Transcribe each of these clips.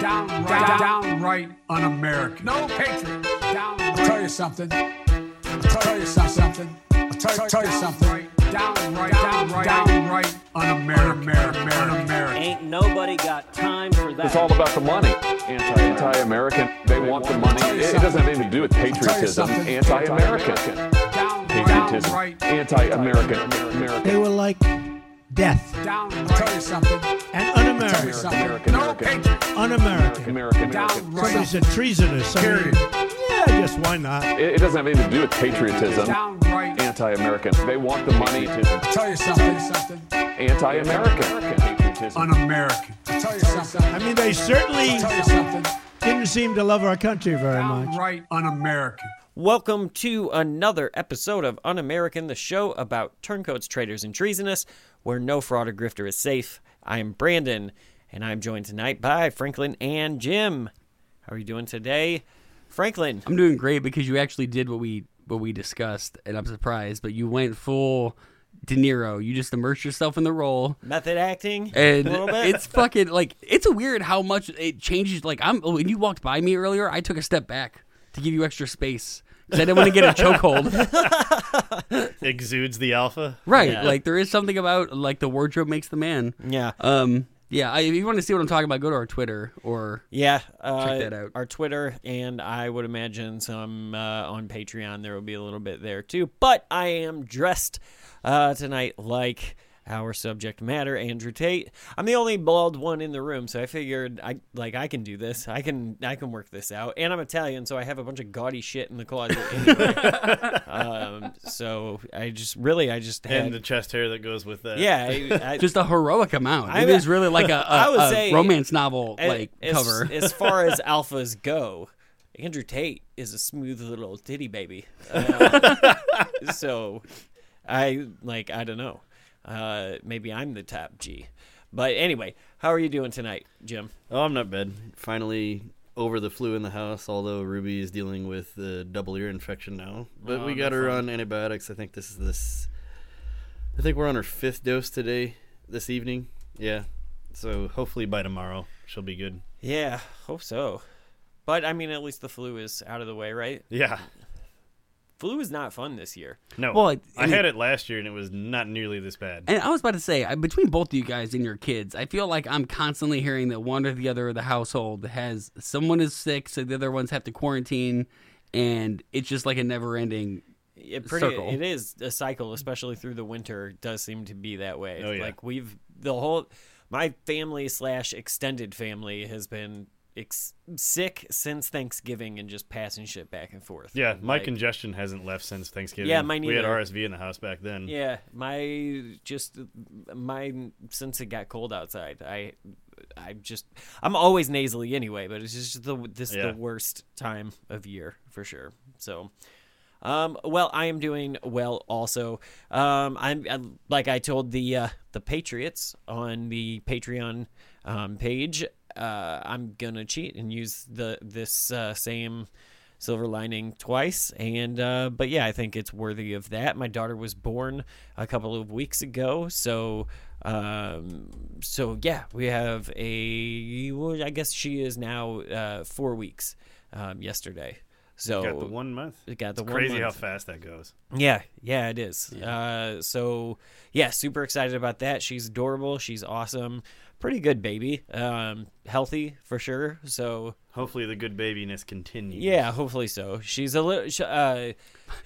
downright, downright un-American. No patriot. Down, I'll tell you something. I'll tell you something. I'll tell, tell you something. Downright, downright, downright un-American. Un-American. Ain't nobody got time for that. It's all about the money. Anti, anti-American. They want the money. It, it doesn't have anything to do with patriotism. Anti-American. Patriotism. Downright, Anti-American. American. They were like death. down. I'll tell you something. And Tell you un-American. something. American, No American. patriot. Un-American. American. American. Somebody Downright, said treasonous. I mean, Period. yeah, just why not? It, it doesn't have anything to do with patriotism. downright. Anti-American. They want the money. To tell you something. Something. Anti-American. Patriotism. Un-American. I'll tell you something. I mean, they certainly tell you something. didn't seem to love our country very much. Downright un-American. Welcome to another episode of Un American, the show about turncoats, traitors, and treasonous, where no fraud or grifter is safe. I am Brandon, and I'm joined tonight by Franklin and Jim. How are you doing today? Franklin, I'm doing great because you actually did what we what we discussed, and I'm surprised. But you went full De Niro. You just immersed yourself in the role, method acting? and a little bit? it's fucking like it's weird how much it changes. Like I'm when you walked by me earlier, I took a step back to give you extra space because I didn't want to get a chokehold. exudes the alpha. right? Yeah. Like there is something about like the wardrobe makes the man. Yeah. Um. Yeah. I, if you want to see what I'm talking about, go to our Twitter or Yeah, uh, Check that out. Our Twitter, and I would imagine some uh, on Patreon. There will be a little bit there too. But I am dressed uh, tonight like our subject matter, Andrew Tate. I'm the only bald one in the room, so I figured I like I can do this. I can I can work this out. And I'm Italian, so I have a bunch of gaudy shit in the closet anyway. um, so I just really I just had And the chest hair that goes with that. yeah. I, I, just a heroic amount. I- it is really like a, I a, would a say- romance novel A- like as, cover. as far as alphas go, Andrew Tate is a smooth little titty baby. Uh, so, I like I don't know. Uh, maybe I'm the top G. But anyway, how are you doing tonight, Jim? Oh, I'm not bad. Finally over the flu in the house, although Ruby is dealing with the double ear infection now. But Oh, we got her fun. on antibiotics. I think this is this. I think we're on her fifth dose today, this evening. Yeah. So hopefully by tomorrow she'll be good. Yeah, hope so. But I mean, at least the flu is out of the way, right? Yeah. Flu is not fun this year. No. Well, I- I, I mean- had it last year and it was not nearly this bad. And I was about to say, I- between both of you guys and your kids, I feel like I'm constantly hearing that one or the other of the household has someone is sick, so the other ones have to quarantine, and it's just like a never-ending. it pretty circle. it is a cycle especially through the winter it does seem to be that way Oh, yeah. like we've the whole my family slash extended family has been ex- sick since thanksgiving and just passing shit back and forth yeah, my Like, congestion hasn't left since Thanksgiving. Yeah, mine We had. RSV in the house back then. yeah my just my since it got cold outside i i just i'm always nasally anyway but it's just the this is Yeah. the worst time of year for sure so Um, well, I am doing well. Also, um, I'm I, like I told the uh, the Patriots on the Patreon um, page. Uh, I'm gonna cheat and use the this uh, same silver lining twice, and uh, but yeah, I think it's worthy of that. My daughter was born a couple of weeks ago, so um, so yeah, we have a. Well, I guess she is now uh, four weeks. Um, yesterday. So Got the one month. it got the It's crazy how fast that goes. Yeah, yeah, it is. Uh, so yeah, super excited about that. She's adorable. She's awesome. Pretty good baby. Um, healthy for sure. So Hopefully the good babiness continues. yeah, hopefully so. She's a little. sh- Uh,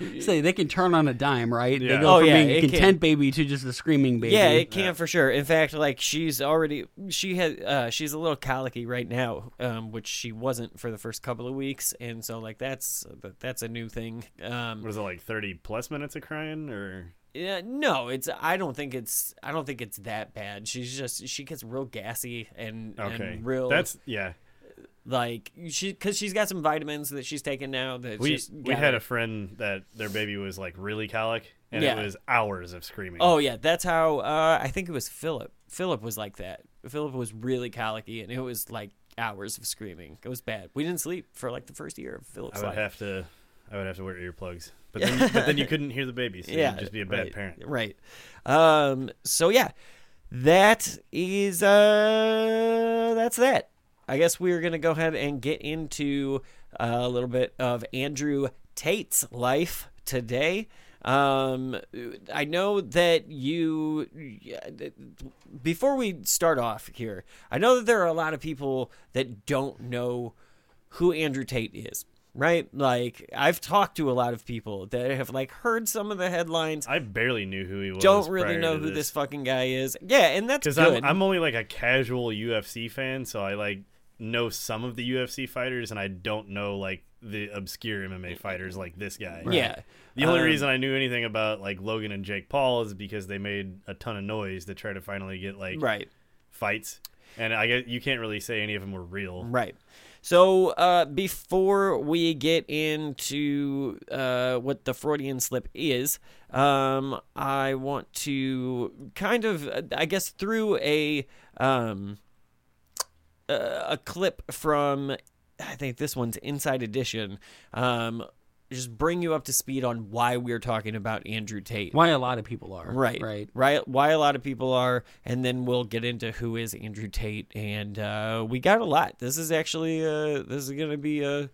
Say they can turn on a dime, right? Yeah. They go Oh, from yeah, being it a can. content baby to just a screaming baby. yeah, it can for sure. In fact, like she's already she has uh, she's a little colicky right now, um, which she wasn't for the first couple of weeks, and so like that's that's a new thing. Um, What is it like thirty plus minutes of crying or Yeah, no, it's. I don't think it's. I don't think it's that bad. She's just. She gets real gassy and okay? and real. That's yeah. like she because she's got some vitamins that she's taking now. That We just we had a friend that their baby was like really colic and Yeah. it was hours of screaming. Oh yeah, that's how. Uh, I think it was Philip. Philip was like that. Philip was really colicky, and it was like hours of screaming. It was bad. We didn't sleep for like the first year of Philip's I would life. have to. I would have to wear earplugs, but then, but then you couldn't hear the baby, so yeah, you'd just be a bad right, parent. Right. Um. So yeah, that is. Uh. That's that. I guess we're gonna go ahead and get into uh, a little bit of Andrew Tate's life today. Um, I know that you. Before we start off here, I know that there are a lot of people that don't know who Andrew Tate is. Right, like I've talked to a lot of people that have like heard some of the headlines, I barely knew who he was. don't really prior know to who this fucking guy is. Yeah, and that's because. I'm, I'm only like a casual UFC fan, so I like know some of the UFC fighters, and I don't know like the obscure MMA fighters like this guy. Yeah. The only Um, reason I knew anything about like Logan and Jake Paul is because they made a ton of noise to try to finally get like right. fights, and I guess you can't really say any of them were real. Right. So uh, before we get into uh, what the Freudian slip is, um, I want to kind of, uh, I guess, through a um, a a clip from, I think this one's Inside Edition. Um, just bring you up to speed on why we're talking about Andrew Tate. Why a lot of people are. Right, Right. right. Why a lot of people are, and then we'll get into who is Andrew Tate, and uh, we got a lot. This is actually, uh, this is gonna be a,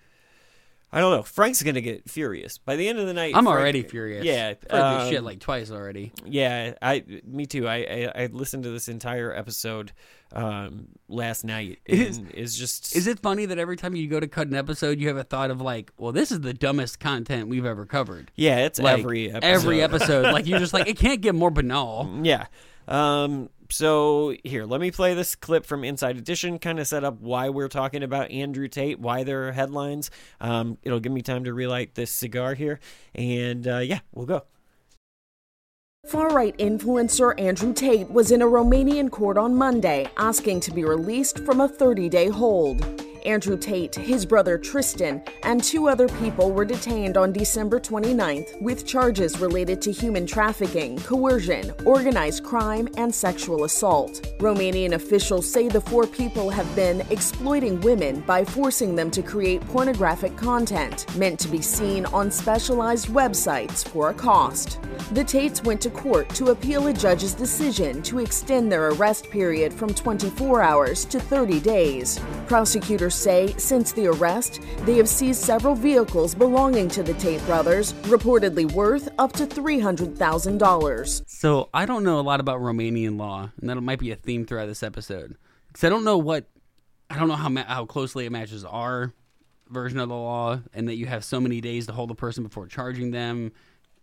I don't know. Frank's gonna get furious by the end of the night. I'm Frank- already furious. Yeah, I've heard this um, shit like twice already. yeah. I, me too. I, I, I listened to this entire episode um, last night. It is- It's just Is it funny that every time you go to cut an episode, you have a thought of like, well, this is the dumbest content we've ever covered. Yeah, it's Like, every episode. Every episode, like you're just like, it can't get more banal. Yeah. Um, so here, let me play this clip from Inside Edition, kind of set up why we're talking about Andrew Tate, why there are headlines. Um, it'll give me time to relight this cigar here, and uh, yeah, we'll go. Far right influencer Andrew Tate was in a Romanian court on Monday asking to be released from a 30 day hold. Andrew Tate, his brother Tristan, and two other people were detained on December 29th with charges related to human trafficking, coercion, organized crime, and sexual assault. Romanian officials say the four people have been exploiting women by forcing them to create pornographic content meant to be seen on specialized websites for a cost. The Tates went to court to appeal a judge's decision to extend their arrest period from 24 hours to 30 days. Prosecutors say since the arrest, they have seized several vehicles belonging to the Tate brothers, reportedly worth up to $300,000. So I don't know a lot about Romanian law, and that might be a theme throughout this episode. Because I don't know what, I don't know how ma- how closely it matches our version of the law, and that you have so many days to hold a person before charging them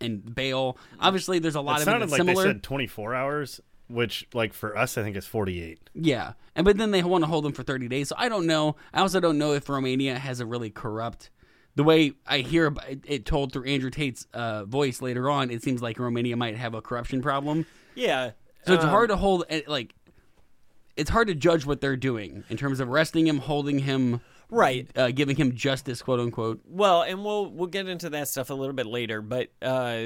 and bail. Obviously, there's a lot It of it sounded that's like similar. they said 24 hours, which like for us I think is 48. Yeah, and but then they want to hold them for 30 days. So I don't know. I also don't know if Romania has a really corrupt. The way I hear it, it told through Andrew Tate's uh, voice later on, it seems like Romania might have a corruption problem. Yeah. So it's um, hard to hold eh, like. It's hard to judge what they're doing in terms of arresting him, holding him, Right. uh, giving him justice, quote unquote. Well, and we'll we'll get into that stuff a little bit later, but uh,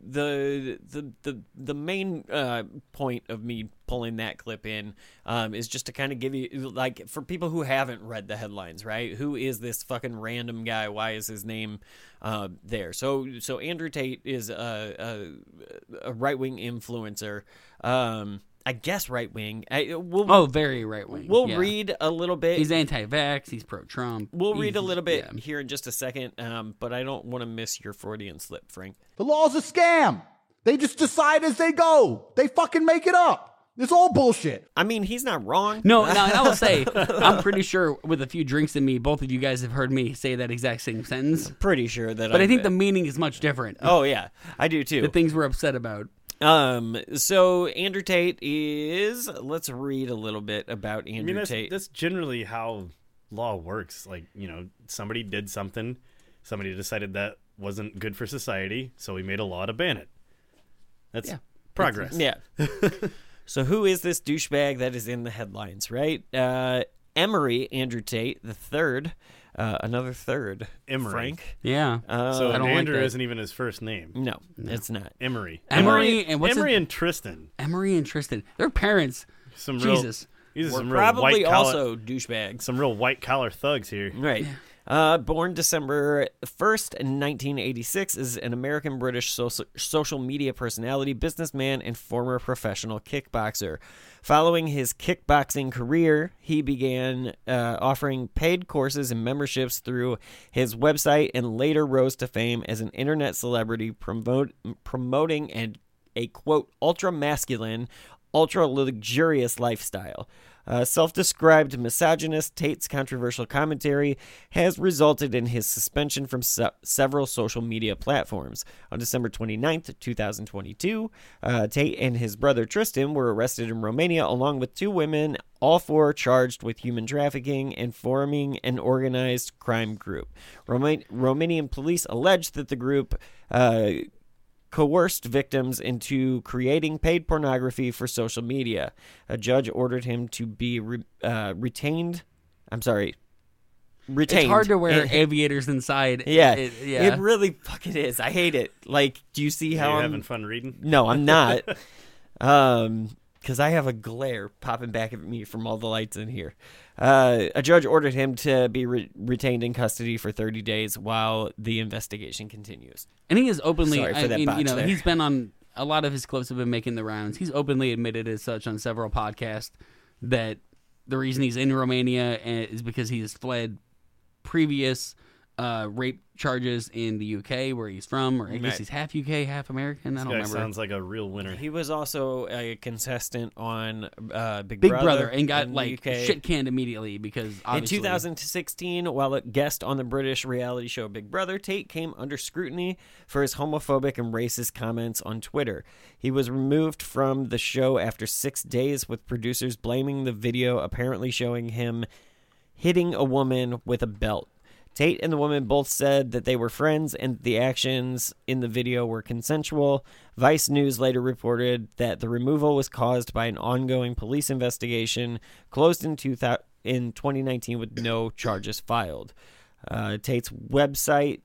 the the the the main uh, point of me pulling that clip in um, is just to kind of give you like for people who haven't read the headlines, right? Who is this fucking random guy? Why is his name uh, there? So so Andrew Tate is a a, a right wing influencer. Um, I guess right wing. We'll Oh, very right wing. we'll yeah. read a little bit. He's anti-vax. He's pro-Trump. We'll read a little bit yeah. here in just a second, um, but I don't want to miss your Freudian slip, Frank. The law's a scam. They just decide as they go. They fucking make it up. It's all bullshit. I mean, he's not wrong. No, no, I will say, I'm pretty sure with a few drinks in me, both of you guys have heard me say that exact same sentence. pretty sure that. But I I've- think the meaning is much different. Oh yeah, I do too. The things we're upset about. Um, so Andrew Tate is. Let's read a little bit about I Andrew mean that's Tate. that's generally how law works. Like, you know, somebody did something, somebody decided that wasn't good for society, so we made a law to ban it. That's Yeah. progress. Yeah. so who is this douchebag that is in the headlines? Right. Uh, Emory Andrew Tate the third. Uh, another third. Emory. Frank. Yeah. Uh, So I don't like Andrew that. isn't even his first name. no, it's not. Emory. Emory and what's Emory his- and Tristan. Emory and Tristan. Their parents. Some real Jesus. these are We're some real probably white collar, also douchebags. some real white collar thugs here. Right. Uh, born December 1st, 1986, is an American British social, media personality, businessman, and former professional kickboxer. Following his kickboxing career, he began uh, offering paid courses and memberships through his website and later rose to fame as an internet celebrity promote, promoting and a quote ultra masculine, ultra luxurious lifestyle. Uh, Self described misogynist, Tate's controversial commentary has resulted in his suspension from se- several social media platforms. On December 29th, 2022, uh, Tate and his brother Tristan were arrested in Romania along with two women, all four charged with human trafficking and forming an organized crime group. Roma- Romanian police alleged that the group. Uh, coerced victims into creating paid pornography for social media. A judge ordered him to be re- uh, retained. I'm sorry. Retained. It's hard to wear Eh, aviators inside. yeah, It, yeah. it really fucking is. I hate it. Like, do you see Are how you I'm having fun reading? no, I'm not. um, because I have a glare popping back at me from all the lights in here. Uh, a judge ordered him to be re- retained in custody for 30 days while the investigation continues. And he is openly. Sorry for I that mean, you know, there. he's been on a lot of his clips have been making the rounds. He's openly admitted as such on several podcasts that the reason he's in Romania eh, is because he has fled previous uh, rape charges in the UK where he's from, or I guess Right. he's half UK, half American. I don't Guy remember. sounds like a real winner. He was also a contestant on uh, Big, Big Brother, Brother and got in the like UK. shit canned immediately because In obviously 2016, while a guest on the British reality show Big Brother, Tate came under scrutiny for his homophobic and racist comments on Twitter. He was removed from the show after six days, with producers blaming the video apparently showing him hitting a woman with a belt. Tate and the woman both said that they were friends and the actions in the video were consensual. Vice News later reported that the removal was caused by an ongoing police investigation closed in, 2000, in 2019 with no charges filed. Uh, Tate's website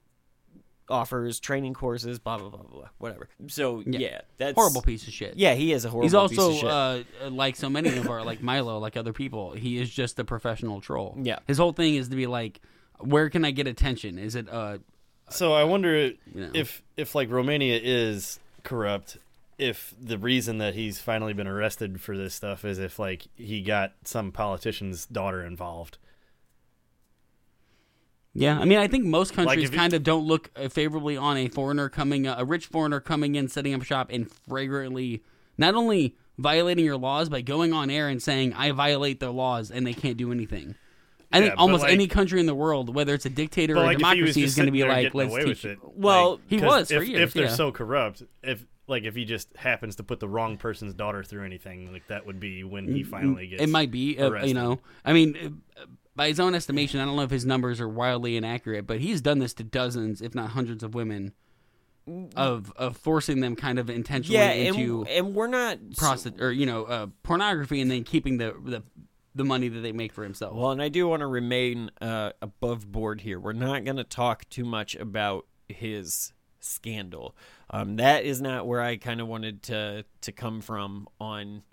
offers training courses, blah, blah, blah, blah, whatever. So, yeah, that's horrible piece of shit. Yeah, he is a horrible He's also piece of shit. uh, like so many of our like Milo, like other people. He is just a professional troll. Yeah. his whole thing is to be like, where can I get attention? Is it uh So I wonder know. if if like Romania is corrupt, if the reason that he's finally been arrested for this stuff is if like he got some politician's daughter involved. Yeah, I mean, I think most countries it- kind of don't look uh, favorably on a foreigner coming, a rich foreigner coming in, setting up shop, and flagrantly not only violating your laws by going on air and saying I violate their laws and they can't do anything. I think but almost like- any country in the world, whether it's a dictator or a like if he was democracy, is going to be like, let's away teach. with it, Well, like, he 'cause was for if, years, If they're yeah. so corrupt, if like if he just happens to put the wrong person's daughter through anything, like that would be when he finally gets. It might be, uh, you know. I mean, uh, by his own estimation, I don't know if his numbers are wildly inaccurate, but he's done this to dozens, if not hundreds, of women, of of forcing them kind of intentionally yeah, into and, and we're not prosti- or you know uh, pornography, and then keeping the the the money that they make for himself. Well, and I do want to remain uh, above board here. We're not going to talk too much about his scandal. Um, that is not where I kind of wanted to to come from on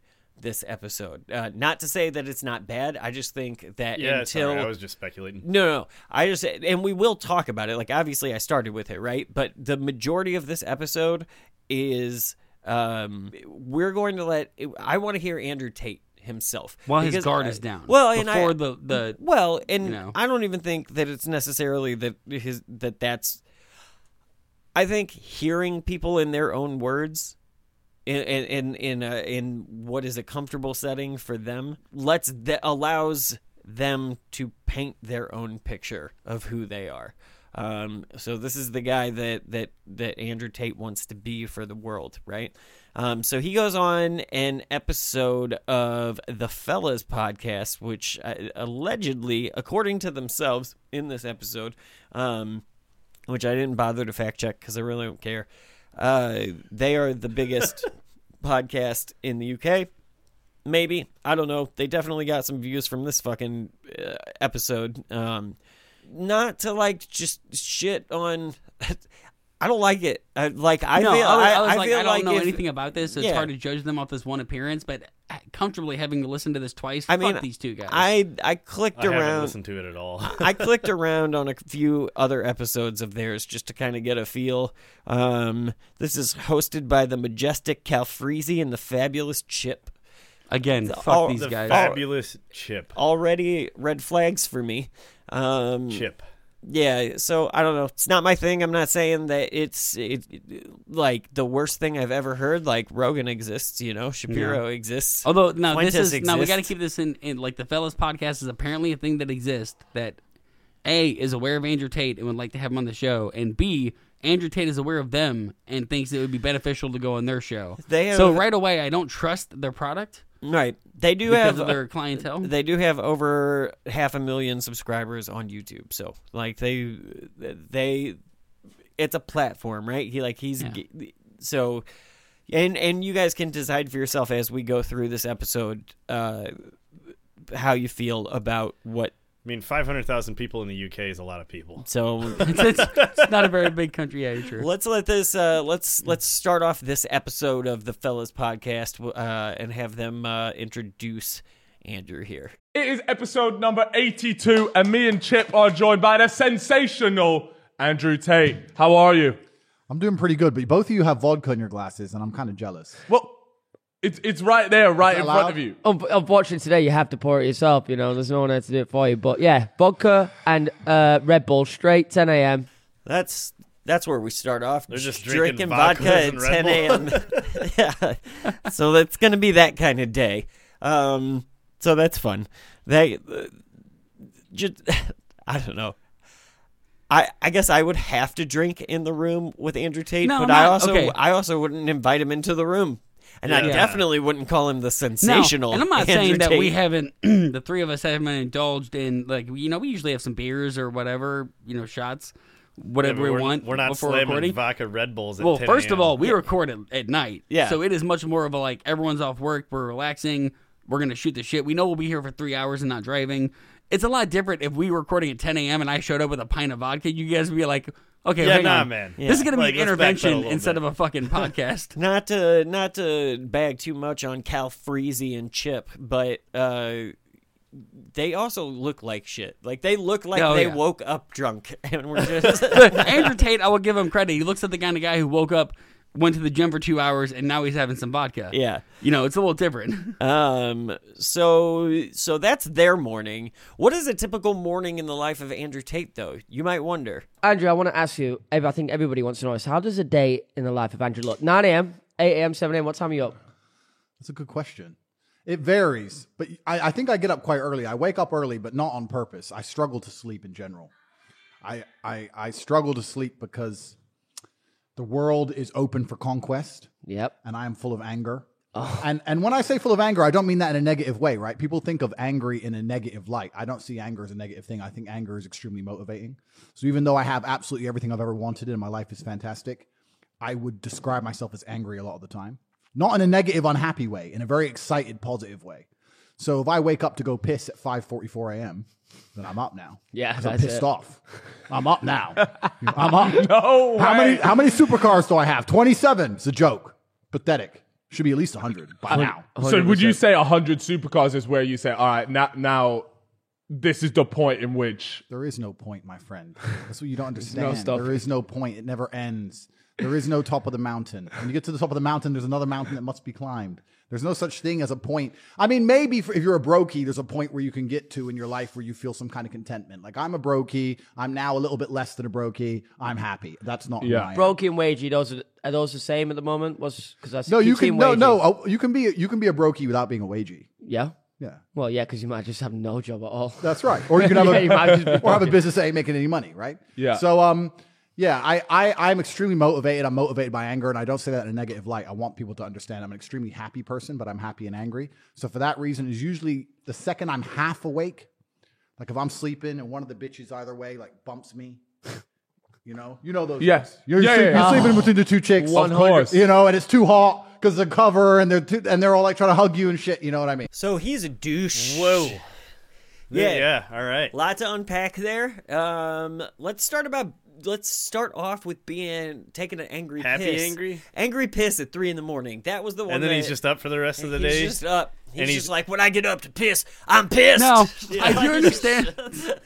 this episode. Uh, not to say that it's not bad. I just think that Yeah, until sorry, I was just speculating. no, no, no. I just and we will talk about it. Like obviously, I started with it, right? But the majority of this episode is um, we're going to let. I want to hear Andrew Tate himself While his guard I- is down. Well, and before I, the the well, and you know. I don't even think that it's necessarily that his that that's. I think hearing people in their own words, in in in in, a, in what is a comfortable setting for them, lets that allows them to paint their own picture of who they are. Um, so this is the guy that that that Andrew Tate wants to be for the world, right? Um, so he goes on an episode of the Fellas podcast, which uh, allegedly, according to themselves, in this episode, um, which I didn't bother to fact check because I really don't care. Uh, they are the biggest podcast in the UK. Maybe I don't know. They definitely got some views from this fucking uh, episode. Um, not to like just shit on. I don't like it. I, like I no, feel. I I, I was I like, feel I don't like know if- anything about this. So it's yeah. hard to judge them off this one appearance, but comfortably having to listen to this twice. I mean, these two guys. I I clicked I haven't around. listened to it at all. I clicked around on a few other episodes of theirs just to kind of get a feel. Um, this is hosted by the majestic Calfreezy and the fabulous Chip. Again, fuck all these the guys. fabulous Chip. Already red flags for me. Um, Chip. Yeah, so I don't know. It's not my thing. I'm not saying that it's it, like the worst thing I've ever heard. Like Rogan exists, you know, Shapiro exists. Although now Fuentes this is now we got to keep this in, in like the fellas podcast is apparently a thing that exists that a is aware of Andrew Tate and would like to have him on the show, and b Andrew Tate is aware of them and thinks it would be beneficial to go on their show. They so right away, I don't trust their product Right. They do because have of their clientele. They do have over half a million subscribers on YouTube. So like they they it's a platform, right? He like he's Yeah. so and and you guys can decide for yourself as we go through this episode uh how you feel about what I mean, 500,000 people in the UK is a lot of people. so it's, it's- it's not a very big country, yeah, you're true. let's let this uh let's let's start off this episode of the fellas podcast uh and have them uh introduce Andrew here. It is episode number 82, and me and Chip are joined by the sensational Andrew Tate. How are you? I'm doing pretty good, but both of you have vodka in your glasses, and I'm kind of jealous. Well, it's it's right there, right that in front of you. Un- Unfortunately, today you have to pour it yourself. You know, there's no one there to do it for you. But yeah, vodka and uh, Red Bull straight 10 a.m. That's that's where we start off. They're just drinking, drinking vodka vodkas at and 10 Red a.m. yeah, so that's gonna be that kind of day. Um, so that's fun. They uh, just I don't know. I I guess I would have to drink in the room with Andrew Tate, No, but I'm I not- also okay. I also wouldn't invite him into the room. And I definitely wouldn't call him the No, sensational. and I'm not Andrew saying that we haven't, the three of us haven't indulged in, like, you know, we usually have some beers or whatever, you know, shots, whatever we we're, want We're not before slamming recording. vodka Red Bulls at Well, 10 first of all, we record it at night. Yeah. So it is much more of a like everyone's off work, we're relaxing, we're gonna shoot the shit. We know we'll be here for three hours and not driving. It's a lot different if we were recording at 10 a.m. and I showed up with a pint of vodka. You guys would be like, okay, Yeah, hang nah, on. man. This is gonna be Like, an let's backpedal a intervention instead bit. of a fucking podcast. not to not to bag too much on Calfreezy and Chip, but uh, they also look like shit. Like they look like Oh, they yeah. woke up drunk and were just Andrew Tate, I will give him credit. He looks like the kind of guy who woke up, went to the gym for two hours, and now he's having some vodka. yeah. You know, it's a little different. Um. So so that's their morning. What is a typical morning in the life of Andrew Tate, though? You might wonder. Andrew, I want to ask you, I think everybody wants to know this. How does a day in the life of Andrew look? 9 a.m., 8 a.m., 7 a.m., what time are you up? That's a good question. It varies, but I, I think I get up quite early. I wake up early, but not on purpose. I struggle to sleep in general. I, I, I struggle to sleep because the world is open for conquest Yep. and I am full of anger. Oh. And and when I say full of anger, I don't mean that in a negative way, right? People think of angry in a negative light. I don't see anger as a negative thing. I think anger is extremely motivating. So even though I have absolutely everything I've ever wanted and my life is fantastic, I would describe myself as angry a lot of the time. Not in a negative, unhappy way, in a very excited, positive way. So if I wake up to go piss at 5:44 a.m., then I'm up now. Yeah, 'Cause I'm that's pissed it. off. I'm up now. I'm up. No How way. many how many supercars do I have? 27. It's a joke. Pathetic. Should be at least 100 by now. So would you say 100 supercars is where you say, all right, now, now this is the point in which There is no point, my friend. That's what you don't understand. stop. there is no point. It never ends. There is no top of the mountain. When you get to the top of the mountain, there's another mountain that must be climbed. There's no such thing as a point. I mean, maybe for, if you're a brokey, there's a point where you can get to in your life where you feel some kind of contentment. Like I'm a brokey. I'm now a little bit less than a brokey. I'm happy. That's not Yeah. who I am. Brokey and wagey, those are, are those the same at the moment? Was because I No, you can no wagey. no. oh, You can be you can be a brokey without being a wagey. Yeah. Yeah. Well, yeah, because you might just have no job at all. That's right. Or you can have Yeah, a you might just or have a business that ain't making any money, right? Yeah. So um yeah, I, I I'm extremely motivated. I'm motivated by anger, and I don't say that in a negative light. I want people to understand I'm an extremely happy person, but I'm happy and angry. So for that reason, is usually the second I'm half awake, like if I'm sleeping and one of the bitches either way like bumps me. You know, you know those. Yes, ones. You're, Yeah, sleep- yeah, you're yeah. sleeping between the two chicks, Of course. You know, and it's too hot because the cover, and they're too, and they're all like trying to hug you and shit. You know what I mean? So he's a douche. Whoa. Yeah. Yeah. All right. lot to unpack there. Um, let's start about. Let's start off with being taking an angry Happy piss. angry? angry piss at three in the morning. That was the one. And then he's just up for the rest of the he's day. just up. He's, And just he's- like, when I get up to piss, I'm pissed. No, You I do understand.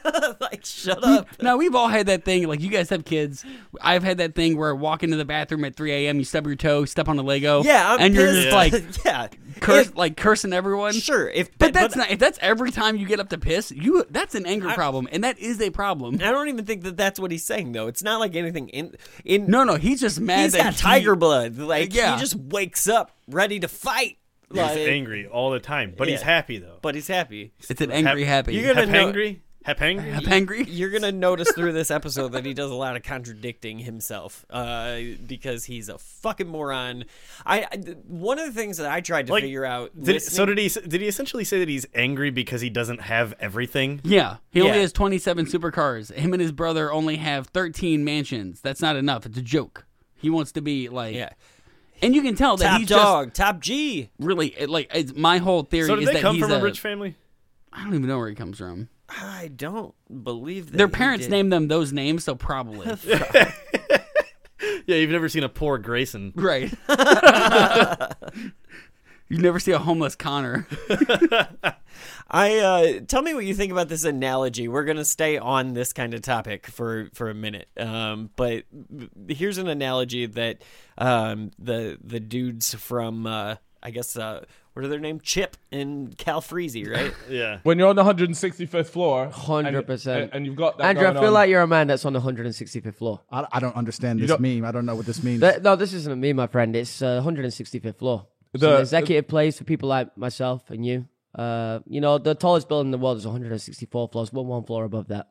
like, shut up. Now we've all had that thing. Like you guys have kids. I've had that thing where I walk into the bathroom at 3 a.m. You stub your toe, step on a Lego. Yeah, I'm and you're pissed. just like yeah, curse, If- like cursing everyone. sure. If But that's not. If that's every time you get up to piss, you that's an anger problem, and that is a problem. I don't even think that that's what he's saying though. It's not like anything in in. No, no, he's just mad. he's that got he- tiger blood. Like Yeah. he just wakes up ready to fight. He's angry all the time, but he's happy though. but he's happy. It's an angry happy. You're gonna Hep know- angry? Hep angry? Hep angry. You're gonna notice through this episode that he does a lot of contradicting himself, uh, because he's a fucking moron. I, I one of the things that I tried to Like, figure out. Did, so did he? Did he essentially say that he's angry because he doesn't have everything? Yeah, he only has 27 supercars. Him and his brother only have 13 mansions. That's not enough. It's a joke. He wants to be like, Yeah, and you can tell that top he's dog, top G. really like. It's, my whole theory So did is they that come he's from a a rich family? I don't even know where he comes from. I don't believe that Their parents named them those names, so probably Yeah, you've never seen a poor Grayson. right. you never see a homeless Connor. I uh, tell me what you think about this analogy. We're gonna stay on this kind of topic for for a minute, um, but here's an analogy that um, the the dudes from uh, I guess uh, what are their name? Chip and Calfreezy, right? Yeah. When you're on the 165th floor, 100%. and, and you've got that Andrew, I feel on. like you're a man that's on the 165th floor. I, I don't understand this don't- meme. I don't know what this means. Th- no, this isn't a me, my friend. It's uh, 165th floor. It's The- an executive place for people like myself and you. Uh, you know, the tallest building in the world is 164 floors. One one floor above that.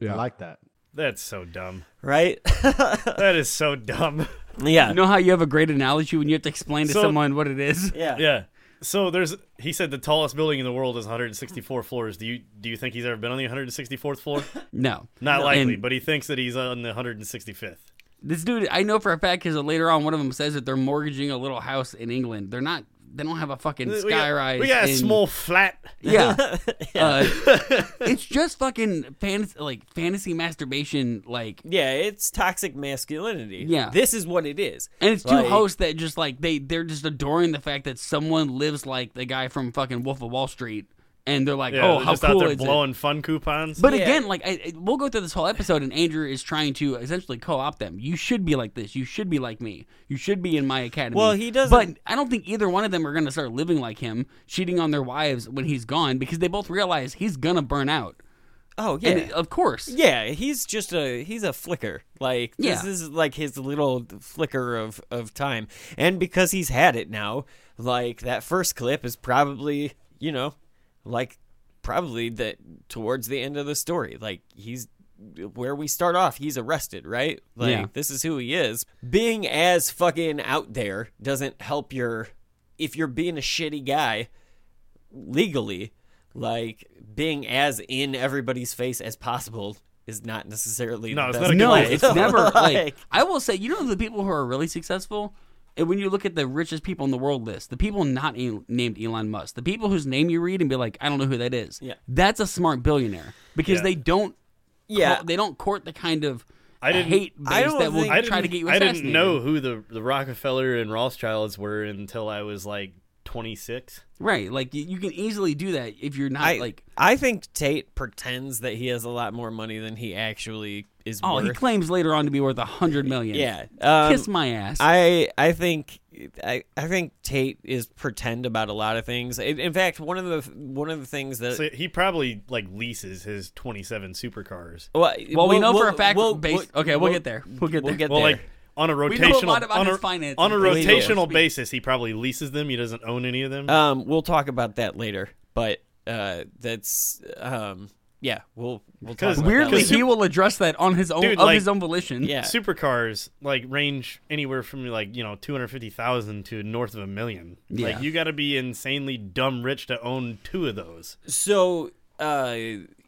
Yeah, I like that. That's so dumb. right? That is so dumb. yeah. You know how you have a great analogy when you have to explain to So- someone what it is? yeah. Yeah. So there's he said the tallest building in the world is 164 floors. Do you do you think he's ever been on the 164th floor? No, Not No. likely, And but he thinks that he's on the 165th. this dude, I know for a fact because later on one of them says that they're mortgaging a little house in England. They're not. They don't have a fucking We got, skyrise. we got a in- small flat. Yeah. Uh, it's just fucking fantasy, like fantasy masturbation, like, Yeah, it's toxic masculinity. Yeah. This is what it is. and it's two Like- hosts that just like they they're just adoring the fact that someone lives like the guy from fucking Wolf of Wall Street, and they're like, Yeah, oh, they're how just cool out there is it? blowing fun coupons. But Yeah. again, like I, I- we'll go through this whole episode, and Andrew is trying to essentially co-opt them. You should be like this. You should be like me. You should be in my academy. Well, he doesn't- But I don't think either one of them are going to start living like him, cheating on their wives when he's gone, because they both realize he's gonna burn out. Oh yeah. And of course, Yeah, he's just a he's a flicker. Like this Yeah. is like his little flicker of of time. And because he's had it now, like that first clip is probably, you know, like probably that towards the end of the story. Like he's where we start off, he's arrested, right? Like Yeah. this is who he is. Being as fucking out there doesn't help your if you're being a shitty guy legally, like being as in everybody's face as possible is not necessarily No, the it's best not a good no, it's never like Like, I will say. You know the people who are really successful. And when you look at the richest people in the world list, the people not e- named Elon Musk, the people whose name you read and be like, I don't know who that is. Yeah. that's a smart billionaire because Yeah. they don't. Yeah. they don't court the kind of I didn't- hate I base don't that will think- try to get you I didn't know who the the Rockefeller and Rothschilds were until I was like 26. Right, like you, you can easily do that if you're not I like. I think Tate pretends that he has a lot more money than he actually is Oh, worth. he claims later on to be worth a hundred million. yeah. Um, kiss my ass. I I think I I think Tate is pretend about a lot of things. In, in fact, one of the one of the things that So he probably like leases his 27 supercars. well, well, we know for a we'll- fact. we'll- based, we'll- okay, we'll, get there. We'll get there. We'll get Well, there. like on a know a rotational lot about on, his a, finances. on a rotational Speak. basis, he probably leases them. He doesn't own any of them. Um, we'll talk about that later, but uh, that's um, yeah, we'll we'll talk about Weirdly, that he will address that on his own Dude, of like- his own volition. Yeah. Supercars like range anywhere from like you know 250,000 to north of a million. Yeah. Like you got to be insanely dumb rich to own two of those. So uh,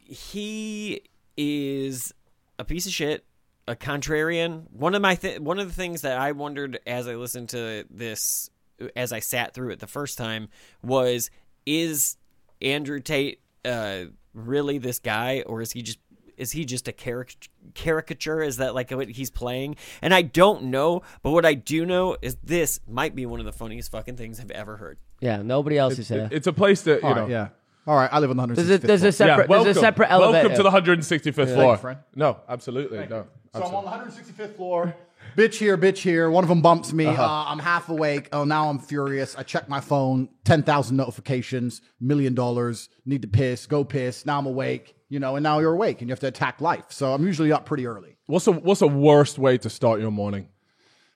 he is a piece of shit, a contrarian. One of my th- one of the things that I wondered as I listened to this, as I sat through it the first time, was is Andrew Tate uh, really this guy, or is he just is he just a caric- caricature? Is that like what he's playing? And I don't know, but what I do know is this might be one of the funniest fucking things I've ever heard. Yeah, nobody else is here. It's a place that you All know. right, yeah. All right, I live on the 165th There's a there's a floor. Yeah, separate welcome. there's a separate elevator. Welcome to the 165th floor. friend. No, absolutely no. So I'm on the 165th floor. Bitch here, bitch here. One of them bumps me. Uh-huh. uh I'm half awake. Oh, now I'm furious. I check my phone. Ten thousand notifications. Million dollars. Need to piss. Go piss. Now I'm awake. You know, and now you're awake, and you have to attack life. So I'm usually up pretty early. What's a what's a worst way to start your morning?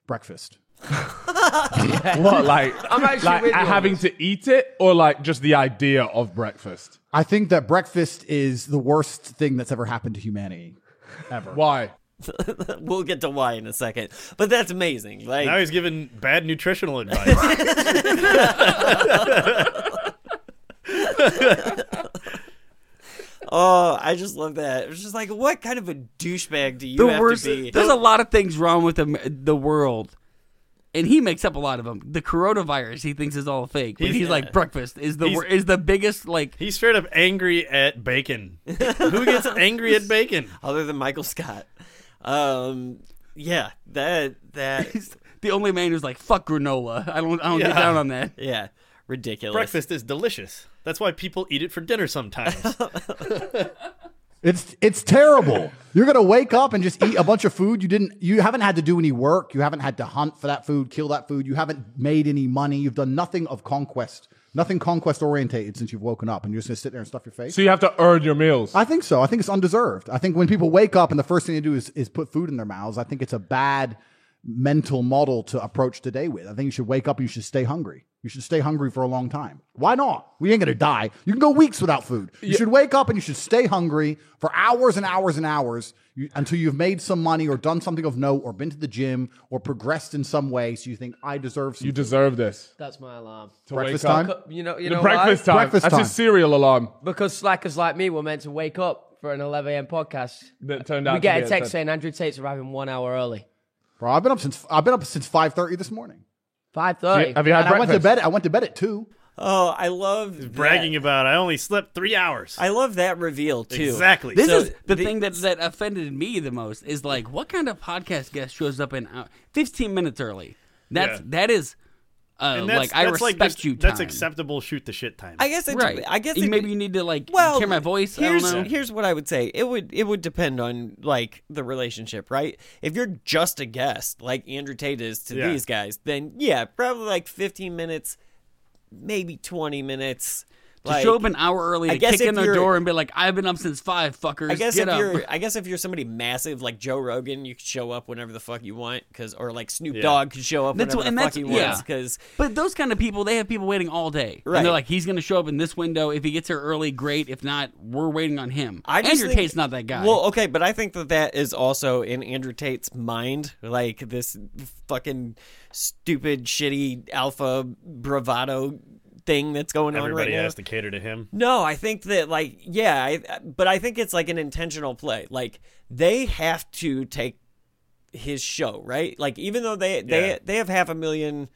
Breakfast. What like I'm actually like with you on having this. to eat it or like just the idea of breakfast? I think that breakfast is the worst thing that's ever happened to humanity, ever. Why? We'll get to why in a second, but that's amazing. Like Now he's giving bad nutritional advice. Oh, I just love that. It was just like, what kind of a douchebag do you the have worst. to be? There's a lot of things wrong with the, the world, and he makes up a lot of them. The coronavirus, he thinks is all fake, but He's- he's, like breakfast is the wor- is the biggest like. He's straight up angry at bacon. Who gets angry at bacon? Other than Michael Scott. Um, yeah, that that He's the only man who's like fuck granola. I don't I don't get down on that. yeah, ridiculous. Breakfast is delicious. That's why people eat it for dinner sometimes. It's it's terrible. You're gonna wake up and just eat a bunch of food. You didn't. You haven't had to do any work. You haven't had to hunt for that food, kill that food. You haven't made any money. You've done nothing of conquest, nothing conquest orientated since you've woken up, and you're just gonna sit there and stuff your face. So you have to earn your meals. I think so. I think it's undeserved. I think when people wake up and the first thing they do is, is put food in their mouths, I think it's a bad mental model to approach the day with. I think you should wake up and you should stay hungry. You should stay hungry for a long time. Why not? We ain't gonna die. You can go weeks without food. You should wake up and you should stay hungry for hours and hours and hours you, until you've made some money or done something of note or been to the gym or progressed in some way. So you think I deserve some. you food." deserve this. That's my alarm. To breakfast wake up. time. You know, you The know breakfast why? time. Breakfast That's time. a cereal alarm Because slackers like me were meant to wake up for an 11 a.m. podcast. that turned out. We to get be a text 10. saying Andrew Tate's arriving one hour early. Bro, I've been up since I've been up since five thirty this morning. 5:30. Have you had And I went to bed. I went to bed at two. Oh, I love Bragging that. about I only slept three hours. I love that reveal too. Exactly. This So is the, the- thing that that offended me the most is like what kind of podcast guest shows up in uh, 15 minutes early. That's Yeah. that is uh, and that's, like I that's respect like just- you. That's acceptable. Shoot the shit time. I guess it. Right. I guess it, maybe you need to like well hear my voice. I Here's don't know. here's what I would say. It would it would depend on like the relationship, right? If you're just a guest, like Andrew Tate is to Yeah. these guys, then yeah, probably like 15 minutes, maybe 20 minutes. To like, show up an hour early I to guess kick in their door and be like, "I've been up since five, fuckers. I guess Get if up." you're, I guess if you're somebody massive like Joe Rogan, you can show up whenever the fuck you want, cause or like Snoop Yeah. Dogg could show up That's whenever what- and the fuck he yeah. wants, cause But those kind of people, they have people waiting all day. Right. And they're like, he's going to show up in this window. If he gets here early, great. If not, we're waiting on him. I just Andrew think- Tate's not that guy. Well, okay, but I think that that is also in Andrew Tate's mind, like this fucking stupid, shitty alpha bravado thing that's going Everybody on right now. Everybody has to cater to him. No, I think that like yeah, I, but I think it's like an intentional play. Like they have to take his show, right? Like even though they they Yeah. they have half a million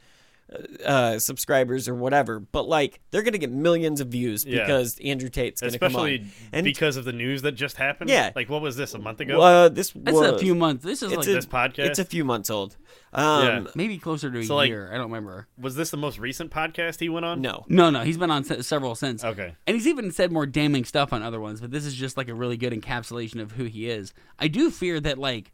uh subscribers or whatever, but like they're going to get millions of views Yeah. because Andrew Tate's going to come on. Especially And because of the news that just happened. Yeah. Like what was this a month ago? uh, this That's was a few months. This is it's like a- This podcast? It's a few months old. Um, Yeah. maybe closer to a So, like- year. I don't remember. Was this the most recent podcast he went on? No. No, no, he's been on se- several since. Okay. And he's even said more damning stuff on other ones, but this is just like a really good encapsulation of who he is. I do fear that like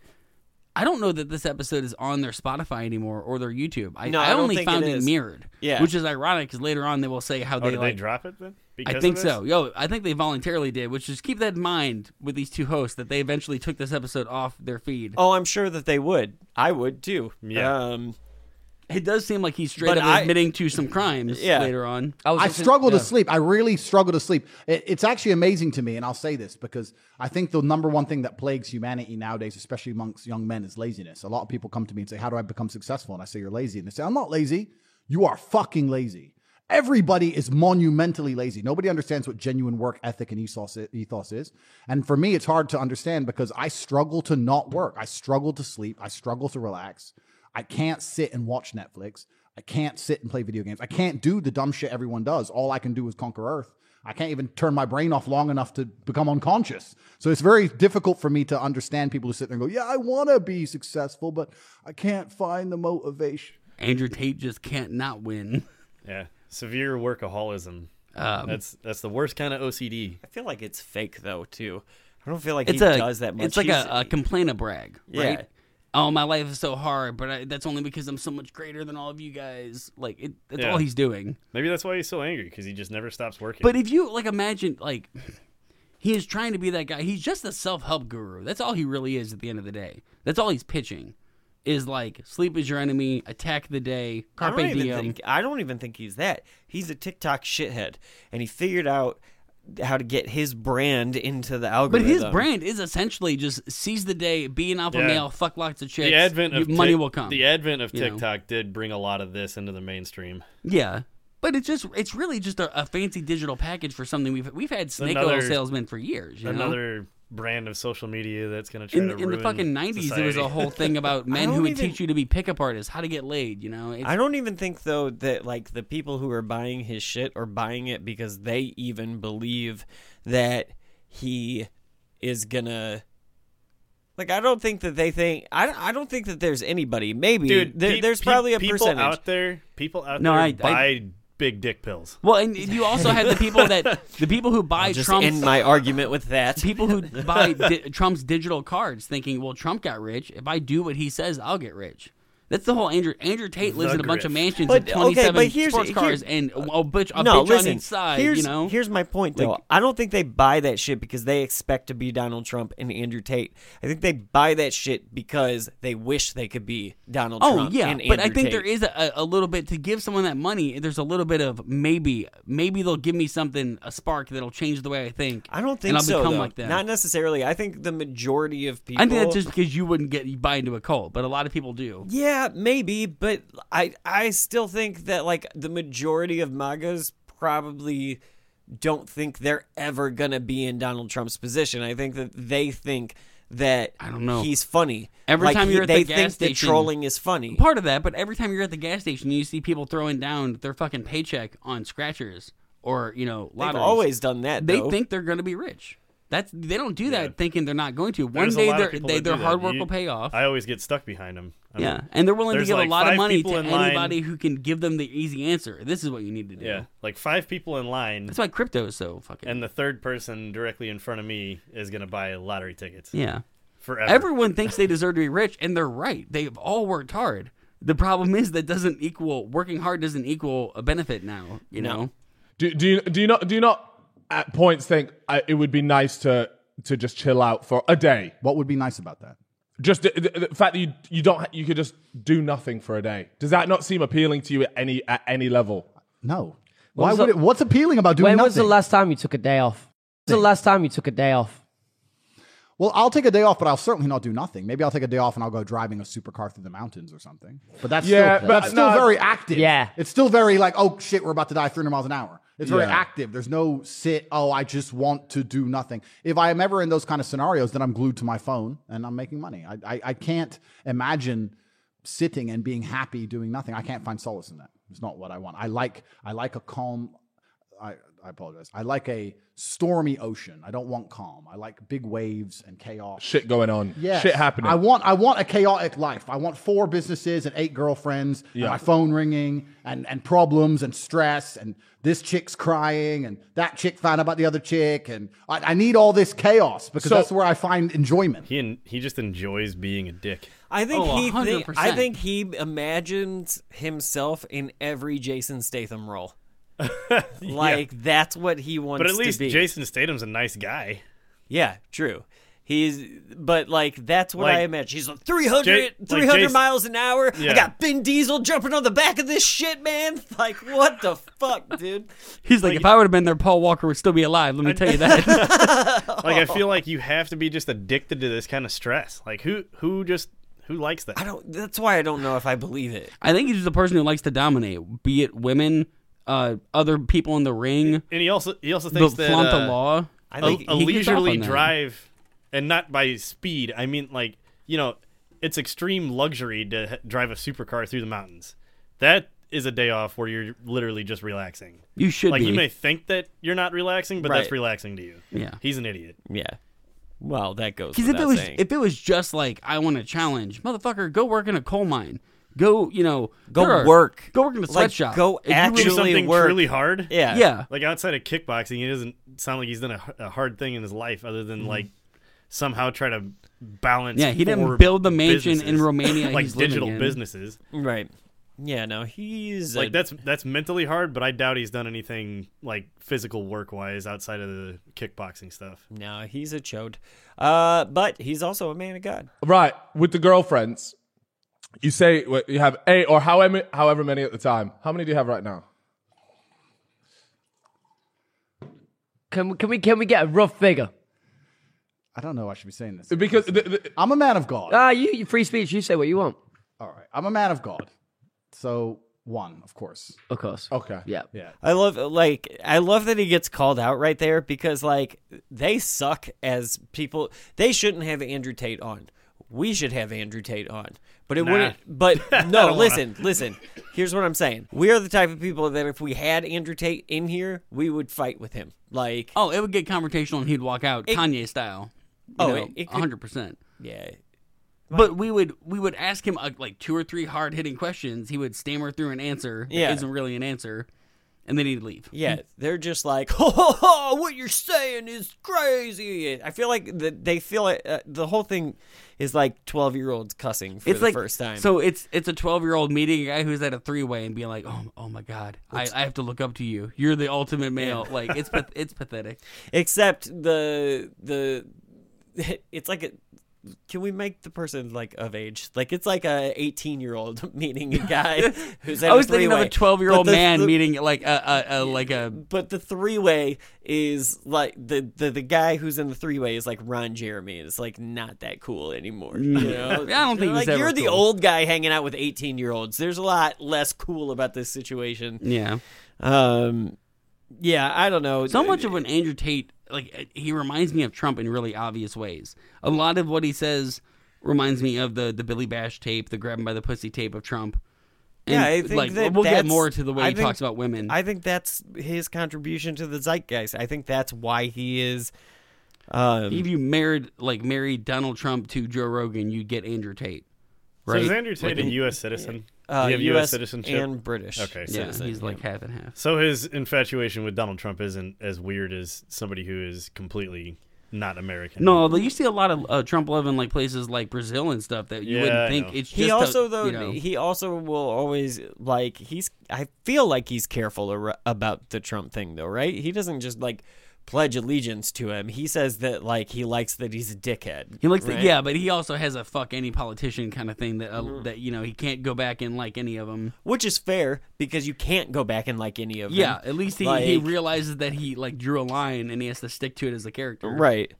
I don't know that this episode is on their Spotify anymore or their YouTube. I, No, I I only found it it, is. mirrored. Yeah. Which is ironic because later on they will say how Oh, they did like they drop it then? I think so. Yo, I think they voluntarily did, which is keep that in mind with these two hosts that they eventually took this episode off their feed. Oh, I'm sure that they would. I would too. Yeah. Um, It does seem like he's straight But up I- admitting to some crimes Yeah. later on. I, was I listening- struggle yeah. to sleep. I really struggle to sleep. It, it's actually amazing to me, and I'll say this because I think the number one thing that plagues humanity nowadays, especially amongst young men, is laziness. A lot of people come to me and say, "How do I become successful?" And I say, "You're lazy." And they say, "I'm not lazy. You are fucking lazy." Everybody is monumentally lazy. Nobody understands what genuine work ethic and ethos i- ethos is. And for me, it's hard to understand because I struggle to not work. I struggle to sleep. I struggle to relax. I can't sit and watch Netflix. I can't sit and play video games. I can't do the dumb shit everyone does. All I can do is conquer Earth. I can't even turn my brain off long enough to become unconscious. So it's very difficult for me to understand people who sit there and go, Yeah, I want to be successful, but I can't find the motivation. Andrew Tate just can't not win. Yeah. severe workaholism. Um, that's that's the worst kind of OCD. I feel like it's fake though too. I don't feel like it's he a does that much. it's like He's- a, a complain a brag, Yeah. Right? Oh, my life is so hard, but I, that's only because I'm so much greater than all of you guys. Like it, that's Yeah. all he's doing. Maybe that's why he's so angry because he just never stops working. But if you like imagine like he is trying to be that guy. He's just a self-help guru. That's all he really is at the end of the day. That's all he's pitching. Is like sleep is your enemy, attack the day, I carpe don't even diem. think I don't even think he's that. He's a TikTok shithead, and he figured out how to get his brand into the algorithm. But his brand is essentially just seize the day, be an alpha Yeah. male, fuck lots of chicks. the advent of money Tik- will come. The advent of you know? TikTok did bring a lot of this into the mainstream. Yeah, but it's just it's really just a, a fancy digital package for something we've we've had snake oil Another- salesmen for years. You know? Another brand of social media that's going to try in, to in the fucking nineties, there was a whole thing about men who would even- teach you to be pickup artists, how to get laid. You know, It's- I don't even think though that like the people who are buying his shit are buying it because they even believe that he is gonna. Like I don't think that they think I, I don't think that there's anybody maybe Dude, there, pe- there's pe- probably a people percentage out there. People out No, there I- I- buy big dick pills. Well, and you also had the people that the people who buy I'll just Trump's end my argument with that people who buy di- Trump's digital cards, thinking, "Well, Trump got rich. If I do what he says, I'll get rich." That's the whole Andrew. Andrew Tate lives The in a bunch of mansions But, and twenty-seven but here's- sports cars here- and a, uh, a bitch, a no, bitch listen. on each side. here's, you know, here's my point though. Like- I don't think they buy that shit because they expect to be Donald Trump and Andrew Tate. I think they buy that shit because they wish they could be Donald Oh Trump. yeah, and but I think Tate. there is a, a little bit to give someone that money. There's a little bit of maybe, maybe they'll give me something, a spark that'll change the way I think. I don't think and I'll so. become though. like them. Not necessarily. I think the majority of people. I think that's just because you wouldn't get you buy into a cult, but a lot of people do. Yeah, maybe, but I I still think that like the majority of MAGAs probably don't think they're ever gonna be in Donald Trump's position. I think that they think that I don't know. he's funny. Every Like, time you're at they the gas think that station- trolling is funny. Part of that, but every time you're at the gas station, you see people throwing down their fucking paycheck on scratchers or you know They've always done that. They though. think they're to be rich. That's they don't do that Yeah. thinking they're not going to. One There's day lot of their they, their hard that. work You- will pay off. I always get stuck behind them. I yeah, don't- and they're willing to give like a lot of money to in line- anybody who can give them the easy answer. This is what you need to do. Yeah, like five people in line, That's why crypto is so fucking. and the third person directly in front of me is going to buy lottery tickets. yeah, forever. everyone thinks they deserve to be rich, and they're right. They've all worked hard. The problem is that doesn't equal working hard doesn't equal a benefit now. You No. know. Do, do you do you not do you not at points think uh, it would be nice to to just chill out for a day? What would be nice about that? Just the, the, the fact that you you don't you could just do nothing for a day. Does that not seem appealing to you at any at any level? No. What Why would the- it? What's appealing about doing when nothing? When was the last time you took a day off? When was the last time you took a day off? Well, I'll take a day off, but I'll certainly not do nothing. Maybe I'll take a day off and I'll go driving a supercar through the mountains or something. But that's Yeah, still, but that's still no- very active. Yeah. it's still very like, oh shit, we're about to die 300 miles an hour. It's very Yeah. active. There's no sit. Oh, I just want to do nothing. If I am ever in those kind of scenarios, then I'm glued to my phone and I'm making money. I I, I can't imagine sitting and being happy doing nothing. I can't find solace in that. It's not what I want. I like I like a calm. I, I apologize. I like a stormy ocean. I don't want calm. I like big waves and chaos. Shit going on. Yeah, Shit happening. I want I want a chaotic life. I want four businesses and eight girlfriends and Yeah. my phone ringing and, and problems and stress and this chick's crying and that chick found out about the other chick and I, I need all this chaos because So- that's where I find enjoyment. He en- he just enjoys being a dick. I think Oh, he. Think, I think he imagines himself in every Jason Statham role. like that's what he wants. But at least to be. Jason Statham's a nice guy. Yeah, true. He's, but like that's what I imagine. He's like 300, Jay- like 300 Jason- miles an hour. I got Vin Diesel jumping on the back of this shit, man. Like what the fuck, dude? He's like, if I would have been there, Paul Walker would still be alive. Let me tell you that. Like I feel like you have to be just addicted to this kind of stress. Like who who just who likes that? I don't. That's why I don't know if I believe it. I think he's just a person who likes to dominate, be it women, uh, other people in the ring, And he also he also the thinks that flaunt uh, the law. I a, think a he gets off leisurely drive, and not by speed. I mean like you know, it's extreme luxury to drive a supercar through the mountains. That is a day off where you're literally just relaxing. You should Like be. you may think that you're not relaxing, but that's relaxing to you. Yeah. He's an idiot. Yeah. Well, that goes. Because if it was saying. if it was just like I want a challenge, motherfucker, go work in a coal mine. Go, you know, Go there are- work. Go work in a Like, sweatshop. go If you actually do something work. truly hard. Yeah. Yeah. Like outside of kickboxing, he doesn't sound like he's done a, a hard thing in his life other than like somehow try to balance. Yeah, he didn't four build the mansion in businesses, Romania like he's living digital in. businesses. Right. Yeah, no, he's Like a- that's that's mentally hard, but I doubt he's done anything like physical work wise outside of the kickboxing stuff. no, he's a chode. Uh, but he's also a man of God. Right, with the girlfriends, you say what, you have eight or however however many at the time. How many do you have right now? Can we, can we can we get a rough figure? I don't know. I should be saying this. Because the, the, I'm a man of God. Ah, you, you free speech. You say what you want. All right. I'm a man of God. So one, of course. Of course. okay, Yeah. Yeah. I love like I love that he gets called out right there because like they suck as people. They shouldn't have Andrew Tate on. We should have Andrew Tate on. But it Nah. wouldn't. But no, don't wanna. listen, listen. Here's what I'm saying. We are the type of people that if we had Andrew Tate in here, we would fight with him. Like, Oh, it would get confrontational and he'd walk out Kanye style. Oh, it- it could- 100%. yeah, But we would we would ask him uh, like two or three hard hitting questions. He would stammer through an answer that Yeah. isn't really an answer, and then he'd leave. yeah. They're just like, ho, ho, ho, what you're saying is crazy. I feel like that they feel it. Uh, the whole thing is like 12 year olds cussing for It's the like first time. So it's it's a twelve year old meeting a guy who's at a three way and being like, oh oh my god, I, I have to look up to you. You're the ultimate male. Like it's it's pathetic. except the the it's like a can we make the person like of age like it's like a 18 year old meeting a guy who's I was a thinking of a twelve year old man the- meeting like a, a, a like a but the three way is like the, the the guy who's in the three way is like Ron Jeremy. It's like not that cool anymore. You know? I don't think like you're the old guy hanging out with 18 year olds. There's a lot less cool about this situation. yeah. Um, yeah, I don't know. So much of an Andrew Tate, like he reminds me of Trump in really obvious ways. A lot of what he says reminds me of the the Billy Bush tape, the grab him by the pussy tape of Trump. And, Yeah, I think like that we'll get more to the way I he think- talks about women. I think that's his contribution to the zeitgeist. I think that's why he is. Um, if you married like married Donald Trump to Joe Rogan, you'd get Andrew Tate. So Right? is Andrew Tate Like, a U.S. citizen? Uh, Does have U.S. U.S. citizenship and British. Okay, Yeah, citizen, he's like half and half. So his infatuation with Donald Trump isn't as weird as somebody who is completely not American. No, but you see a lot of uh, Trump love in like places like Brazil and stuff that you Yeah, wouldn't think know. it's just He a- also though you know, he also will always like he's I feel like he's careful ar- about the Trump thing though, right? He doesn't just like pledge allegiance to him. He says that like he likes that he's a dickhead. He likes right? the, yeah, but he also has a fuck any politician kind of thing that uh, Mm-hmm. that you know he can't go back and like any of them. which is fair because you can't go back and like any of them. Yeah, at least he, he realizes that he like drew a line and he has to stick to it as a character. Right.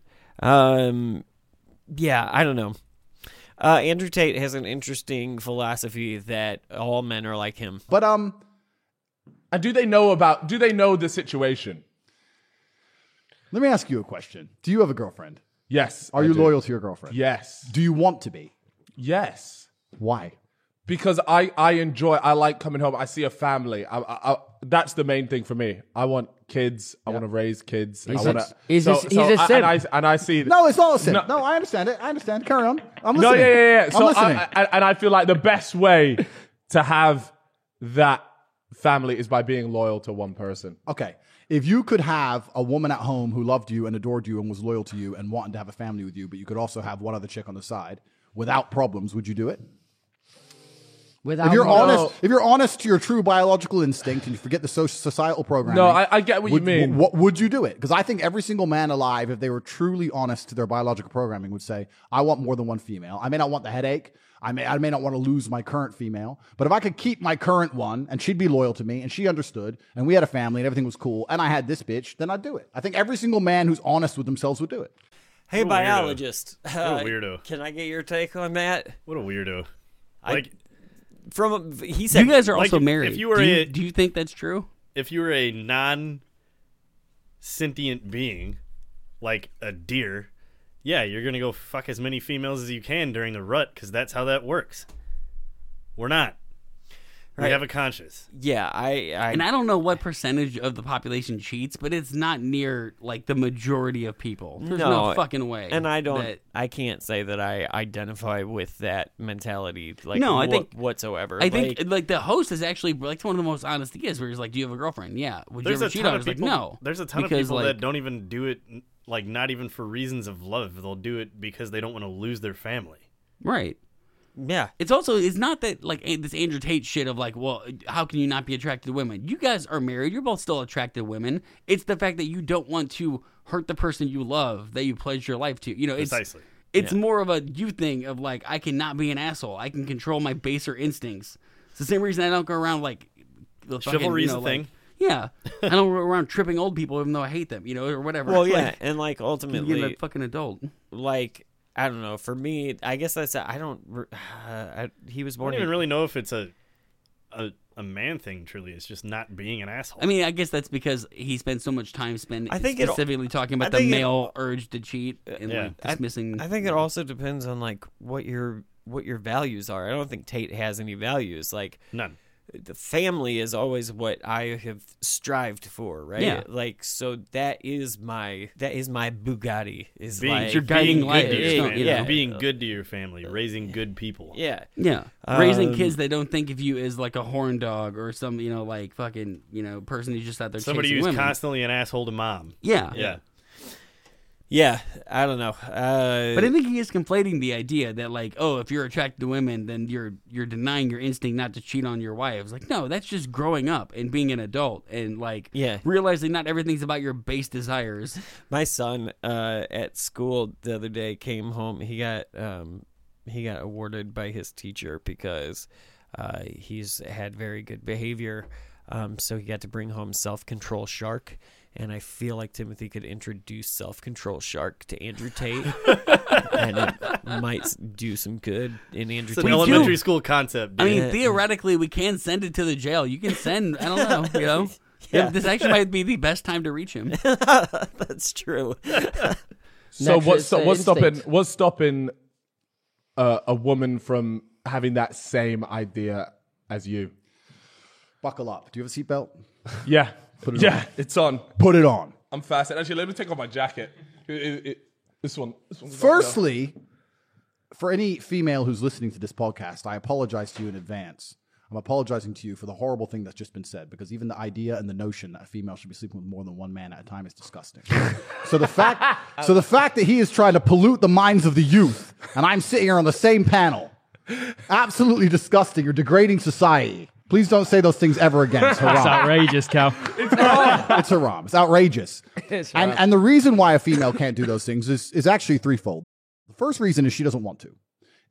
Um yeah, I don't know. Uh Andrew Tate has an interesting philosophy that all men are like him. But um, and do they know about? Do they know the situation? Let me ask you a question. Do you have a girlfriend? Yes. Are I you do. loyal to your girlfriend? Yes. Do you want to be? Yes. Why? because I I enjoy I like coming home. I see a family. I, I, I, that's the main thing for me. I want kids. I want to raise kids. He's I a- want to. he's a- he's simp. and I and I see. No, it's not a sin. No. No, I understand it. I understand. Carry on. I'm listening. no, listening. yeah, yeah, yeah. I'm So listening. I, I, and I feel like the best way to have that family is by being loyal to one person. Okay. If you could have a woman at home who loved you and adored you and was loyal to you and wanted to have a family with you, but you could also have one other chick on the side without problems, would you do it? Without If you're more- honest, if you're honest to your true biological instinct and you forget the social societal programming, No, I, I get what would, you mean. What would you do it? Because I think every single man alive, if they were truly honest to their biological programming, would say, "I want more than one female. I may not want the headache. I may, I may not want to lose my current female, but if I could keep my current one and she'd be loyal to me and she understood and we had a family and everything was cool and I had this bitch, then I'd do it. I think every single man who's honest with themselves would do it. Hey, What a weirdo. biologist. What a uh, weirdo. Can I get your take on that? What a weirdo. I- Like From he said, You guys are Like, also if- married. if you were do, you, a- do you think that's true? if you were a non sentient being, like a deer, yeah, you're gonna go fuck as many females as you can during the rut because that's how that works. We're not. We have a conscience. Yeah, I, I And I don't know what percentage of the population cheats, but it's not near like the majority of people. There's no, fucking way. And I don't. that- I can't say that I identify with that mentality. Like No, I wha- think- whatsoever. I think Like, like, the host is actually like one of the most honest he is, where he's like, "Do you have a girlfriend? Yeah. Would There's you a ever cheat ton on her?" of like, people. no. There's a ton Because, of people like, that don't even do it, like not even for reasons of love. They'll do it because they don't want to lose their family. Right. yeah, It's also it's not that like this Andrew Tate shit of like, well, how can you not be attracted to women? You guys are married. You're both still attracted to women. It's the fact that you don't want to hurt the person you love that you pledged your life to. You know, it's Precisely. it's more of a you thing of like I cannot be an asshole. I can control my baser instincts. It's the same reason I don't go around like the fucking, Chivalry you is know, a like- thing. Yeah, I don't go around tripping old people even though I hate them. You know, or whatever. Well, Like, yeah, and like being ultimately, a fucking adult. like I don't know. For me, I guess that's I don't. Uh, I, he was born. I born. don't even in- really know if it's a a, a man thing. Truly, it's just not being an asshole. I mean, I guess that's because he spent so much time spending I think it- specifically talking about the think it- male urge to cheat and Yeah. like dismissing. I think it also depends on like what your what your values are. I don't think Tate has any values. Like none. The family is always what I have strived for, right? Yeah. Like so that is my that is my Bugatti. Is Being, like your guiding being light, good to your not, family, you being good to your family, raising good people. yeah. yeah, raising Um, kids that don't think of you as like a horn dog or some you know like fucking you know person who's just out there Somebody who's women. constantly an asshole to mom. yeah, Yeah. Yeah, I don't know. Uh, But I think he is conflating the idea that like, oh, if you're attracted to women, then you're you're denying your instinct not to cheat on your wife. It's like, no, that's just growing up and being an adult and like Yeah. realizing not everything's about your base desires. my son uh, at school the other day came home. He got um, he got awarded by his teacher because uh, he's had very good behavior. Um, so he got to bring home self control shark. And I feel like Timothy could introduce self control shark to Andrew Tate, and it might do some good in Andrew It's an Tate. elementary school concept. I Dude. mean, theoretically, we can send it to the jail. You can send. I don't know. You know, Yeah. this actually might be the best time to reach him. That's true. So Natural what's what's stopping instinct. what's stopping uh, a woman from having that same idea as you? Buckle up. Do you have a seatbelt? Yeah, it yeah, on. it's on. Put it on. I'm fastened. Actually, let me take off my jacket. It- it- it- this one. This one's Firstly, for any female who's listening to this podcast, I apologize to you in advance. I'm apologizing to you for the horrible thing that's just been said because even the idea and the notion that a female should be sleeping with more than one man at a time is disgusting. so the fact, so the fact that he is trying to pollute the minds of the youth, and I'm sitting here on the same panel, absolutely disgusting. You're degrading society. Please don't say those things ever again. It's haram. It's outrageous, Cal. it's haram. It's outrageous. It's and and the reason why a female can't do those things is is actually threefold. The first reason is she doesn't want to.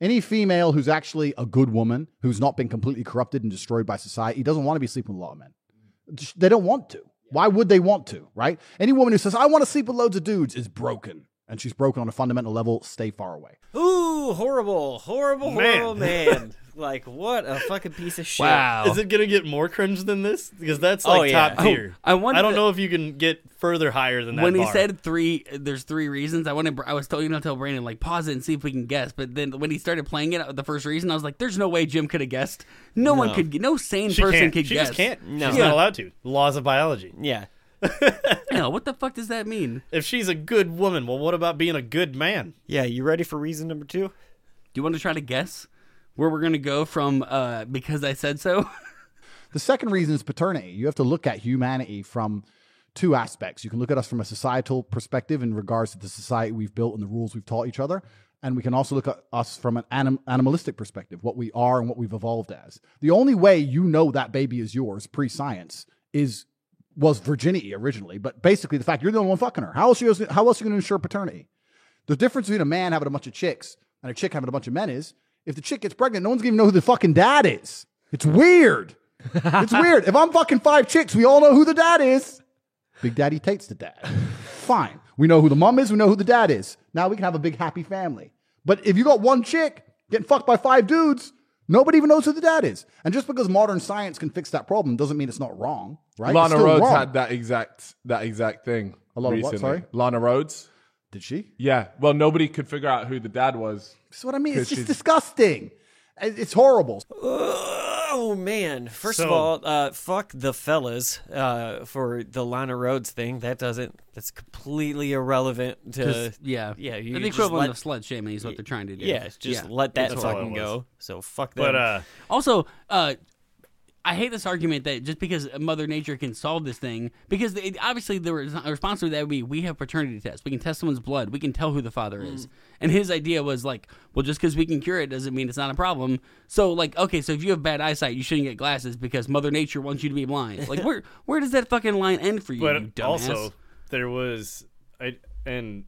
Any female who's actually a good woman, who's not been completely corrupted and destroyed by society, doesn't want to be sleeping with a lot of men. They don't want to. Why would they want to, right? Any woman who says, I want to sleep with loads of dudes is broken. And she's broken on a fundamental level. Stay far away. Ooh, horrible, horrible, Man. horrible man. like what a fucking piece of shit. Wow. Is it gonna get more cringe than this? Because that's Oh, like yeah. top tier. Oh, I wanted I don't know if you can get further higher than that. when he said three, there's three reasons. I wanted. I was telling you to tell Brandon like pause it and see if we can guess. But then when he started playing it, the first reason I was like, "There's no way Jim could have guessed. No, one could. No sane she person can't. could she guess. just can't. No. She's Yeah. not allowed to. Laws of biology. Yeah. Yeah, what the fuck does that mean? If she's a good woman, well, what about being a good man? Yeah, you ready for reason number two? Do you want to try to guess where we're gonna go from? Uh, because I said so. The second reason is paternity. You have to look at humanity from two aspects. You can look at us from a societal perspective in regards to the society we've built and the rules we've taught each other. And we can also look at us from an anim- animalistic perspective, what we are and what we've evolved as. The only way you know that baby is yours pre science is was virginity originally, but basically the fact you're the only one fucking her. How else, you, how else are you going to ensure paternity? The difference between a man having a bunch of chicks and a chick having a bunch of men is if the chick gets pregnant, no one's going to know who the fucking dad is. It's weird. it's weird. If I'm fucking five chicks, we all know who the dad is. Big Daddy Tate's the dad. Fine. We know who the mom is. We know who the dad is. Now we can have a big happy family. But if you got one chick getting fucked by five dudes, nobody even knows who the dad is. And just because modern science can fix that problem doesn't mean it's not wrong, right? Lana still Rhoades wrong. had that exact that exact thing. A lot of what, recently. sorry? Lana Rhoades. Did she? Yeah. Well, nobody could figure out who the dad was. That's what I mean. It's just she's- disgusting. It's horrible. Oh man! First of all, uh, fuck the fellas uh, for the Lana Rhoades thing. That doesn't. That's completely irrelevant to. yeah, yeah. You the equivalent let- of slut shaming is what they're trying to do. Yeah, just Yeah. let that That's fucking go. So fuck them. But uh, Also, uh, I hate this argument that just because Mother Nature can solve this thing, because it, obviously the res- response to that would be we have paternity tests. We can test someone's blood. We can tell who the father is. And his idea was like, well, just because we can cure it doesn't mean it's not a problem. So, like, okay, so if you have bad eyesight, you shouldn't get glasses because Mother Nature wants you to be blind. Like, where where does that fucking line end for you? but you also there was I and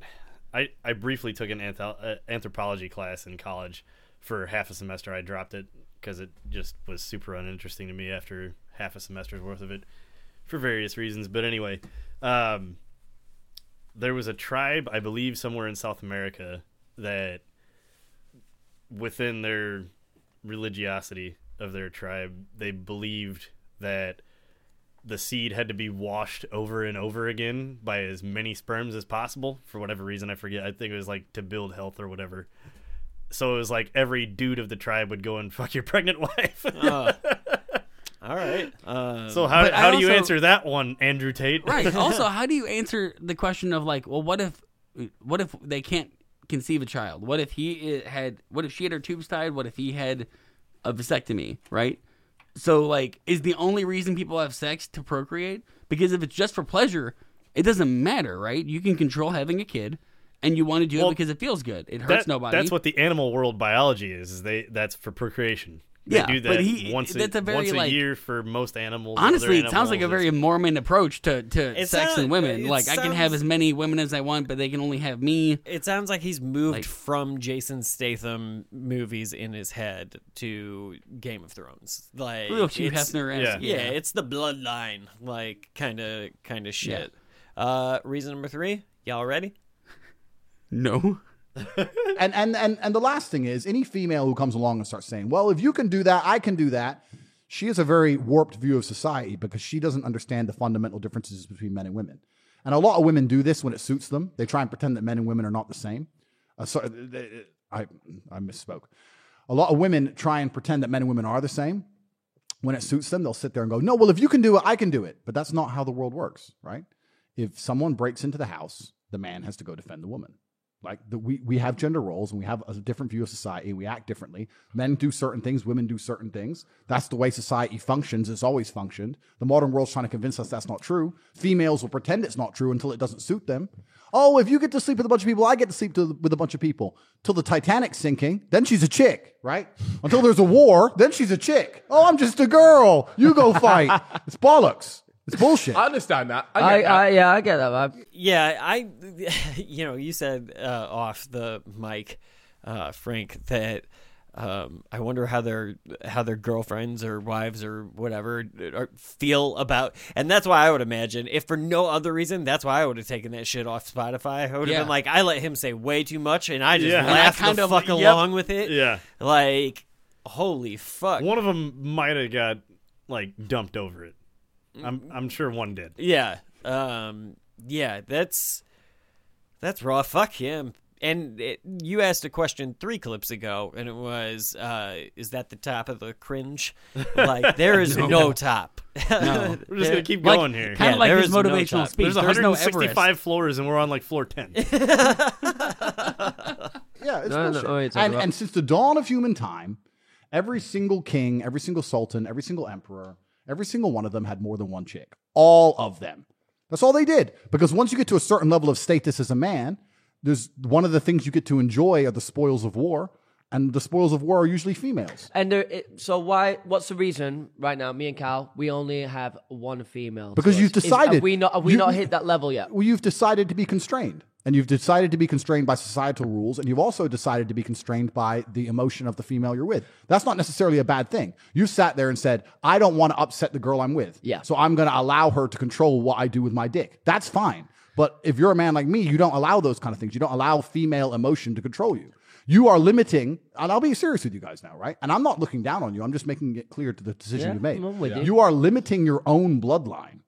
I I briefly took an antho- uh, anthropology class in college for half a semester. I dropped it because it just was super uninteresting to me after half a semester's worth of it for various reasons. But anyway, um, there was a tribe I believe somewhere in South America that within their religiosity of their tribe they believed that the seed had to be washed over and over again by as many sperms as possible for whatever reason I forget. I think it was like to build health or whatever. So it was like every dude of the tribe would go and fuck your pregnant wife. Uh, all right. Uh, so how But I how do you answer that one, Andrew Tate? right. Also, how do you answer the question of like, well, what if, what if they can't conceive a child? What if he had, what if she had her tubes tied? What if he had a vasectomy? Right. So like, is the only reason people have sex to procreate? Because if it's just for pleasure, it doesn't matter, right? You can control having a kid, and you want to do Well, it because it feels good. It hurts That- nobody. That's what the animal world biology is. Is they that's for procreation. They Yeah, do that but he- once a, that's a very, once a like- year for most animals. Honestly, it sounds like a very Mormon approach to, to sex sound- and women. Like I can have as many women as I want, but they can only have me. It sounds like he's moved Like- from Jason Statham movies in his head to Game of Thrones. Like Real Hugh Hefner. yeah. Yeah, it's the bloodline, like kind of kind of shit. Uh, reason number three, y'all ready? No. and, and and and the last thing is any female who comes along and starts saying, "Well, if you can do that, I can do that." She has a very warped view of society because she doesn't understand the fundamental differences between men and women. And a lot of women do this when it suits them. They try and pretend that men and women are not the same. Uh, sorry, they- I I misspoke. A lot of women try and pretend that men and women are the same. When it suits them, they'll sit there and go, "No, well, if you can do it, I can do it." But that's not how the world works, right? If someone breaks into the house, the man has to go defend the woman. Like the, we we have gender roles and we have a different view of society and we act differently. Men do certain things, women do certain things. That's the way society functions. It's always functioned. The modern world's trying to convince us that's not true. Females will pretend it's not true until it doesn't suit them. Oh, if you get to sleep with a bunch of people, I get to sleep to, with a bunch of people. Till the Titanic's sinking, then she's a chick, right? Until there's a war, then she's a chick. Oh, I'm just a girl. You go fight. it's bollocks. It's bullshit. I understand that. I, I, that. I, yeah, I get that, man. Yeah, I, you know, you said uh, off the mic, uh, Frank, that um, I wonder how their how their girlfriends or wives or whatever are, feel about, and that's why I would imagine, if for no other reason, that's why I would have taken that shit off Spotify. I would have Yeah. been like, I let him say way too much, and I just Yeah. And I laughed kind the of- fuck yep. along with it. Yeah. like holy fuck. One of them might have got like dumped over it. I'm I'm sure one did. Yeah. Um yeah, that's that's raw. Fuck him. And it, you asked a question three clips ago, and it was, uh, "Is that the top of the cringe?" Like there is no, top. No. We're just gonna keep Like- going here. Kind Yeah, of like there his is no motivational speech. There's There's, no 165 Everest. floors, and we're on like floor 10. Yeah, it's No, no, bullshit. oh, you're and, and since the dawn of human time, every single king, every single sultan, every single emperor, every single one of them had more than one chick. All of them. That's all they did. Because once you get to a certain level of status as a man, there's one of the things you get to enjoy are the spoils of war, and the spoils of war are usually females. And there, it, so why? What's the reason right now? Me and Cal, we only have one female. Because you've us. Is- decided- have we not? Have we you- not hit that level yet? Well, you've decided to be constrained. And you've decided to be constrained by societal rules, and you've also decided to be constrained by the emotion of the female you're with. That's not necessarily a bad thing. You sat there and said, I don't want to upset the girl I'm with. Yeah. So I'm going to allow her to control what I do with my dick. That's fine. But if you're a man like me, you don't allow those kind of things. You don't allow female emotion to control you. You are limiting, and I'll be serious with you guys now, right? And I'm not looking down on you. I'm just making it clear to the decision Yeah, you made. You are limiting your own bloodline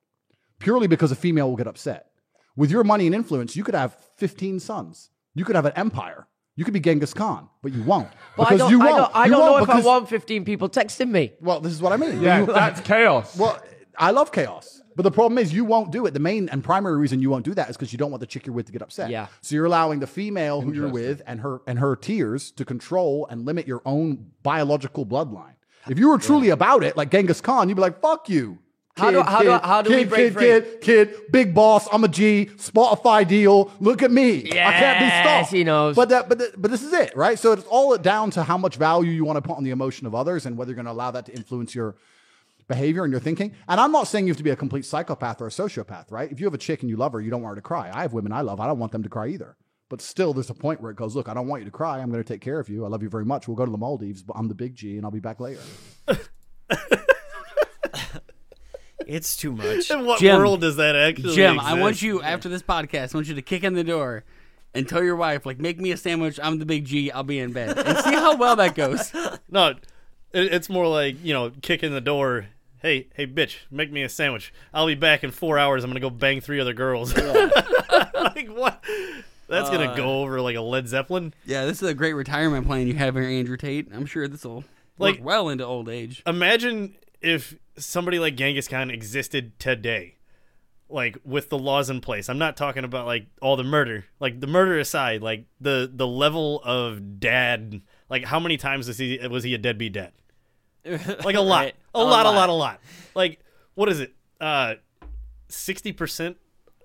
purely because a female will get upset. With your money and influence, you could have 15 sons. You could have an empire. You could be Genghis Khan, but you won't. But I because don't, you won't. don't, I don't know won't if I want 15 people texting me. Well, this is what I mean. Yeah, You- that's chaos. well, I love chaos. But the problem is you won't do it. The main and primary reason you won't do that is because you don't want the chick you're with to get upset. Yeah. So you're allowing the female who you're with and her and her tears to control and limit your own biological bloodline. If you were truly about it, like Genghis Khan, you'd be like, "Fuck you." How do- how do- how do kid, we break kid, free? kid, kid, big boss. I'm a G. Spotify deal. Look at me. I can't be stopped. he knows. But that, but th- but this is it, right? So it's all down to how much value you want to put on the emotion of others and whether you're going to allow that to influence your behavior and your thinking. And I'm not saying you have to be a complete psychopath or a sociopath, right? If you have a chick and you love her, you don't want her to cry. I have women I love. I don't want them to cry either. But still, there's a point where it goes, look, I don't want you to cry. I'm going to take care of you. I love you very much. We'll go to the Maldives, but I'm the big G and I'll be back later. It's too much. In what Jim, world does that actually Jim, exist? I want you after this podcast. I want you to kick in the door and tell your wife, like, make me a sandwich. I'm the big G. I'll be in bed and see how well that goes. No, it, it's more like you know, kick in the door. Hey, hey, bitch, make me a sandwich. I'll be back in four hours. I'm gonna go bang three other girls. like what? That's gonna Uh, go over like a Led Zeppelin. Yeah, this is a great retirement plan you have here, Andrew Tate. I'm sure this will Like- work well into old age. Imagine if somebody like Genghis Khan existed today, like with the laws in place. I'm not talking about like all the murder, like the murder aside, like the the level of dad. Like how many times was he was he a deadbeat dad? Like a lot, Right. a, A lot, a lot. lot, a lot. Like what is it? Uh, sixty percent.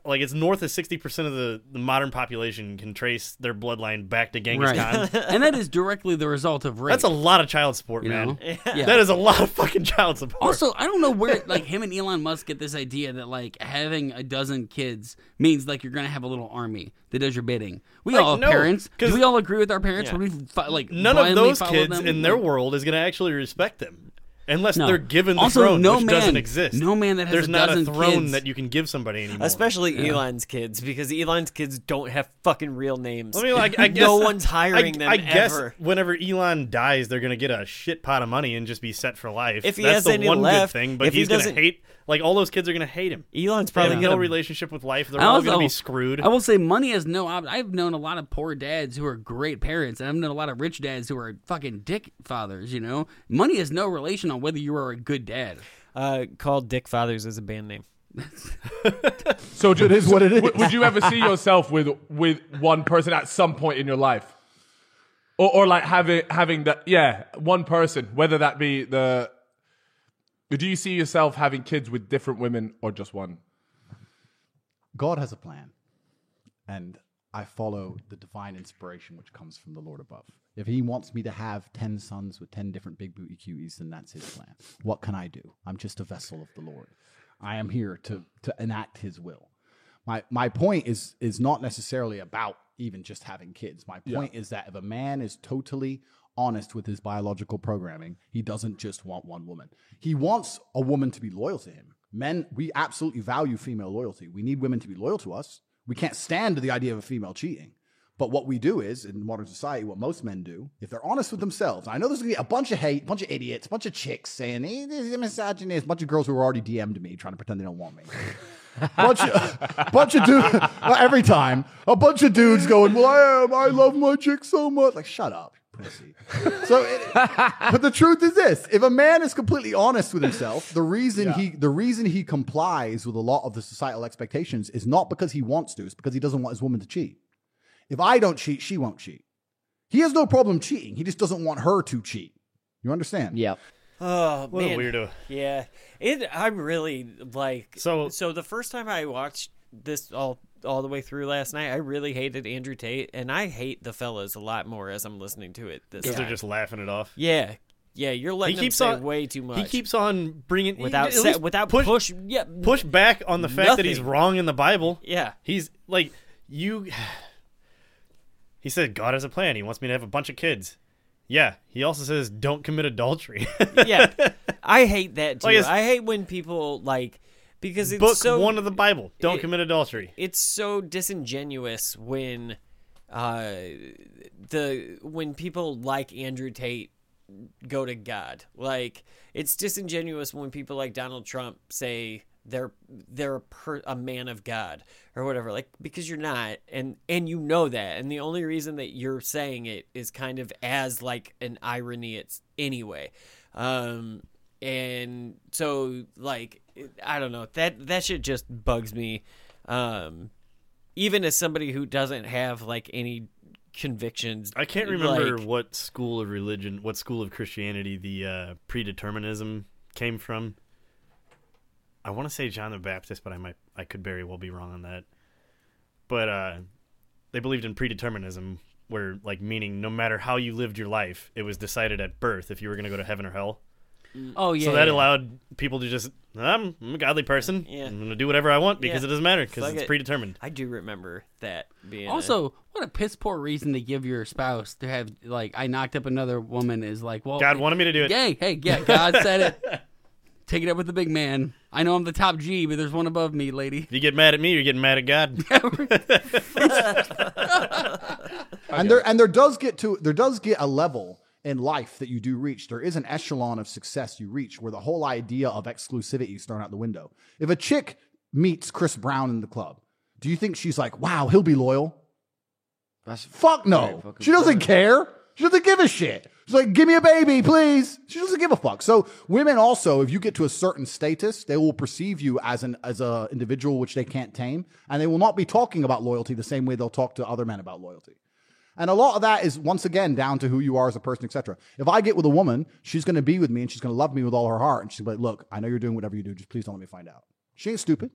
Like it's north of sixty percent of the, the modern population can trace their bloodline back to Genghis Right. Khan. and that is directly the result of rape. That's a lot of child support, You man. Yeah. That is a lot of fucking child support. Also, I don't know where like him and Elon Musk get this idea that like having a dozen kids means like you're gonna have a little army that does your bidding. We Like, all no, parents. Do we all agree with our parents Yeah. when we like none of those kids them? in their world is going to actually respect them unless No. they're given the Also, throne no which man- doesn't exist no man that has there's a not dozen a throne kids- that you can give somebody anymore Especially Elon's kids, because Elon's kids don't have fucking real names. I mean, like, I guess no one's hiring I, them I guess ever. whenever Elon dies, they're gonna get a shit pot of money and just be set for life. If he That's has the any one left, good thing, but if he he's gonna hate. Like all those kids are gonna hate him. Elon's They have no gonna relationship with life. They're I all gonna be screwed. I will say money has no. Ob- I've known a lot of poor dads who are great parents, and I've known a lot of rich dads who are fucking dick fathers. You know, money has no relation on whether you are a good dad. uh, called Dick Fathers as a band name. So It is what it is. Would, would you ever see yourself with with one person at some point in your life, or or like having having that? Yeah, one person, whether that be the. Do you see yourself having kids with different women or just one? God has a plan, and I follow the divine inspiration which comes from the Lord above. If He wants me to have 10 sons with 10 different big booty cuties, then that's His plan. What can I do? I'm just a vessel of the Lord. I am here to, to enact His will. My, my point is, is not necessarily about even just having kids. My point is that if a man is totally honest with his biological programming, he doesn't just want one woman. He wants a woman to be loyal to him. Men, we absolutely value female loyalty. We need women to be loyal to us. We can't stand the idea of a female cheating. But what we do is, in modern society, what most men do, if they're honest with themselves, I know there's gonna be a bunch of hate, a bunch of idiots, a bunch of chicks saying, hey, this is a misogynist, a bunch of girls who are already DM'd me trying to pretend they don't want me. bunch of, bunch of dudes, every time, a bunch of dudes going, well, I am, I love my chick so much. Like, shut up, pussy. So, it, but the truth is this: if a man is completely honest with himself, the reason he the reason he complies with a lot of the societal expectations is not because he wants to; it's because he doesn't want his woman to cheat. If I don't cheat, she won't cheat. He has no problem cheating. He just doesn't want her to cheat. You understand? Yep. Oh What a weirdo. Yeah, it. I'm really like. So- so the first time I watched this all all the way through last night, I really hated Andrew Tate, and I hate the fellas a lot more as I'm listening to it this because they're just laughing it off. yeah, yeah. You're letting He them keeps say on way too much. He keeps on bringing without at sa- without push, push. Yeah, push back on the fact that he's wrong in the Bible. Yeah. He's like you. He said God has a plan. He wants me to have a bunch of kids. Yeah. He also says don't commit adultery. yeah. I hate that too. Like, I hate when people like because it's Book so one of the Bible. Don't it- commit adultery. it's so disingenuous when uh the when people like Andrew Tate go to God. Like it's disingenuous when people like Donald Trump say they're they're a, per, a man of God or whatever like because you're not and and you know that and the only reason that you're saying it is kind of as like an irony it's anyway um and so like I don't know that that shit just bugs me um even as somebody who doesn't have like any convictions I can't remember like- what school of religion, what school of Christianity the uh, predeterminism came from. I want to say John the Baptist, but I might, I could very well be wrong on that. But uh, they believed in predeterminism, where like meaning no matter how you lived your life, it was decided at birth if you were going to go to heaven or hell. Oh yeah. so that yeah. allowed people to just, I'm, I'm a godly person. Yeah. I'm going to do whatever I want because Yeah. it doesn't matter because Fuck it's it. predetermined. I do remember that being a- Also, what a piss poor reason to give your spouse to have like I knocked up another woman is like, well, God wanted me to do it. Yay, hey, yeah, God said it. Take it up with the big man. I know I'm the top G, but there's one above me, lady. If you get mad at me, you're getting mad at God. and there and there does get to there does get a level in life that you do reach. There is an echelon of success you reach where the whole idea of exclusivity is thrown out the window. If a chick meets Chris Brown in the club, do you think she's like, "Wow, he'll be loyal"? That's Fuck no. She doesn't care. She doesn't give a shit. She's like, give me a baby, please. She doesn't give a fuck. So women also, if you get to a certain status, they will perceive you as an as a individual which they can't tame, and they will not be talking about loyalty the same way they'll talk to other men about loyalty. And a lot of that is once again down to who you are as a person, etc. If I get with a woman, she's going to be with me and she's going to love me with all her heart, and she's like, "Look, I know you're doing whatever you do, just please don't let me find out." She ain't stupid.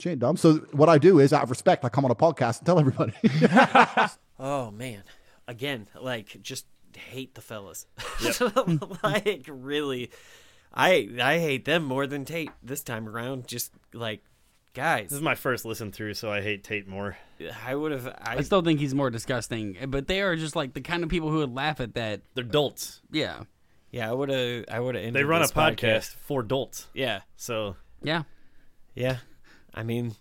She ain't dumb. So what I do is, out of respect, I come on a podcast and tell everybody. Oh man, again, like just hate the fellas. like really, I I hate them more than Tate this time around. Just like guys, This is my first listen through, so I hate Tate more. I would have. I, I still think he's more disgusting, but they are just like the kind of people who would laugh at that. They're dolts. Yeah, yeah, I would have. I would have. They run a podcast for dolts. Yeah, So yeah. yeah. I mean,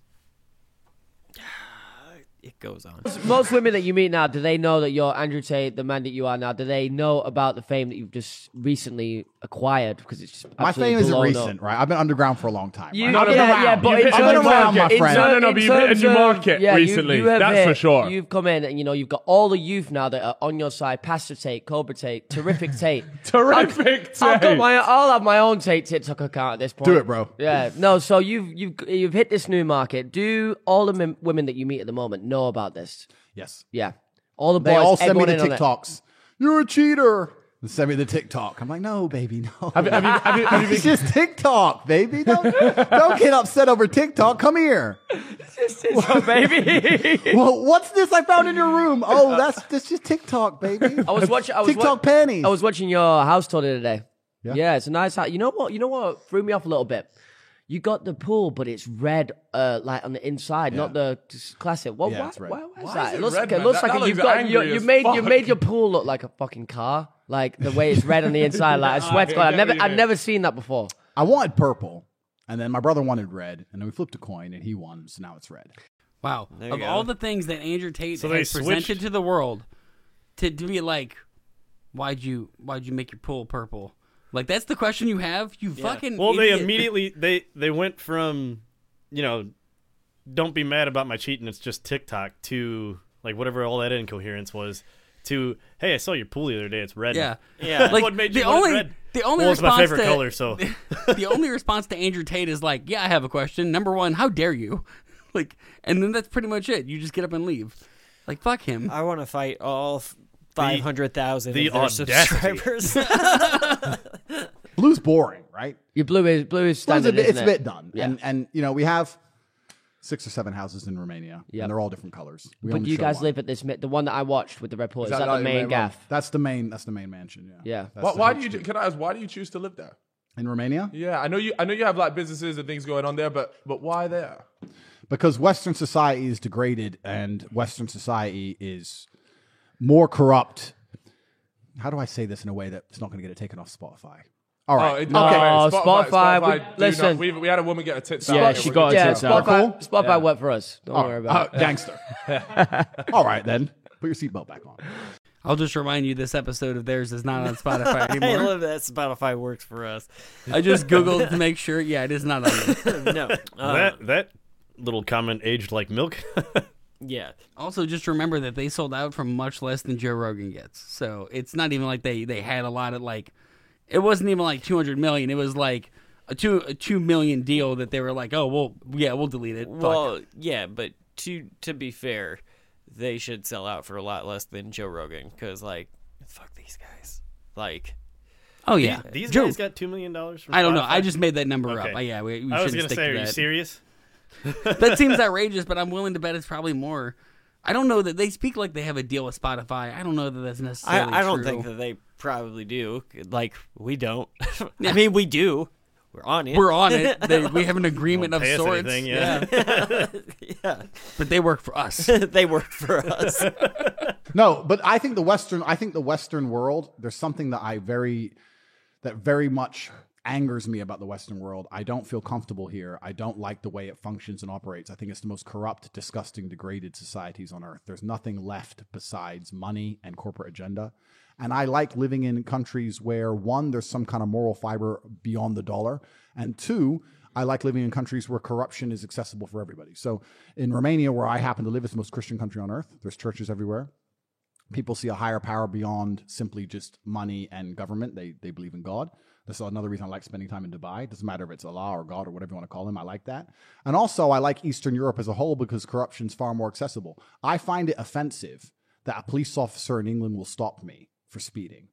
it goes on. Most women that you meet now, do they know that you're Andrew Tate, the man that you are now? Do they know about the fame that you've just recently acquired? Because it's just My fame isn't recent, up. right? I've been underground for a long time. You, right? No, I've no, been yeah, around. yeah, but You've hit a I've been around, of, my friend. No, no, no, but you've hit a new market yeah, recently. you have That's hit- for sure. You've come in and you know you've got all the youth now that are on your side. Pastor Tate, Cobra Tate, terrific Tate, Terrific I've got my, I'll have my own Tate TikTok account at this point. Do it, bro. Yeah, no. So you've you've you've hit this new market. Do all the men, women that you meet at the moment know about this? Yes. Yeah, all the boys. They all send me the in on it. TikToks. You're a cheater. And send me the TikTok. I'm like, no, baby, no. Have you, have you, have you, have you it's been, just TikTok, baby. Don't, don't get upset over TikTok. Come here. So, baby. Well, what's this I found in your room? Oh, that's that's just TikTok, baby. I was watching. I was TikTok wa- panties. I was watching your house tour the other day. Yeah. Yeah. it's a nice house. You know what? You know what threw me off a little bit. You got the pool, but it's red, uh, like on the inside, not the classic. What? Yeah, why, it's red. why, why is Why that? is it it looks red, like it looks That- like that you've got you, you as made you made your pool look like a fucking car. Like the way it's red on the inside. Like I swear to God, I I've never I've never seen that before. I wanted purple, and then my brother wanted red, and then we flipped a coin, and he won, so now it's red. Wow. Of go. all the things that Andrew Tate So has presented to the world, to, to be like, why'd you why'd you make your pool purple? Like that's the question you have. You fucking Well, they immediately they they went from, you know, don't be mad about my cheating. It's just TikTok to like whatever all that incoherence was. To hey, I saw your pool the other day. It's red. Yeah. Yeah. Like what made the you want it only red? the only well, it's my favorite to, color. So the only response to Andrew Tate is like, "Yeah, I have a question. Number one, how dare you?" Like, and then that's pretty much it. You just get up and leave. Like, fuck him. I want to fight all five hundred thousand the of their audacity. subscribers. Blue's boring, right? Your blue is blue is Blue's a bit, it's a bit done, Yeah. and and you know we have six or seven houses in Romania, Yep. and they're all different colors. We But you guys one. live at this the one that I watched with the red pool. Is, that, that the like main right, gaff? That's the main. That's the main mansion. Yeah. Yeah. That's why, why do you? Street. Can I ask? Why do you choose to live there? in Romania? Yeah, I know you. I know you have like businesses and things going on there, but but why there? because Western society is degraded and Western society is more corrupt. How do I say this in a way that's not going to get it taken off Spotify? All right. Oh, it- No, okay, Spotify, we- do not- listen. we, we had a woman get a tits Yeah, out. she We're got gonna- yeah, tits out. Spotify, Cool? Spotify Yeah. worked for us. Don't All worry right. about Uh, gangster. All right, then. Put your seatbelt back on. I'll just remind you, this episode of theirs is not on Spotify anymore. I anymore. love that Spotify works for us. I just googled to make sure. Yeah, it is not on. there. no, uh, that that little comment aged like milk. Yeah, Also, just remember that they sold out for much less than Joe Rogan gets. So it's not even like they they had a lot of like. It wasn't even like two hundred million. It was like a two a two million deal that they were like, oh well, yeah, we'll delete it. Fuck. well, yeah, but to to be fair, they should sell out for a lot less than Joe Rogan because like, fuck these guys. Like, oh yeah, These Joe- guys got two million dollars. For I don't know. I just made that number Okay. up. Uh, yeah, we, we I was shouldn't gonna stick say, to are you that. serious? that seems outrageous, but I'm willing to bet it's probably more. I don't know that they speak like they have a deal with Spotify. I don't know that that's necessarily I, I don't true. think that they probably do. Like, we don't. I mean, we do. We're on it. we're on it. They, we have an agreement Don't of pay us sorts. anything, yeah. but they work for us. they work for us. No, but I think the Western, I think the Western world, there's something that I very, that very much angers me about the Western world. I don't feel comfortable here. I don't like the way it functions and operates. I think it's the most corrupt, disgusting, degraded societies on earth. There's nothing left besides money and corporate agenda. And I like living in countries where one, there's some kind of moral fiber beyond the dollar, and two, I like living in countries where corruption is accessible for everybody. So in Romania, where I happen to live, it's the most Christian country on earth. There's churches everywhere people see a higher power beyond simply just money and government. They they believe in God. That's another reason I like spending time in Dubai. It doesn't matter if it's Allah or God or whatever you want to call him. I like that. And also, I like Eastern Europe as a whole because corruption's far more accessible. I find it offensive that a police officer in England will stop me for speeding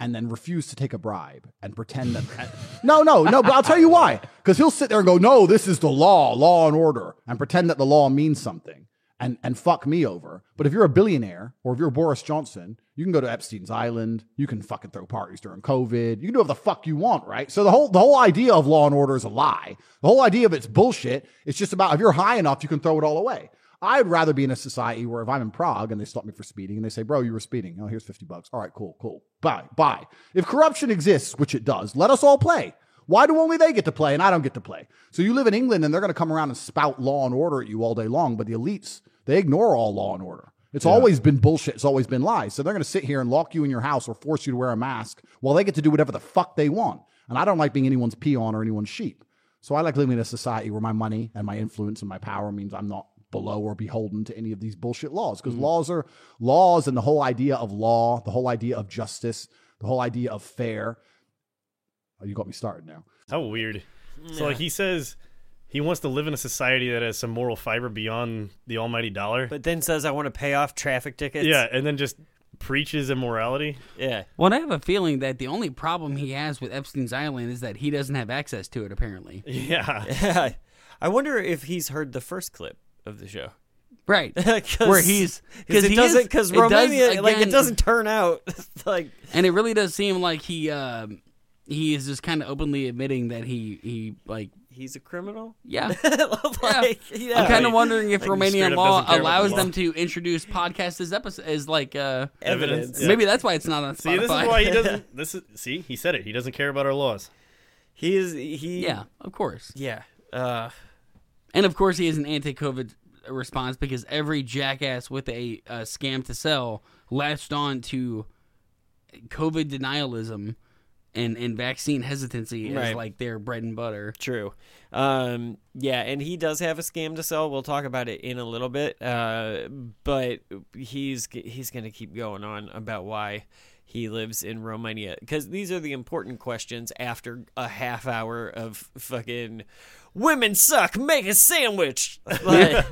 and then refuse to take a bribe and pretend that. no, no, no, but I'll tell you why. Because he'll sit there and go, no, this is the law, law and order, and pretend that the law means something and, and fuck me over. But if you're a billionaire or if you're Boris Johnson, you can go to Epstein's Island. You can fucking throw parties during COVID. You can do whatever the fuck you want, right? So the whole the whole idea of law and order is a lie. The whole idea of it's bullshit. It's just about if you're high enough, you can throw it all away. I'd rather be in a society where if I'm in Prague and they stop me for speeding and they say, bro, you were speeding. Oh, here's 50 bucks. All right, cool, cool. Bye, bye. If corruption exists, which it does, let us all play. Why do only they get to play and I don't get to play? So you live in England and they're going to come around and spout law and order at you all day long, but the elites, they ignore all law and order. It's always been bullshit. It's always been lies. So they're going to sit here and lock you in your house or force you to wear a mask while they get to do whatever the fuck they want. And I don't like being anyone's peon or anyone's sheep. So I like living in a society where my money and my influence and my power means I'm not below or beholden to any of these bullshit laws because mm-hmm. laws are laws and the whole idea of law, the whole idea of justice, the whole idea of fair. Oh, you got me started now. How weird. So like he says he wants to live in a society that has some moral fiber beyond the almighty dollar. but then says, I want to pay off traffic tickets. yeah, and then just preaches immorality. Yeah. Well, I have a feeling that the only problem he has with Epstein's Island is that he doesn't have access to it. Apparently, Yeah. Yeah. I wonder if he's heard the first clip of the show. right? 'Cause- Where he's because it he doesn't because it does, Romania like it again- doesn't turn out like and it really does seem like he um, he is just kind of openly admitting that he he like he's a criminal. yeah. like, yeah. I'm kind of wondering if Like, Romanian law doesn't care about the allows law. them to introduce podcasts as episode as like uh evidence. Yeah. maybe that's why it's not on Spotify. See, this is why he doesn't. This is see, he said it. He doesn't care about our laws. He is he. yeah, of course. Yeah. Uh, And of course, he has an anti-COVID response because every jackass with a, uh scam to sell latched on to COVID denialism and, and vaccine hesitancy Right. like their bread and butter. True. Um, yeah, and he does have a scam to sell. We'll talk about it in a little bit. Uh, but he's he's going to keep going on about why he lives in Romania because these are the important questions after a half hour of fucking women suck. Make a sandwich. Like,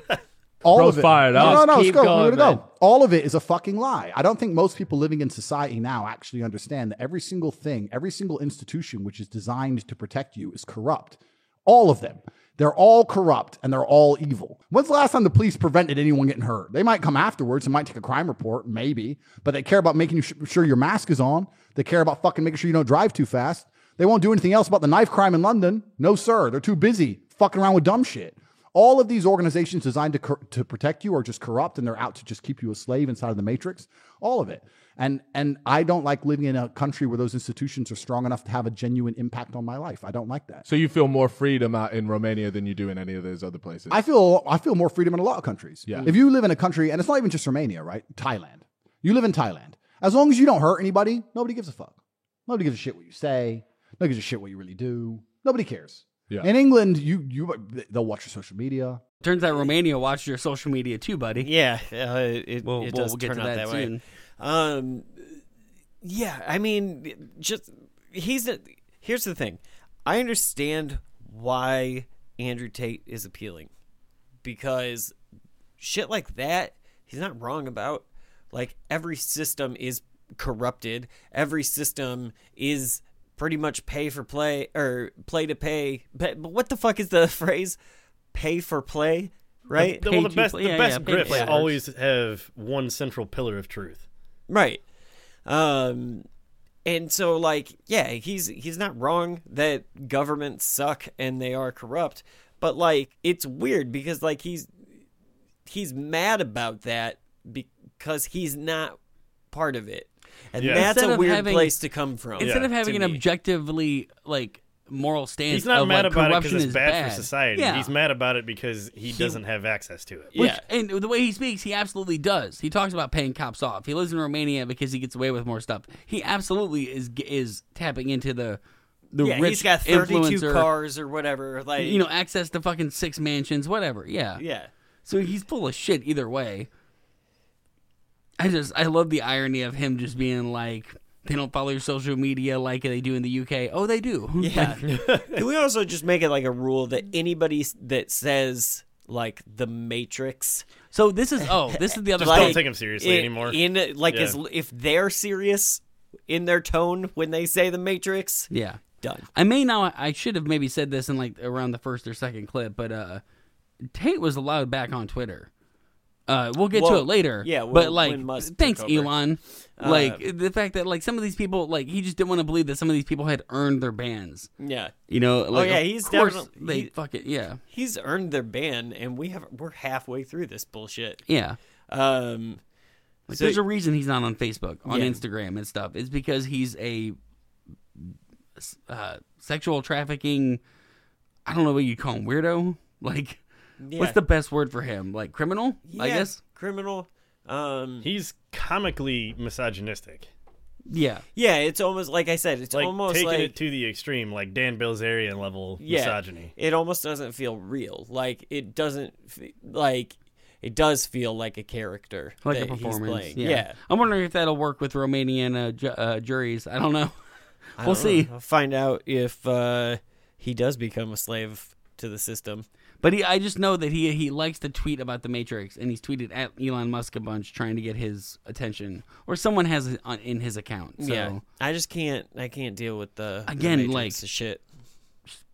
All Bro's of it. fired no, up. no, no, let's Keep go. going, gonna go. All of it is a fucking lie. I don't think most people living in society now actually understand that every single thing, every single institution which is designed to protect you is corrupt. All of them. They're all corrupt and they're all evil. When's the last time the police prevented anyone getting hurt? They might come afterwards and might take a crime report, maybe, but they care about making sure your mask is on. They care about fucking making sure you don't drive too fast. They won't do anything else about the knife crime in London. No, sir. They're too busy fucking around with dumb shit. All of these organizations designed to, cor- to protect you are just corrupt and they're out to just keep you a slave inside of the matrix. All of it. And, and I don't like living in a country where those institutions are strong enough to have a genuine impact on my life. I don't like that. So you feel more freedom out in Romania than you do in any of those other places. I feel I feel more freedom in a lot of countries. Yeah. If you live in a country, and it's not even just Romania, right? Thailand. You live in Thailand, As long as you don't hurt anybody, nobody gives a fuck. Nobody gives a shit what you say. Nobody gives a shit what you really do. Nobody cares. Yeah. In England, you you they'll watch your social media. Turns out Romania watched your social media too, buddy. Yeah, uh, it, We'll- it we'll- does we'll get turn to out that that, way. Um, yeah, I mean, just he's a, here's the thing. I understand why Andrew Tate is appealing because shit like that he's not wrong about. Like every system is corrupted. Every system is pretty much pay for play or play to pay. But, but what the fuck is the phrase? Pay for play, right? The, well, the best, play- the yeah, best yeah, pay to grifts play always have one central pillar of truth. Right. Um and so like yeah, he's he's not wrong that governments suck and they are corrupt, but like it's weird because like he's he's mad about that because he's not part of it. And Yeah. that's Instead a of weird having- place to come from. Instead of to having an me. objectively like moral stance, He's not of, mad like, about it corruption because it's is bad, for society. Yeah. He's mad about it because he, doesn't have access to it. Which, Yeah. and the way he speaks, he absolutely does. He talks about paying cops off. He lives in Romania because he gets away with more stuff. He absolutely is is tapping into the the yeah, rich he's got 32 influencer, cars or whatever like you know, access to fucking six mansions, whatever. Yeah, yeah. So he's full of shit either way. I just I love the irony of him just being like they don't follow your social media like they do in the UK. Oh, they do. Yeah. Can we also just make it like a rule that anybody that says like the Matrix so this is oh, this is the other Just don't take him seriously in, anymore. In like Yeah. as if they're serious in their tone when they say the Matrix, Yeah. done. I may now I should have maybe said this in like around the first or second clip, but uh Tate was allowed back on Twitter. Uh we'll get to it later. yeah, but like when Musk took thanks. Elon. Uh, like the fact that like some of these people like he just didn't want to believe that some of these people had earned their bans. Yeah. You know, like Oh, yeah, he's definitely- they he- fuck it, yeah. He's earned their ban and we have we're halfway through this bullshit. Yeah. Um Like, so- there's a reason he's not on Facebook, on Yeah. Instagram and stuff. It's because he's a uh, sexual trafficking. I don't know what you call him, weirdo. Like, Yeah. what's the best word for him? Like criminal, I guess. criminal. Um He's comically misogynistic. Yeah, yeah, it's almost like I said, it's Like almost taking like it to the extreme, like Dan Bilzerian level yeah, misogyny. It almost doesn't feel real. Like it doesn't f- like it does feel like a character like a that he's performance. playing. Yeah. Yeah. I'm wondering if that'll work with Romanian uh, ju- uh, juries. I don't know. We'll don't see. know. I'll find out if uh, he does become a slave to the system. But he, I just know that he he likes to tweet about the Matrix, and he's tweeted at Elon Musk a bunch, trying to get his attention, or someone has it on, in his account. So Yeah, I just can't. I can't deal with the the Again, Matrix like- shit.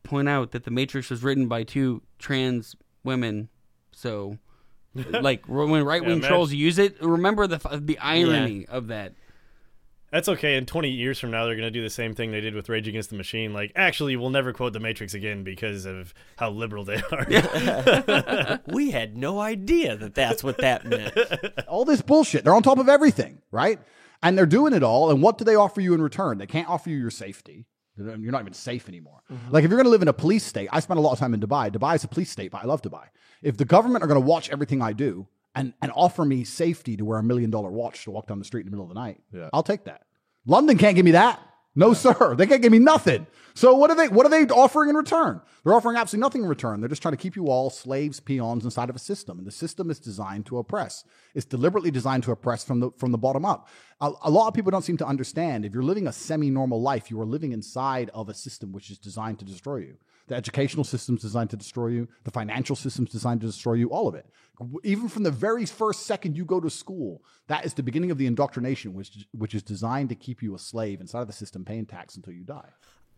point out that the Matrix was written by two trans women. So, like when right wing Yeah, trolls use it, remember the the irony of that. That's okay. In 20 years from now, they're going to do the same thing they did with Rage Against the Machine. Like, actually, we'll never quote The Matrix again because of how liberal they are. we had no idea that that's what that meant. all this bullshit. They're on top of everything, right? And they're doing it all. And what do they offer you in return? They can't offer you your safety. You're not even safe anymore. Mm-hmm. Like if you're going to live in a police state, I spent a lot of time in Dubai. Dubai is a police state, but I love Dubai. If the government are going to watch everything I do and, and offer me safety to wear a million dollar watch to walk down the street in the middle of the night, Yeah. I'll take that. London can't give me that. No, sir. They can't give me nothing. So what are they what are they offering in return? They're offering absolutely nothing in return. They're just trying to keep you all slaves, peons inside of a system. And the system is designed to oppress. It's deliberately designed to oppress from the from the bottom up. A, a lot of people don't seem to understand if you're living a semi-normal life, you are living inside of a system which is designed to destroy you. The educational system's designed to destroy you. The financial system's designed to destroy you. All of it. Even from the very first second you go to school, that is the beginning of the indoctrination, which which is designed to keep you a slave inside of the system, paying tax until you die.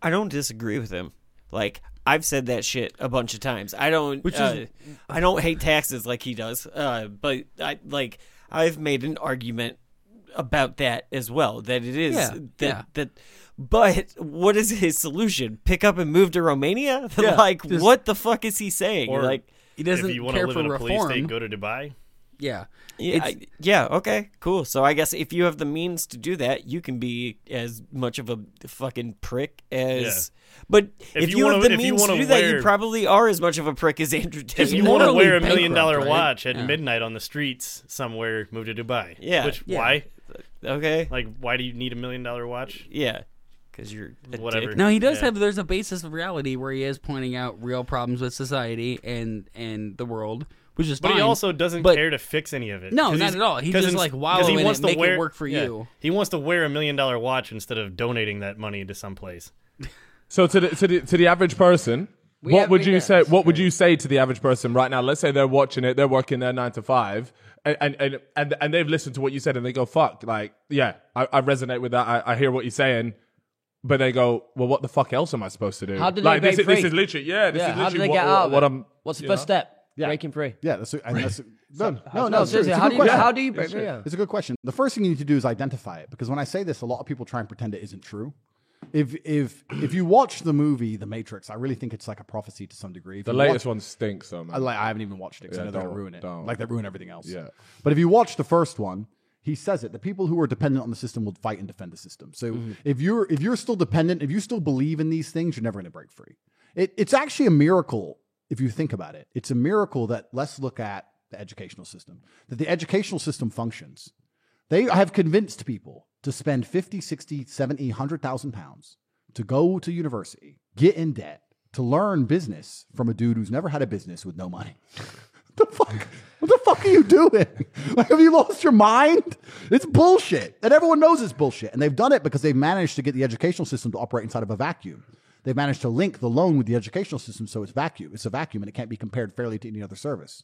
I don't disagree with him. Like I've said that shit a bunch of times. I don't. Which is- uh, I don't hate taxes like he does. Uh, but I like I've made an argument about that as well. That it is Yeah, that yeah. that. But what is his solution? Pick up and move to Romania? Yeah, like just- what the fuck is he saying? Or like He doesn't if you want to care live for in a police reform. state, go to Dubai. yeah, Yeah, I- yeah, okay, cool. So I guess if you have the means to do that, you can be as much of a fucking prick as. But if, you you, wanna- have the means to wanna do that, you probably are as much of a prick as Andrew Tate. If you want to wear a million dollar right? watch at Yeah. midnight on the streets somewhere, move to Dubai. Yeah. Which Yeah. why? Okay. Like, why do you need a million dollar watch? Yeah. Because you're a Whatever. dick. No, he does Yeah. have. There's a basis of reality where he is pointing out real problems with society and and the world, which is But fine. he also doesn't But- care to fix any of it. No, not at all. He 'cause just, ins- like, 'cause wallow in it, make it work for yeah, you. He wants to wear a million dollar watch instead of donating that money to some place. So to the to the to the average person, We what would you say? What would you say to the average person right now? Let's say they're watching it, they're working their nine to five, and and and, and, and they've listened to what you said, and they go, "Fuck!" Like, yeah, I, I resonate with that. I, I hear what you're saying, but they go, "Well, what the fuck else am I supposed to do?" How do they like this, break is, this is literally, yeah, this yeah, is how do literally they what, get out of what it? I'm. What's the you first know? step? Yeah. Breaking free. Yeah, that's, a, and that's no, no, no, no, seriously, it's a how good do you- question. how do you break free? Yeah. It's a good question. The first thing you need to do is identify it because when I say this, a lot of people try and pretend it isn't true. If if if you watch the movie The Matrix, I really think it's like a prophecy to some degree. If The you latest watch- one stinks, though, man. I, like, I haven't even watched it because Yeah, I know they're don't- ruin it. don't. Like they ruin everything else. Yeah. But if you watch the first one, he says it. The people who are dependent on the system will fight and defend the system. So Mm-hmm. if you're if you're still dependent, if you still believe in these things, you're never going to break free. It, it's actually a miracle if you think about it. It's a miracle that let's look at the educational system. That the educational system functions. They have convinced people to spend 50, 60, 70, 100,000 pounds to go to university, get in debt, to learn business from a dude who's never had a business with no money. the fuck? What the fuck are you doing? Like, have you lost your mind? It's bullshit. And everyone knows it's bullshit. And they've done it because they've managed to get the educational system to operate inside of a vacuum. They've managed to link the loan with the educational system so it's vacuum. It's a vacuum and it can't be compared fairly to any other service.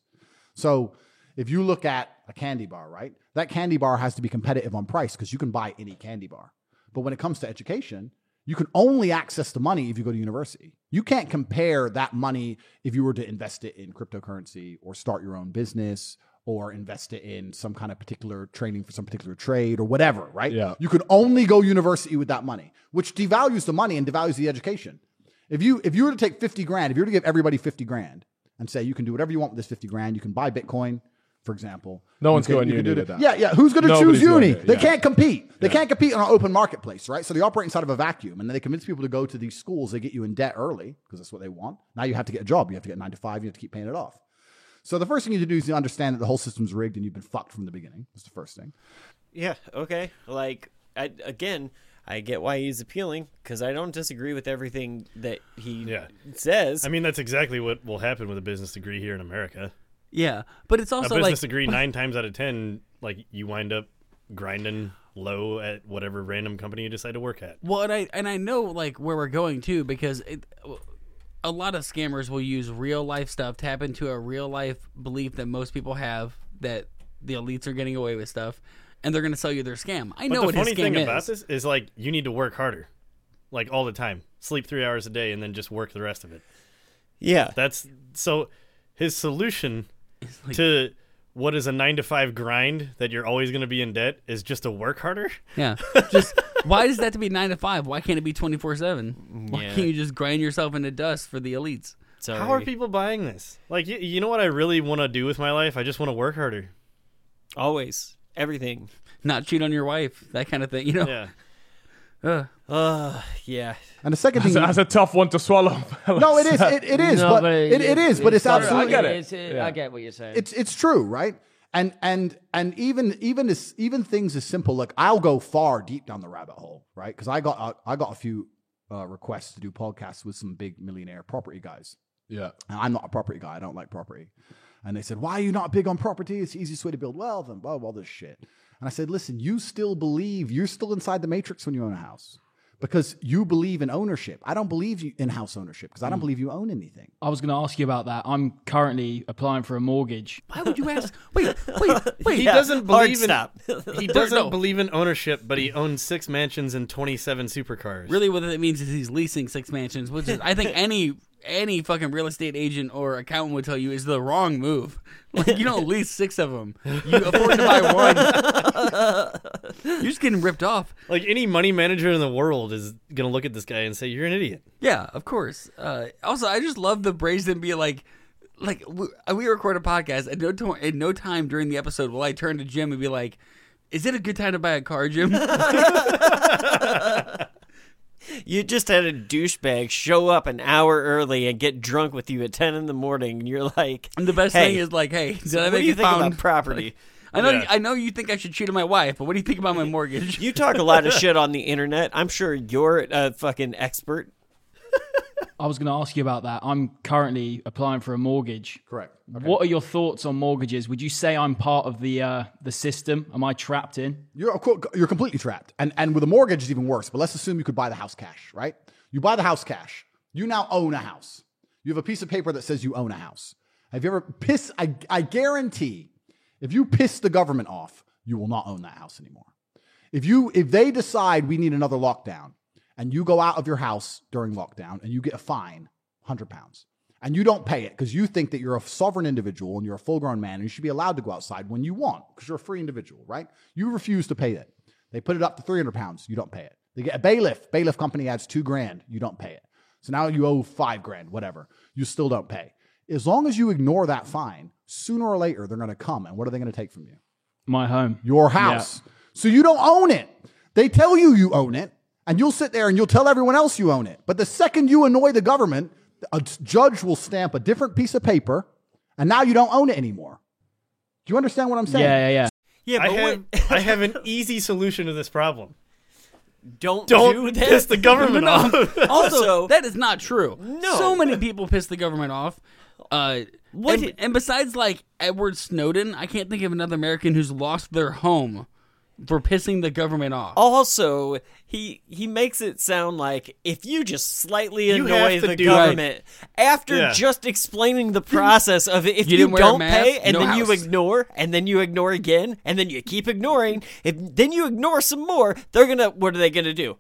So if you look at a candy bar, right? That candy bar has to be competitive on price because you can buy any candy bar. But when it comes to education, you can only access the money if you go to university. You can't compare that money if you were to invest it in cryptocurrency or start your own business or invest it in some kind of particular training for some particular trade or whatever, right? Yeah. You could only go university with that money, which devalues the money and devalues the education. If you if you were to take 50 grand, if you were to give everybody 50 grand and say you can do whatever you want with this 50 grand, you can buy Bitcoin, for example. No one's can- going you can uni do that. Yeah, yeah. Who's going to Nobody's choose going uni? there, They yeah. can't compete. They Yeah. can't compete on an open marketplace, right? So they operate inside of a vacuum, and then they convince people to go to these schools. They get you in debt early because that's what they want. Now you have to get a job. You have to get nine to five. You have to keep paying it off. So the first thing you need to do is you understand that the whole system's rigged and you've been fucked from the beginning. That's the first thing. Yeah. Okay. Like, I, again, I get why he's appealing because I don't disagree with everything that he Yeah. says. I mean, that's exactly what will happen with a business degree here in America. Yeah, but it's also a also business like degree nine times out of ten, like you wind up grinding low at whatever random company you decide to work at. Well, and I and I know like where we're going too because it, a lot of scammers will use real life stuff, tap into a real life belief that most people have that the elites are getting away with stuff, and they're going to sell you their scam. I But know the what funny his scam thing is. about this is like you need to work harder, like all the time. Sleep three hours a day and then just work the rest of it. yeah. That's so. His solution to what is a nine to five grind that you're always going to be in debt is just to work harder. Yeah, just why does that have to be nine to five? Why can't it be twenty four seven? Why Yeah. can't you just grind yourself into dust for the elites? Sorry. How are people buying this? Like, you, you know what I really want to do with my life? I just want to work harder. Always. Everything. Not cheat on your wife, that kind of thing. You know. Yeah. Ugh. Uh, yeah. And the second thing, That's, that's a tough one to swallow. no, it is, it, it is, No, but, it, it is, but it's sorry, absolutely, I get it. it's- it- Yeah. I get what you're saying. it's it's true, right? And and and even even as even things as simple like I'll go far deep down the rabbit hole, right? Because I got a, I got a few uh, requests to do podcasts with some big millionaire property guys. yeah. And I'm not a property guy. I don't like property. And they said, Why are you not big on property? It's the easiest way to build wealth and blah, blah, all this shit. And I said, Listen, you still believe you're still inside the matrix when you own a house because you believe in ownership. I don't believe in house ownership because I don't mm. believe you own anything. I was going to ask you about that. I'm currently applying for a mortgage. Why would you ask? Wait, wait, wait. He Yeah, doesn't hard believe in stop. he doesn't No. believe in ownership, but he owns six mansions and twenty seven supercars. Really, what that means is he's leasing six mansions, which is I think any any fucking real estate agent or accountant would tell you is the wrong move. Like you don't lease six of them, you afford to buy one. You're just getting ripped off. Like any money manager in the world is gonna look at this guy and say, "You're an idiot." Yeah, of course. Uh, also, I just love the brazen be like. Like we, we record a podcast, at no, to- at no time during the episode will I turn to Jim and be like, "Is it a good time to buy a car, Jim?" You just had a douchebag show up an hour early and get drunk with you at 10 in the morning. And you're like, And the best hey, thing is like, "Hey, did so I what make do you a think found about property? I know. Yeah. I know you think I should cheat on my wife, but what do you think about my mortgage? You talk a lot of shit on the internet. I'm sure you're a fucking expert. I was going to ask you about that. I'm currently applying for a mortgage. Correct. What are your thoughts on mortgages? Would you say I'm part of the uh, the system? Am I trapped in? You're of course- you're completely trapped. And and with a mortgage it's even worse. But let's assume you could buy the house cash, right? You buy the house cash. You now own a house. You have a piece of paper that says you own a house. Have you ever piss? I I guarantee, if you piss the government off, you will not own that house anymore. If you if they decide we need another lockdown, and you go out of your house during lockdown and you get a fine, hundred pounds, and you don't pay it because you think that you're a sovereign individual and you're a full grown man and you should be allowed to go outside when you want because you're a free individual, right? You refuse to pay it. They put it up to 300 pounds. You don't pay it. They get a bailiff. Bailiff company adds two grand. You don't pay it. So now you owe five grand, whatever. You still don't pay. As long as you ignore that fine, sooner or later they're going to come. And what are they going to take from you? My home. Your house. So you don't own it. They tell you you own it, and you'll sit there and you'll tell everyone else you own it. But the second you annoy the government, a judge will stamp a different piece of paper, and now you don't own it anymore. Do you understand what I'm saying? Yeah, yeah, yeah. Yeah, I have, I have an easy solution to this problem. don't Don't do that. piss the government off. Also, that is not true. No. so many people piss the government off. Uh, What and, and besides, like Edward Snowden, I can't think of another American who's lost their home for pissing the government off. Also, he he makes it sound like if you just slightly You annoy the do- government after Yeah. just explaining the process of if You you, didn't wear a don't mask, pay and no then you ignore and then you ignore again and then you keep ignoring, if then you ignore some more, they're gonna what are they gonna do?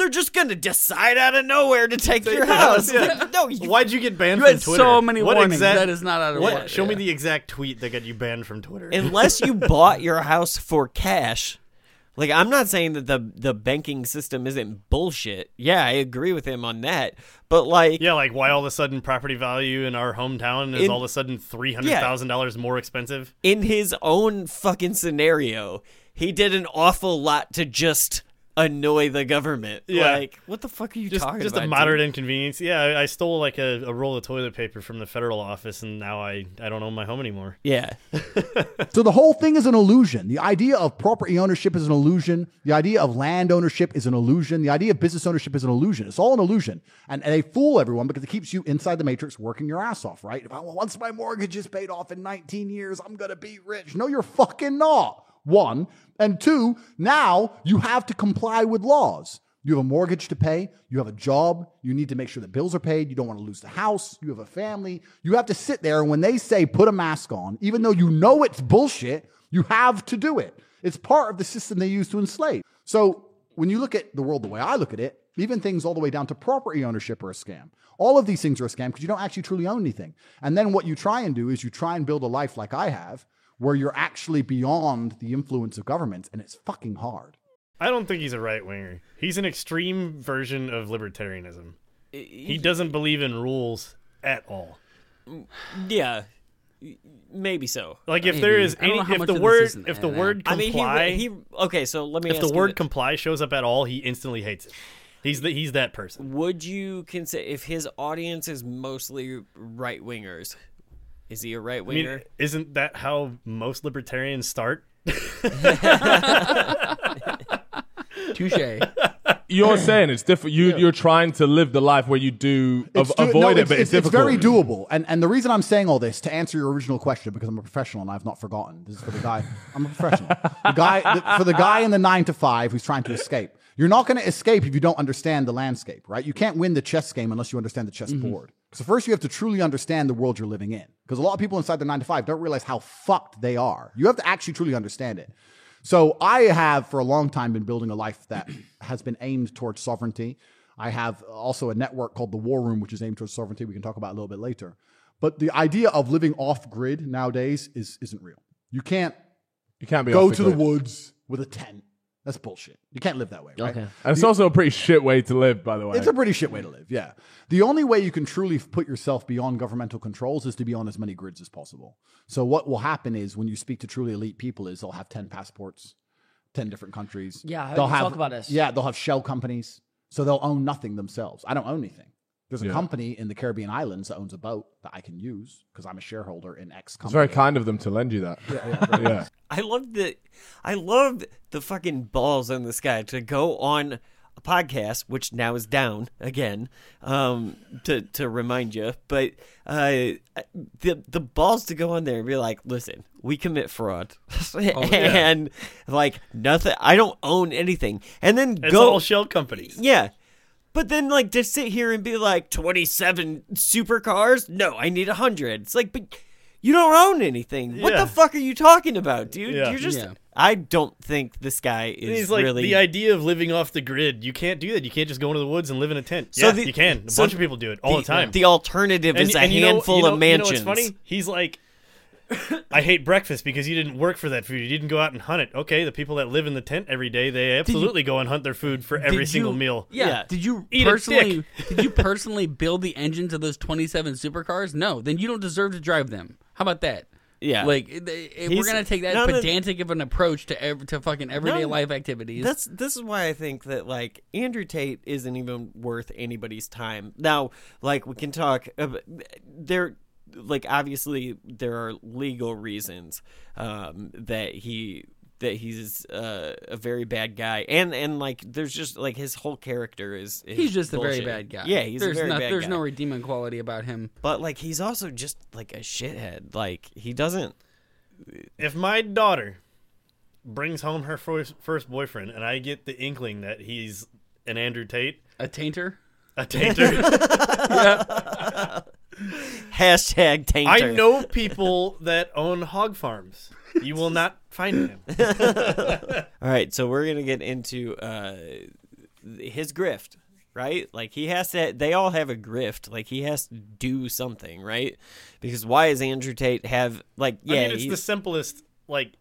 They're just gonna decide out of nowhere to take your house. Yeah. Like, no, you, Why'd you get banned You from had Twitter? so many what warnings. exact- That is not out of what, order. Show me the exact tweet that got you banned from Twitter. unless you bought your house for cash. Like I'm not saying that the the banking system isn't bullshit. Yeah, I agree with him on that. But like yeah, like why all of a sudden property value in our hometown is In- all of a sudden three hundred thousand dollars more expensive? in his own fucking scenario, he did an awful lot to just annoy the government. Yeah. Like, what the fuck are you Just, talking just about? Just a dude? moderate inconvenience. Yeah, I, I stole like a, a roll of toilet paper from the federal office, and now I, I don't own my home anymore. Yeah. So the whole thing is an illusion. The idea of property ownership is an illusion. The idea of land ownership is an illusion. The idea of business ownership is an illusion. It's all an illusion. And, and they fool everyone because it keeps you inside the matrix working your ass off, right? If I, once my mortgage is paid off in 19 years, I'm going to be rich. No, you're fucking not. One. And two, now you have to comply with laws. You have a mortgage to pay. You have a job. You need to make sure the bills are paid. You don't want to lose the house. You have a family. You have to sit there. And when they say put a mask on, even though you know it's bullshit, you have to do it. It's part of the system they use to enslave. So when you look at the world the way I look at it, even things all the way down to property ownership are a scam. All of these things are a scam because you don't actually truly own anything. And then what you try and do is you try and build a life like I have, where you're actually beyond the influence of governments, and it's fucking hard. I don't think he's a right winger. He's an extreme version of libertarianism. He doesn't believe in rules at all. Yeah. Maybe so. Like if Maybe. there is I don't any, know how if much the of this word is in if the there, word I mean, comply, he, he okay. So let me if ask the you word this. comply shows up at all, he instantly hates it. He's the he's that person. Would you consider if his audience is mostly right wingers? Is he a right I mean, winger? isn't that how most libertarians start? Touche. You're saying it's different. You you're trying to live the life where you do av- It's do- avoid no, it, but it's, difficult. very doable. And and the reason I'm saying all this to answer your original question because I'm a professional and I've not forgotten. This is for the guy. I'm a professional. the guy the, for the guy in the nine to five who's trying to escape. You're not going to escape if you don't understand the landscape, right? You can't win the chess game unless you understand the chess board. Mm-hmm. So first you have to truly understand the world you're living in. Because a lot of people inside the nine to five don't realize how fucked they are. You have to actually truly understand it. So I have for a long time been building a life that has been aimed towards sovereignty. I have also a network called the War Room, which is aimed towards sovereignty. We can talk about a little bit later. But the idea of living off grid nowadays is isn't real. You can't you can't be go off to the woods with a tent. That's bullshit. You can't live that way, right? Okay. And it's also a pretty shit way to live, by the way. It's a pretty shit way to live, yeah. The only way you can truly put yourself beyond governmental controls is to be on as many grids as possible. So what will happen is when you speak to truly elite people is they'll have 10 passports, 10 different countries. Yeah, I heard they'll you have, talk about this. Yeah, they'll have shell companies. So they'll own nothing themselves. I don't own anything. There's a Yeah. company in the Caribbean islands that owns a boat that I can use because I'm a shareholder in X It's very kind of them to lend you that. Yeah, I love the I love the fucking balls on this guy to go on a podcast, which now is down again, um, to to remind you. But uh, the the balls to go on there and be like, listen, we commit fraud, and like nothing. I don't own anything, and then It's go all shell companies. yeah. But then, like, to sit here and be like, 27 supercars? No, I need 100. It's like, but you don't own anything. What the fuck are you talking about, dude? Yeah. You're just. Yeah. I don't think this guy And is He's like really. the idea of living off the grid. You can't do that. You can't just go into the woods and live in a tent. So yeah, the- you can. A so bunch of people do it all the, time. The alternative is a you know- handful you know- of You know mansions. what's funny? He's like, I hate breakfast because you didn't work for that food. You didn't go out and hunt it. Okay, the people that live in the tent every day, they absolutely go and hunt their food for every Did single meal. Yeah. Yeah. Did you Eat personally? did you personally build the engines of those twenty-seven supercars? No. Then you don't deserve to drive them. How about that? Yeah. Like eh, if if eh, we're gonna take that none of- pedantic of an approach to ev- to fucking everyday None- life activities. That's this is why I think that like Andrew Tate isn't even worth anybody's time. Now, like we can talk. Uh, ab- eh, There, like obviously there are legal reasons um, that he that he's uh, a very bad guy, and and like there's just like his whole character is, is he's just a very bad guy. Yeah, he's there's a very not, bad There's guy. no redeeming quality about him. but like he's also just like a shithead. Like he doesn't. If my daughter brings home her first, first boyfriend and I get the inkling that he's an Andrew Tate, A tainter. a tainter, Hashtag tainter. I know people that own hog farms. You will not find him. All right, so we're gonna get into uh, his grift, right? Like he has to. They all have a grift. Like he has to do something, right? Because why is Andrew Tate have like yeah I mean, it's the simplest, like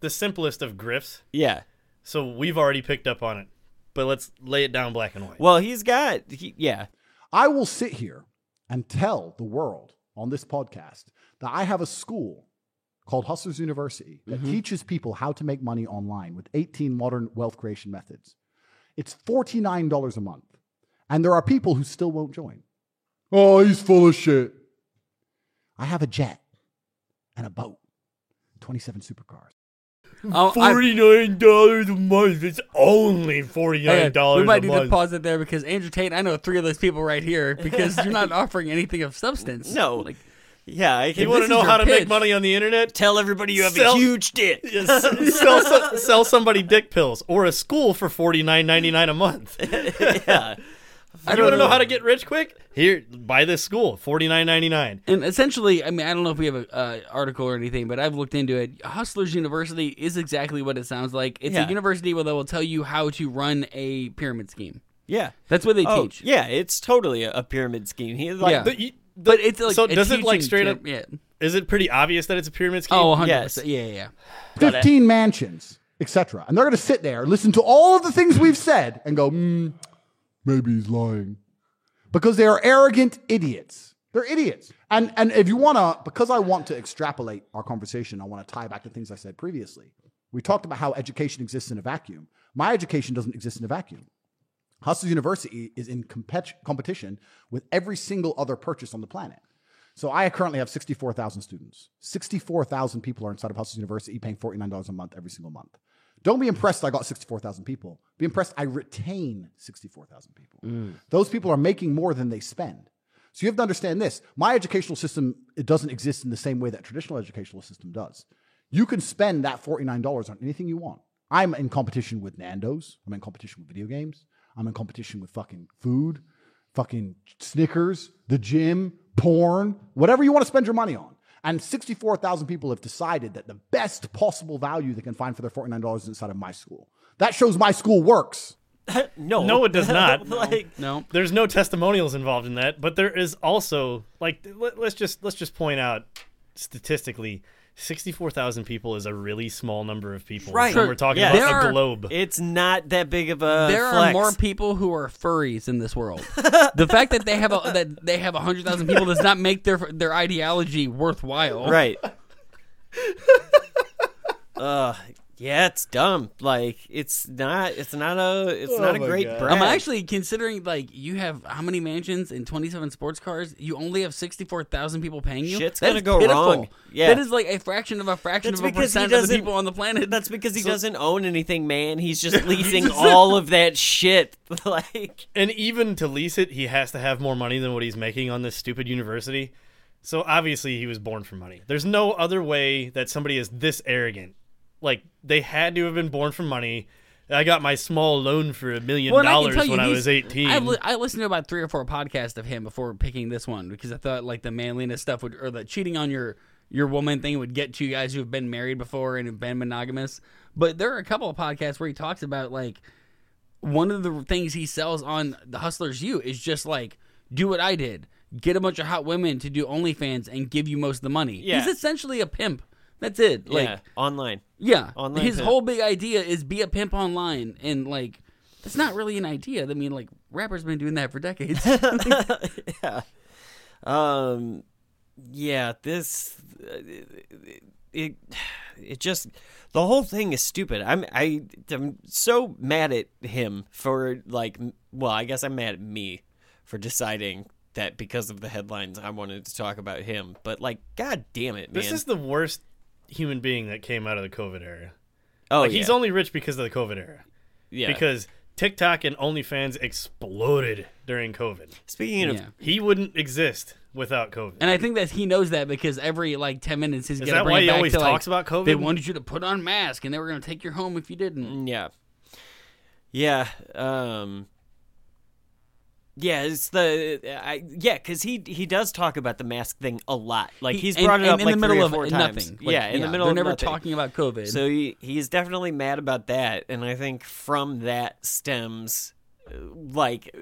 the simplest of grifts. yeah. So we've already picked up on it, but let's lay it down black and white. Well, he's got he, yeah. I will sit here and tell the world on this podcast that I have a school called Hustlers University that mm-hmm. teaches people how to make money online with 18 modern wealth creation methods. It's $49 a month. And there are people who still won't join. Oh, he's full of shit. I have a jet and a boat, 27 supercars. Oh, I- Forty nine dollars a month. It's only forty Hang nine on, dollars We might a need month. to pause it there because Andrew Tate. I know three of those people right here because you're not offering anything of substance. No, like yeah. I You want to know your how to make money on the internet? tell everybody you have Sell- a huge dick. Yes, sell, so- sell somebody dick pills or a school for forty nine ninety nine a month. yeah. You want to know how to get rich quick? Here, buy this school, forty nine ninety nine. And essentially, I mean, I don't know if we have an uh, article or anything, but I've looked into it. Hustlers University is exactly what it sounds like. It's Yeah. a university where they will tell you how to run a pyramid scheme. Yeah. That's what they Oh, teach. yeah, it's totally a, a pyramid scheme. He like Yeah. The- the- But it's like so a does it like straight up? Yeah. Is it pretty obvious that it's a pyramid scheme? Oh, 100 Yes. percent. Yeah, yeah, yeah. 15 mansions, etc. And they're going to sit there, listen to all of the things we've said, and go, mm, maybe he's lying. Because they are arrogant idiots. They're idiots. And, and if you want to, because I want to extrapolate our conversation, I want to tie back to things I said previously. We talked about how education exists in a vacuum. My education doesn't exist in a vacuum. Hustle University is in compet- competition with every single other purchase on the planet. So I currently have 64,000 students. 64,000 people are inside of Hustle University paying $49 a month every single month. Don't be impressed I got 64,000 people. Be impressed I retain 64,000 people. Mm. Those people are making more than they spend. So you have to understand this. My educational system, it doesn't exist in the same way that traditional educational system does. You can spend that $49 on anything you want. I'm in competition with Nando's. I'm in competition with video games. I'm in competition with fucking food, fucking Snickers, the gym, porn, whatever you want to spend your money on. And 64,000 people have decided that the best possible value they can find for their $49 is inside of my school. That shows my school works. no, No, it does not. like, No. There's no testimonials involved in that, but there is also like let, let's just let's just point out statistically, sixty-four thousand people is a really small number of people. Right. when Sure. we're talking Yeah. about There a are- globe. it's not that big of a. there flex. are more people who are furries in this world. the fact that they have a that they have hundred thousand people does not make their their ideology worthwhile. Right. uh, Yeah, it's dumb. Like it's not. It's not a. It's Oh not a oh great God. brag. I'm actually considering like you have how many mansions and 27 sports cars? You only have 64,000 people paying you. Shit's That's gonna go pitiful. wrong. Yeah. that is like a fraction of a fraction That's of a because he percent of the people on the planet. That's because he So- doesn't own anything, man. He's just leasing all of that shit. like, And even to lease it, he has to have more money than what he's making on this stupid university. So obviously, he was born for money. There's no other way that somebody is this arrogant. Like they had to have been born for money. I got my small loan for a million Well, I dollars tell you, when I was 18. I've li- I listened to about three or four podcasts of him before picking this one because I thought like the manliness stuff would or the cheating on your your woman thing would get to you guys who have been married before and have been monogamous. But there are a couple of podcasts where he talks about like one of the things he sells on the Hustlers U is just like do what I did, get a bunch of hot women to do OnlyFans and give you most of the money. Yeah. He's essentially a pimp. That's it. Like yeah, online. yeah, Online his pimp. whole big idea is be a pimp online, and like it's not really an idea. I mean, like rappers been doing that for decades. yeah. Um. Yeah. This. uh, It. It just. The whole thing is stupid. I'm. I. I'm so mad at him for like. Well, I guess I'm mad at me for deciding that because of the headlines I wanted to talk about him. But like, god damn it, man. this is the worst human being that came out of the COVID era. oh like yeah. he's only rich because of the COVID era. yeah. Because TikTok and OnlyFans exploded during COVID. speaking of. Yeah. He wouldn't exist without COVID. and I think that he knows that because every like ten minutes he's Is gonna that bring why it he back always to, like, talks about COVID? They wanted you to put on mask, and they were gonna take you home if you didn't. Yeah. Yeah. Um. Yeah, it's the I yeah, because he he does talk about the mask thing a lot. Like He- he's and- brought it up in like the middle of four nothing. times. Like, yeah, in the middle they're of never nothing. talking about COVID. So he he's definitely mad about that, and I think from that stems uh, like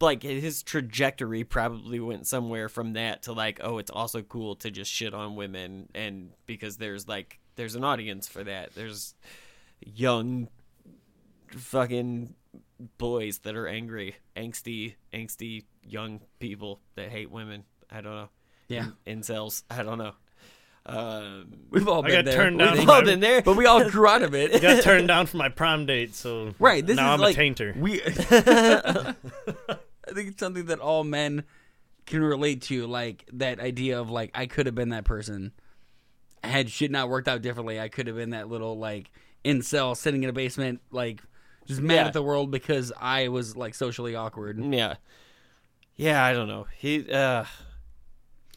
like his trajectory probably went somewhere from that to like oh it's also cool to just shit on women and because there's like there's an audience for that there's young fucking boys that are angry angsty angsty young people that hate women i don't know Yeah. In- incels i don't know um We've all I been got there. turned We- down. we've for all my- been there but we all grew out of it. got turned down for my prom date, so Right. This now is I'm like a tainter. We. I think it's something that all men can relate to, like that idea of like I could have been that person. Had shit not worked out differently, I could have been that little like incel sitting in a basement, like just mad Yeah. at the world because I was like socially awkward. Yeah. Yeah, I don't know. He uh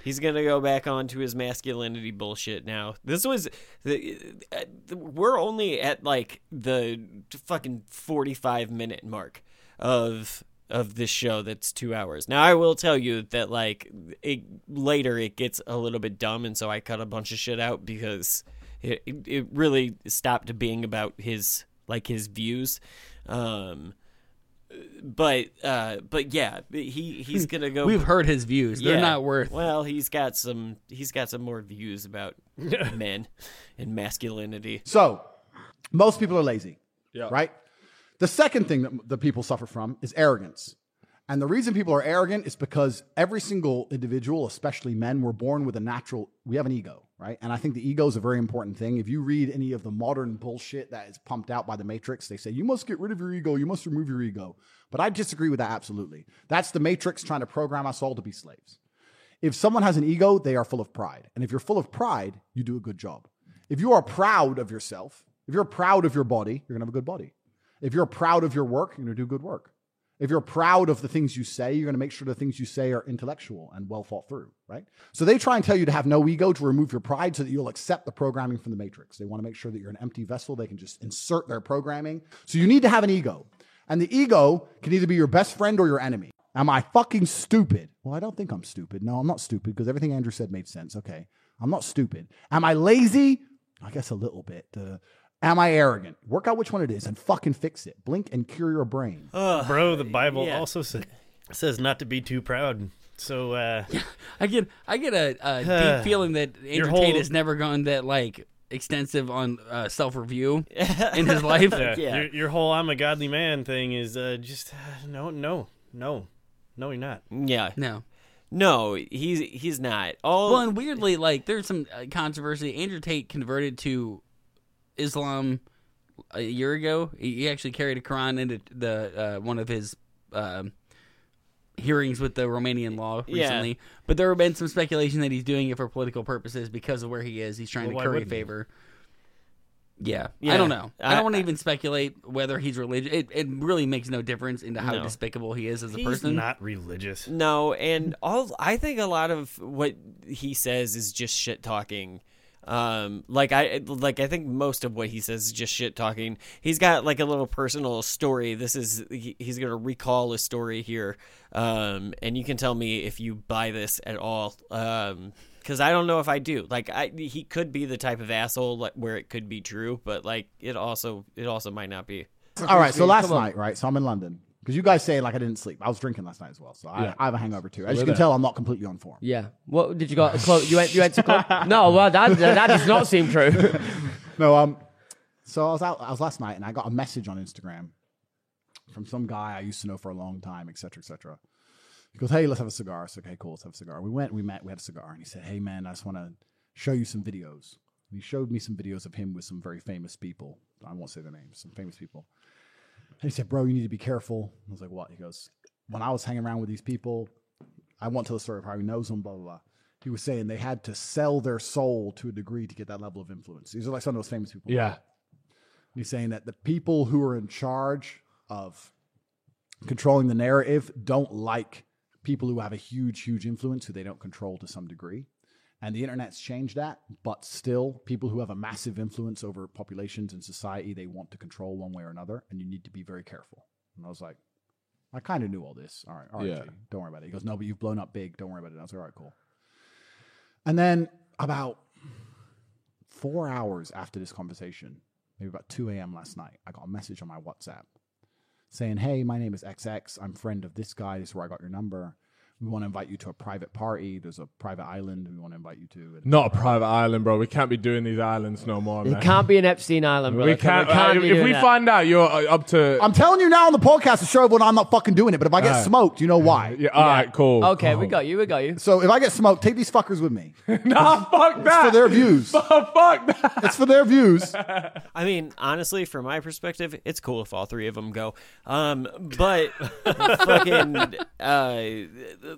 he's going to go back onto his masculinity bullshit now. This was the, uh, we're only at like the fucking 45 minute mark of of this show that's 2 hours. Now I will tell you that like it later it gets a little bit dumb and so I cut a bunch of shit out because it, it really stopped being about his like his views. Um but uh but yeah he he's gonna go We've heard his views; they're Yeah. not worth. well he's got some he's got some more views about men and masculinity So, most people are lazy, right? The second thing that the people suffer from is arrogance. And the reason people are arrogant is because every single individual, especially men, were born with a natural, we have an ego, right? And I think the ego is a very important thing. If you read any of the modern bullshit that is pumped out by the Matrix, they say, you must get rid of your ego, you must remove your ego. But I disagree with that absolutely. That's the Matrix trying to program us all to be slaves. If someone has an ego, they are full of pride. And if you're full of pride, you do a good job. If you are proud of yourself, if you're proud of your body, you're going to have a good body. If you're proud of your work, you're going to do good work. If you're proud of the things you say, you're going to make sure the things you say are intellectual and well thought through, right? So they try and tell you to have no ego, to remove your pride so that you'll accept the programming from the matrix. They want to make sure that you're an empty vessel. They can just insert their programming. So you need to have an ego. And the ego can either be your best friend or your enemy. Am I fucking stupid? Well, I don't think I'm stupid. No, I'm not stupid because everything Andrew said made sense. Okay. I'm not stupid. Am I lazy? I guess a little bit. Uh, am I arrogant? Work out which one it is and fucking fix it. Blink and cure your brain. Bro, the Bible yeah. also sa- says not to be too proud. So uh, I get I get a, a deep feeling that Andrew whole- Tate has never gone that like extensive on uh, self review in his life. yeah, Yeah. Your, your whole "I'm a godly man" thing is uh, just uh, no, no, no, no. You're not. yeah No. no he's he's not all Well, and weirdly, like there's some uh, controversy. Andrew Tate converted to Islam a year ago. He he actually carried a Quran into the uh, one of his um, hearings with the Romanian law Yeah. recently. But there have been some speculation that he's doing it for political purposes because of where he is. He's trying Well, to curry favor. Yeah. Yeah. I don't know. I, I- don't want to even speculate whether he's religious. It, it really makes no difference into how No. despicable he is as a He's person. not religious. No, and all I think a lot of what he says is just shit talking. Um, like I like I think most of what he says is just shit talking. He's got like a little personal story. This is he, he's gonna recall a story here, um, and you can tell me if you buy this at all. Um, because I don't know if I do. Like I, he could be the type of asshole like, where it could be true, but like it also it also might not be. All right, so last night, right? So I'm in London because you guys say like I didn't sleep. I was drinking last night as well, so I, Yeah. I have a hangover too. As you can tell, I'm not completely on form. Yeah. What did you go? Club, you went. You went to club. no, well, that that does not seem true. No, um, so I was out. I was last night, and I got a message on Instagram from some guy I used to know for a long time, et cetera, et cetera. He goes, "Hey, let's have a cigar." I said, "Okay, cool, let's have a cigar." We went, we met, we had a cigar, and he said, "Hey, man, I just want to show you some videos." And he showed me some videos of him with some very famous people. I won't say their names. Some famous people. And he said, "Bro, you need to be careful." I was like, "What?" He goes, "When I was hanging around with these people, I won't tell the story of how he knows them, blah blah blah." He was saying they had to sell their soul to a degree to get that level of influence. These are like some of those famous people. Yeah. He's saying that the people who are in charge of controlling the narrative don't like people who have a huge, huge influence who they don't control to some degree. And the internet's changed that, but still, people who have a massive influence over populations and society, they want to control one way or another, and you need to be very careful. And I was like, I kind of knew all this. All right, all right, Yeah. G, don't worry about it. He goes, No, but you've blown up big. Don't worry about it. I was like, All right, cool. And then about four hours after this conversation, maybe about 2 a.m. last night, I got a message on my WhatsApp saying, Hey, my name is XX. I'm friend of this guy. This is where I got your number. We want to invite you to a private party. There's a private island we want to invite you to. And Not a private island, bro. We can't be doing these islands no more, It man. can't be an Epstein Island, bro. we can't. uh, be if doing we that. find out you're uh, up to, I'm telling you now on the podcast to show everyone I'm not fucking doing it. But if I get Alright. smoked, you know why. yeah, all right, cool. Okay, we got you. We got you. So if I get smoked, take these fuckers with me. nah, fuck that. for their views. fuck that. It's for their views. I mean, honestly, from my perspective, it's cool if all three of them go. Um, but fucking, uh,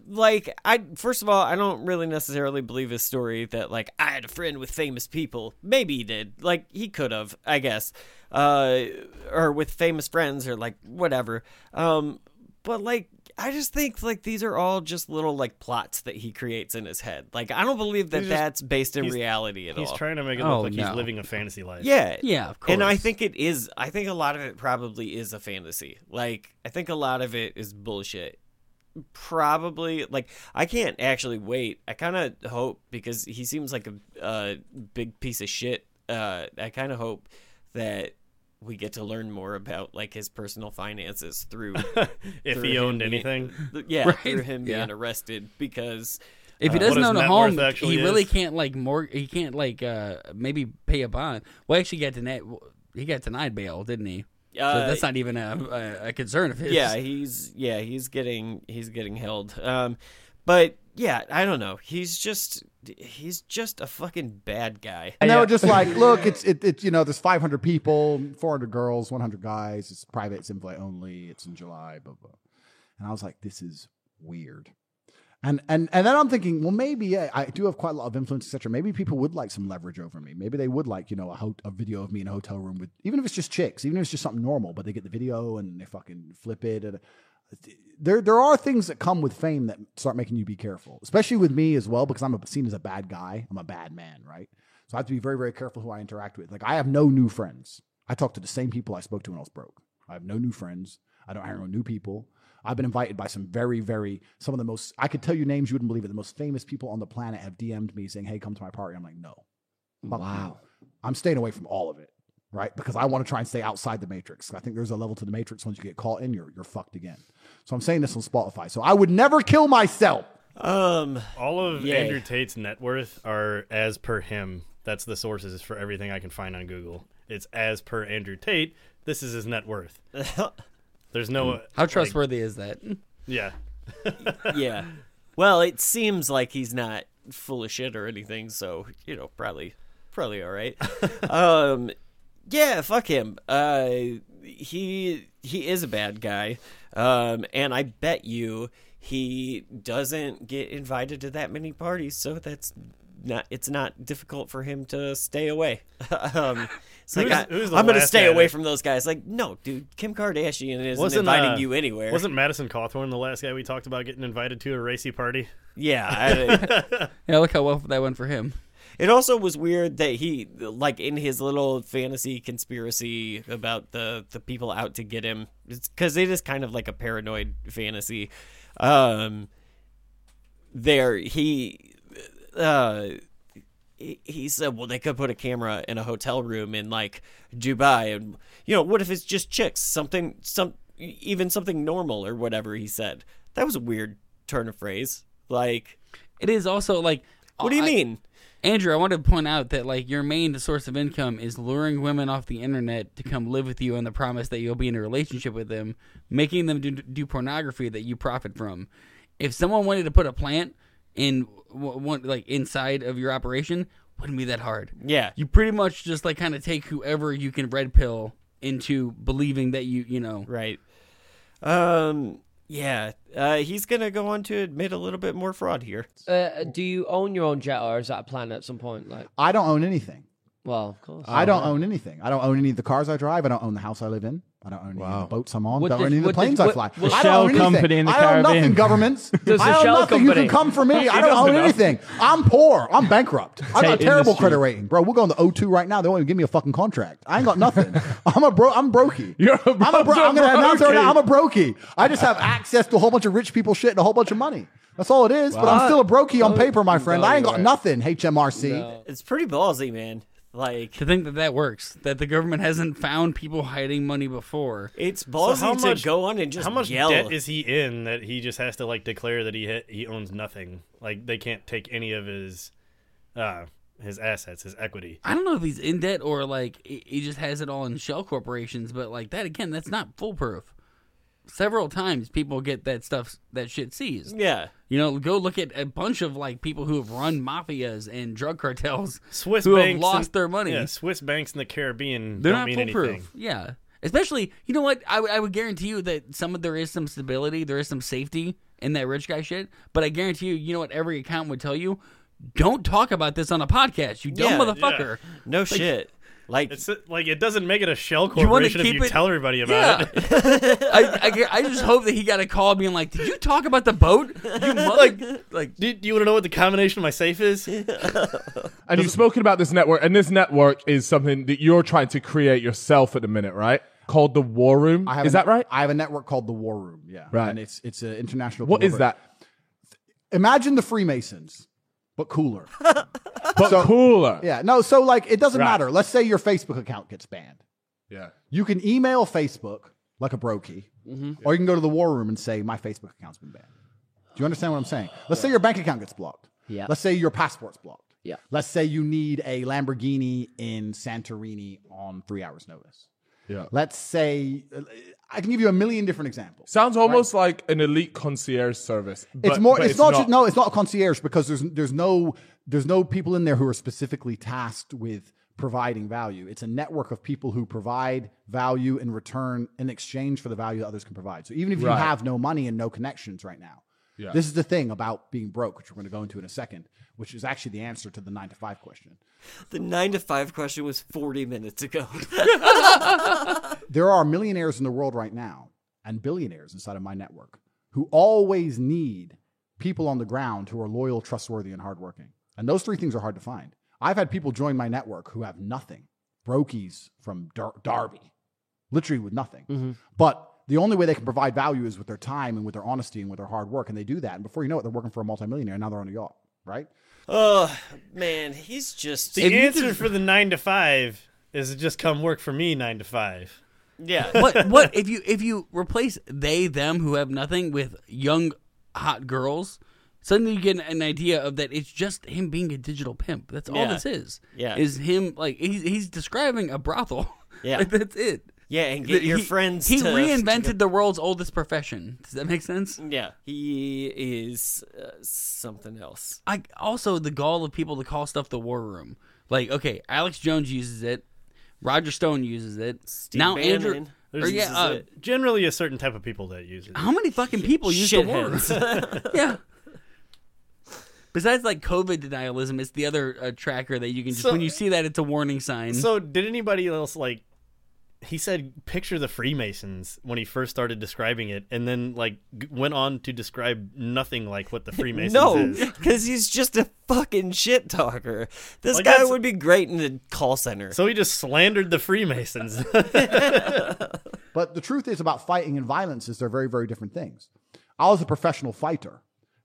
like, I first of all, I don't really necessarily believe his story that like I had a friend with famous people. Maybe he did. Like he could have, I guess, uh, or with famous friends or like whatever. Um, but like. I just think like these are all just little like plots that he creates in his head. Like I don't believe that just- that's based in reality at He's all. He's trying to make it Oh, look like no. he's living a fantasy life. Yeah. Yeah, of course. And I think it is. I think a lot of it probably is a fantasy. Like, I think a lot of it is bullshit. Probably, like, I can't actually wait. I kind of hope, because he seems like a, a big piece of shit. Uh, I kind of hope that we get to learn more about, like, his personal finances through. If through he him owned being- anything. Yeah, Right, through him yeah. being arrested, because. If he Uh, doesn't what his own a home, worth actually he really is. can't like more. He can't like uh maybe pay a bond. Well, actually, got denied. He got denied bail, didn't he? So Uh, that's not even a, a, a concern of his. yeah he's yeah he's getting he's getting held um but yeah i don't know he's just he's just a fucking bad guy And they were just like, look, it's it, it you know, there's 500 people, 400 girls, 100 guys. It's private, it's invite only. It's in July, blah blah. And I was like, this is weird. And and and then I'm thinking, well, maybe I do have quite a lot of influence, etc. Maybe people would like some leverage over me. Maybe they would like, you know, a, ho- a video of me in a hotel room with, even if it's just chicks, even if it's just something normal, but they get the video and they fucking flip it. And, there there are things that come with fame that start making you be careful, especially with me as well, because I'm a, seen as a bad guy. I'm a bad man, right? So I have to be very very careful who I interact with. Like I have no new friends. I talk to the same people I spoke to when I was broke. I have no new friends. I don't hang around new people. I've been invited by some very, very some of the most I could tell you names you wouldn't believe it. The most famous people on the planet have DM'd me saying, "Hey, come to my party." I'm like, "No, Fuck you. Wow. I'm staying away from all of it, right? Because I want to try and stay outside the matrix. I think there's a level to the matrix. Once you get caught in, you're you're fucked again. So I'm saying this on Spotify. So I would never kill myself. um All of Yay. Andrew Tate's net worth are as per him. That's the sources for everything I can find on Google. It's as per Andrew Tate. This is his net worth. There's no How like, trustworthy is that? yeah. yeah well it seems like he's not full of shit or anything so you know probably probably all right um Yeah, fuck him. Uh, he he is a bad guy, um, and I bet you he doesn't get invited to that many parties, so that's not. It's not difficult for him to stay away. um, it's like Who's- I, who's the I'm gonna stay guy away from those guys. Like, no, dude, Kim Kardashian isn't Wasn't inviting uh, you anywhere. Wasn't Madison Cawthorn the last guy we talked about getting invited to a racy party? Yeah, I, Yeah, look how well that went for him. It also was weird that he, like, in his little fantasy conspiracy about the the people out to get him, because it is kind of like a paranoid fantasy. Um, there he, uh, he said, well, they could put a camera in a hotel room in like Dubai, and you know, what if it's just chicks, something, some, even something normal or whatever. He said that was a weird turn of phrase. Like, It is also like. what do you I- mean? Andrew, I want to point out that like your main source of income is luring women off the internet to come live with you on the promise that you'll be in a relationship with them, making them do, do pornography that you profit from. If someone wanted to put a plant in one like inside of your operation, wouldn't be that hard. Yeah. You pretty much just like kind of take whoever you can red pill into believing that you you know Right. Um. Yeah. Uh, he's gonna go on to admit a little bit more fraud here. Uh, do you own your own jet, or is that a plan at some point? Like, I don't own anything. well, of course. I don't own anything. I don't own any of the cars I drive. I don't own the house I live in. I don't own any of the boats I'm on. Would don't the- own any of the would the- planes I would- fly. would- I don't Shell own anything. company in the I own Caribbean. nothing, governments. Does the I own Shell nothing. You can come for me. I don't own know. anything. I'm poor. I'm bankrupt. I got a terrible industry. credit rating, bro. We're going to O2 right now. They won't even give me a fucking contract. I ain't got nothing. I'm a bro. I'm brokey. You're a I'm a bro. bro- I'm gonna announce right now. I'm a brokey. brokey. I just have access to a whole bunch of rich people shit and a whole bunch of money. That's all it is. But I'm still a brokey on oh, paper, my friend. no, I ain't got right. nothing. HMRC. No. It's pretty ballsy, man. Like to think that that works. That the government hasn't found people hiding money before. it's ballsy how to much- go on and just How much yell. debt is he in that he just has to like declare that he ha- he owns nothing? Like they can't take any of his uh his assets, his equity. I don't know if he's in debt or like he he just has it all in shell corporations, but like that again, that's not foolproof. Several times people get that stuff, that shit seized. yeah. You know, go look at a bunch of like people who have run mafias and drug cartels Swiss who have banks lost in- their money. Yeah, Swiss banks in the Caribbean They're don't not mean foolproof. anything. Yeah. Especially, you know what? I, would- I would guarantee you that some of there is some stability, there is some safety in that rich guy shit. But I guarantee you, you know what? Every account would tell you, don't talk about this on a podcast, you dumb Yeah, motherfucker. No shit. Like It's like it doesn't make it a shell You wanna corporation if you it- tell everybody about Yeah. it. I, I, I just hope that he got a call being like, "Did you talk about the boat? You mother- Like- like Do, do you want to know what the combination of my safe is? And you've spoken about this network, and this network is something that you're trying to create yourself at the minute, right? Called the War Room. I have Is a- that right? I have a network called the War Room. Yeah, Right. And it's it's an international. What is conglomerate. that? Imagine the Freemasons, but cooler. But So- cooler. yeah. No. So like, it doesn't Right. matter. Let's say your Facebook account gets banned. Yeah. You can email Facebook like a brokey, mm-hmm. or you can go to the War Room and say my Facebook account's been banned. Do you understand what I'm saying? Let's say your bank account gets blocked. Yeah. Let's say your passport's blocked. Yeah. Let's say you need a Lamborghini in Santorini on three hours' notice. Yeah. Let's say I can give you a million different examples. Sounds almost like an elite concierge service. It's more. but It's, not, Just, no. It's not a concierge because there's there's no there's no people in there who are specifically tasked with providing value. It's a network of people who provide value in return in exchange for the value that others can provide. So even if you Right. have no money and no connections right now, Yeah. this is the thing about being broke, which we're going to go into in a second, which is actually the answer to the nine to five question. the nine to five question was forty minutes ago. there are millionaires in the world right now and billionaires inside of my network who always need people on the ground who are loyal, trustworthy, and hardworking. And those three things are hard to find. I've had people join my network who have nothing, brokies from Dar- Derby, literally with nothing. Mm-hmm. But the only way they can provide value is with their time and with their honesty and with their hard work. And they do that. And before you know it, they're working for a multimillionaire. And now they're on a yacht, right? oh man, he's just The answer for the nine to five is to just come work for me nine to five. yeah. what what if you if you replace they them who have nothing with young hot girls suddenly you get an idea of that it's just him being a digital pimp that's all Yeah. this is Yeah. is him like he's, he's describing a brothel Yeah. like, that's it Yeah, and get your He- friends. he to, reinvented the world's oldest profession does that make sense Yeah, he is uh, something else. I also the gall of people to call stuff the war room. Like, okay, Alex Jones uses it. Roger Stone uses it. Steve now Bannon Andrew. Or uses yeah, uh, it. Generally, a certain type of people that use it. how many fucking people use the word? Shitheads. yeah. Besides, like COVID denialism, it's the other uh, tracker that you can just So- when you see that, it's a warning sign. So, did anybody else like? He said, "Picture the Freemasons" when he first started describing it, and then like g- went on to describe nothing like what the Freemasons no, is. because he's just a fucking shit talker. This Like, guy that's- would be great in the call center. So he just slandered the Freemasons. But the truth is about fighting and violence is they're very, very different things. I was a professional fighter,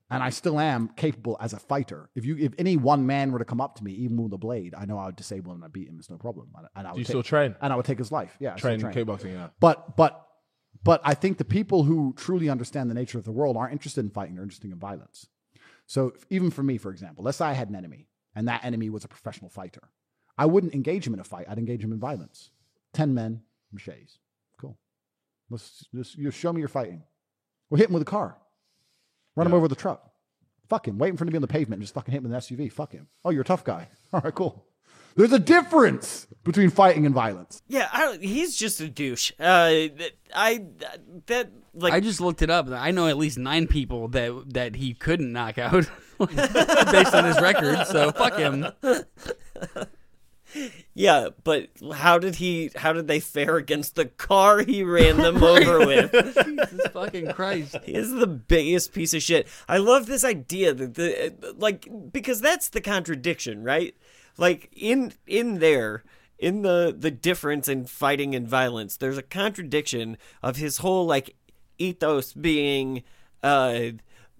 and I still am capable as a fighter. If you, if any one man were to come up to me, even with a blade, I know I would disable him and I'd beat him. It's no problem. And, and I would Do you take- still train? And I would take his life. Yeah, I still Train kickboxing, yeah. But but but I think the people who truly understand the nature of the world aren't interested in fighting; they're interested in violence. So even for me, for example, let's say I had an enemy, and that enemy was a professional fighter. I wouldn't engage him in a fight. I'd engage him in violence. Ten men, machetes. Cool. Let's just you show me you're fighting. We'll hit him with a car. Run him over with a truck. Fuck him. Wait for him to be on the pavement and just fucking hit him with an SUV. Fuck him. Oh, you're a tough guy. All right, cool. There's a difference between fighting and violence. yeah, I, don't- he's just a douche. Uh, I that like I just looked it up. I know at least nine people that that he couldn't knock out based on his record. So fuck him. yeah, but how did he? How did they fare against the car he ran them over with? Jesus fucking Christ. He is the biggest piece of shit. I love this idea that the like because that's the contradiction, right? Like in in there in the the difference in fighting and violence, there's a contradiction of his whole like ethos being uh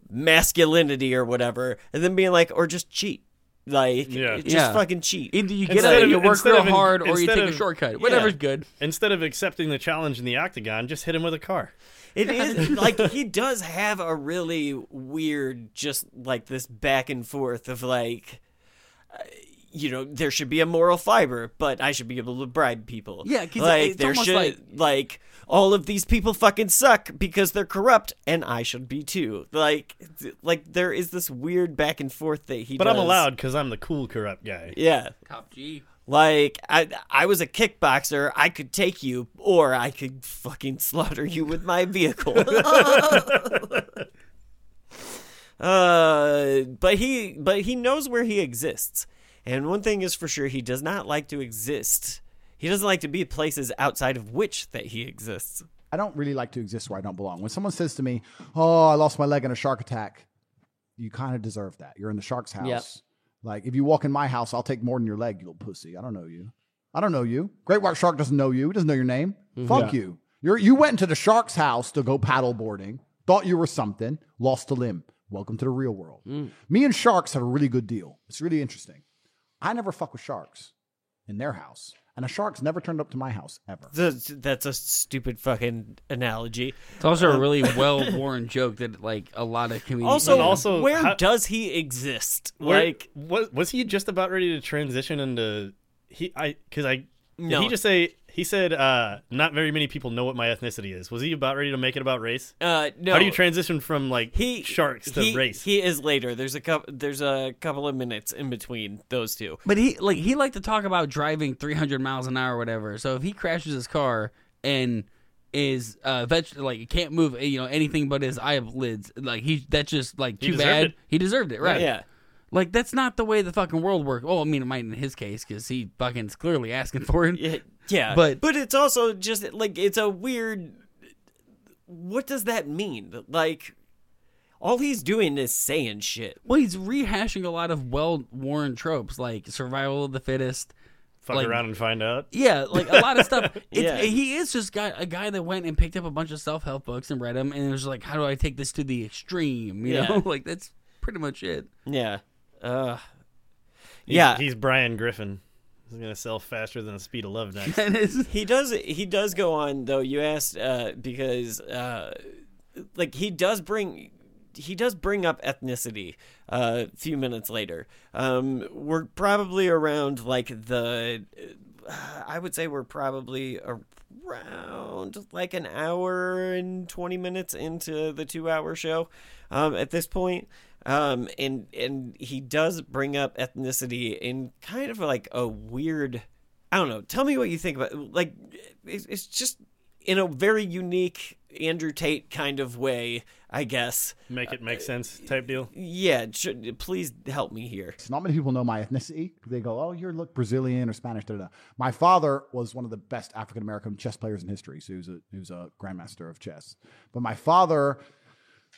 masculinity or whatever, and then being like or just cheat. Like Yeah. just Yeah. fucking cheat. Either you get Instead up, of- you work real of hard, or you instead take a of- shortcut. Whatever's Yeah. good. Instead of accepting the challenge in the octagon, just hit him with a car. It is like he does have a really weird, just like this back and forth of like, uh, you know, there should be a moral fiber, but I should be able to bribe people. Yeah, 'cause like there should like- like all of these people fucking suck because they're corrupt, and I should be too. Like, like there is this weird back and forth that he. But I'm allowed because I'm the cool corrupt guy. Yeah. Top G. Like I, I was a kickboxer. I could take you, or I could fucking slaughter you with my vehicle. uh, but he, but he knows where he exists, and one thing is for sure: he does not like to exist. He doesn't like to be places outside of which that he exists. I don't really like to exist where I don't belong. When someone says to me, "Oh, I lost my leg in a shark attack," you kind of deserve that. You're in the shark's house. Yep. Like if you walk in my house, I'll take more than your leg, you little pussy. I don't know you. I don't know you. Great white shark doesn't know you. He doesn't know your name. Mm-hmm. Fuck Yeah. you. You're you went into the shark's house to go paddle boarding. Thought you were something. Lost a limb. Welcome to the real world. Mm. Me and sharks have a really good deal. It's really interesting. I never fuck with sharks in their house, and a shark's never turned up to my house ever. That's, that's a stupid fucking analogy. It's also a um, really well worn joke that like a lot of comedians. Also, And also, where how- does he exist? Where, like, was was he just about ready to transition into he? I because I did No. he just say he said uh not very many people know what my ethnicity is. Was he about ready to make it about race? uh, no. How do you transition from like he sharks to he, race? He is later. There's a couple. There's a couple of minutes in between those two. But he like he liked to talk about driving 300 miles an hour or whatever. So if he crashes his car and is uh veg- like he can't move you know anything but his eyelids like he that's just like too bad it. he deserved it right Yeah. Like that's not the way the fucking world works well I mean it might in his case because he fucking is clearly asking for it Yeah. Yeah. But- but it's also just like it's a weird. What does that mean? Like, all he's doing is saying shit. well he's rehashing a lot of well worn tropes like survival of the fittest Fuck like- around and find out. Yeah, like a lot of stuff. It's, Yeah. He is just guy, a guy that went and picked up a bunch of self help books and read them, and it was like, how do I take this to the extreme? You Yeah. know, like that's pretty much it. Yeah. Uh. He's- Yeah. he's Brian Griffin. He's gonna sell faster than the speed of love next. That is, he does he does go on though you asked uh because uh like he does bring he does bring up ethnicity uh, a few minutes later um we're probably around like the uh, i would say we're probably around like an hour and 20 minutes into the two hour show um at this point um and and he does bring up ethnicity in kind of like a weird I don't know. Tell me what you think about like it's, it's just in a very unique Andrew Tate kind of way, I guess. Make it make sense type deal. Yeah, sh- please help me here. Not many people know my ethnicity. They go, "Oh, you're look Brazilian or Spanish." Da, da, da. My father was one of the best African American chess players in history. So he was a he was a grandmaster of chess. But my father,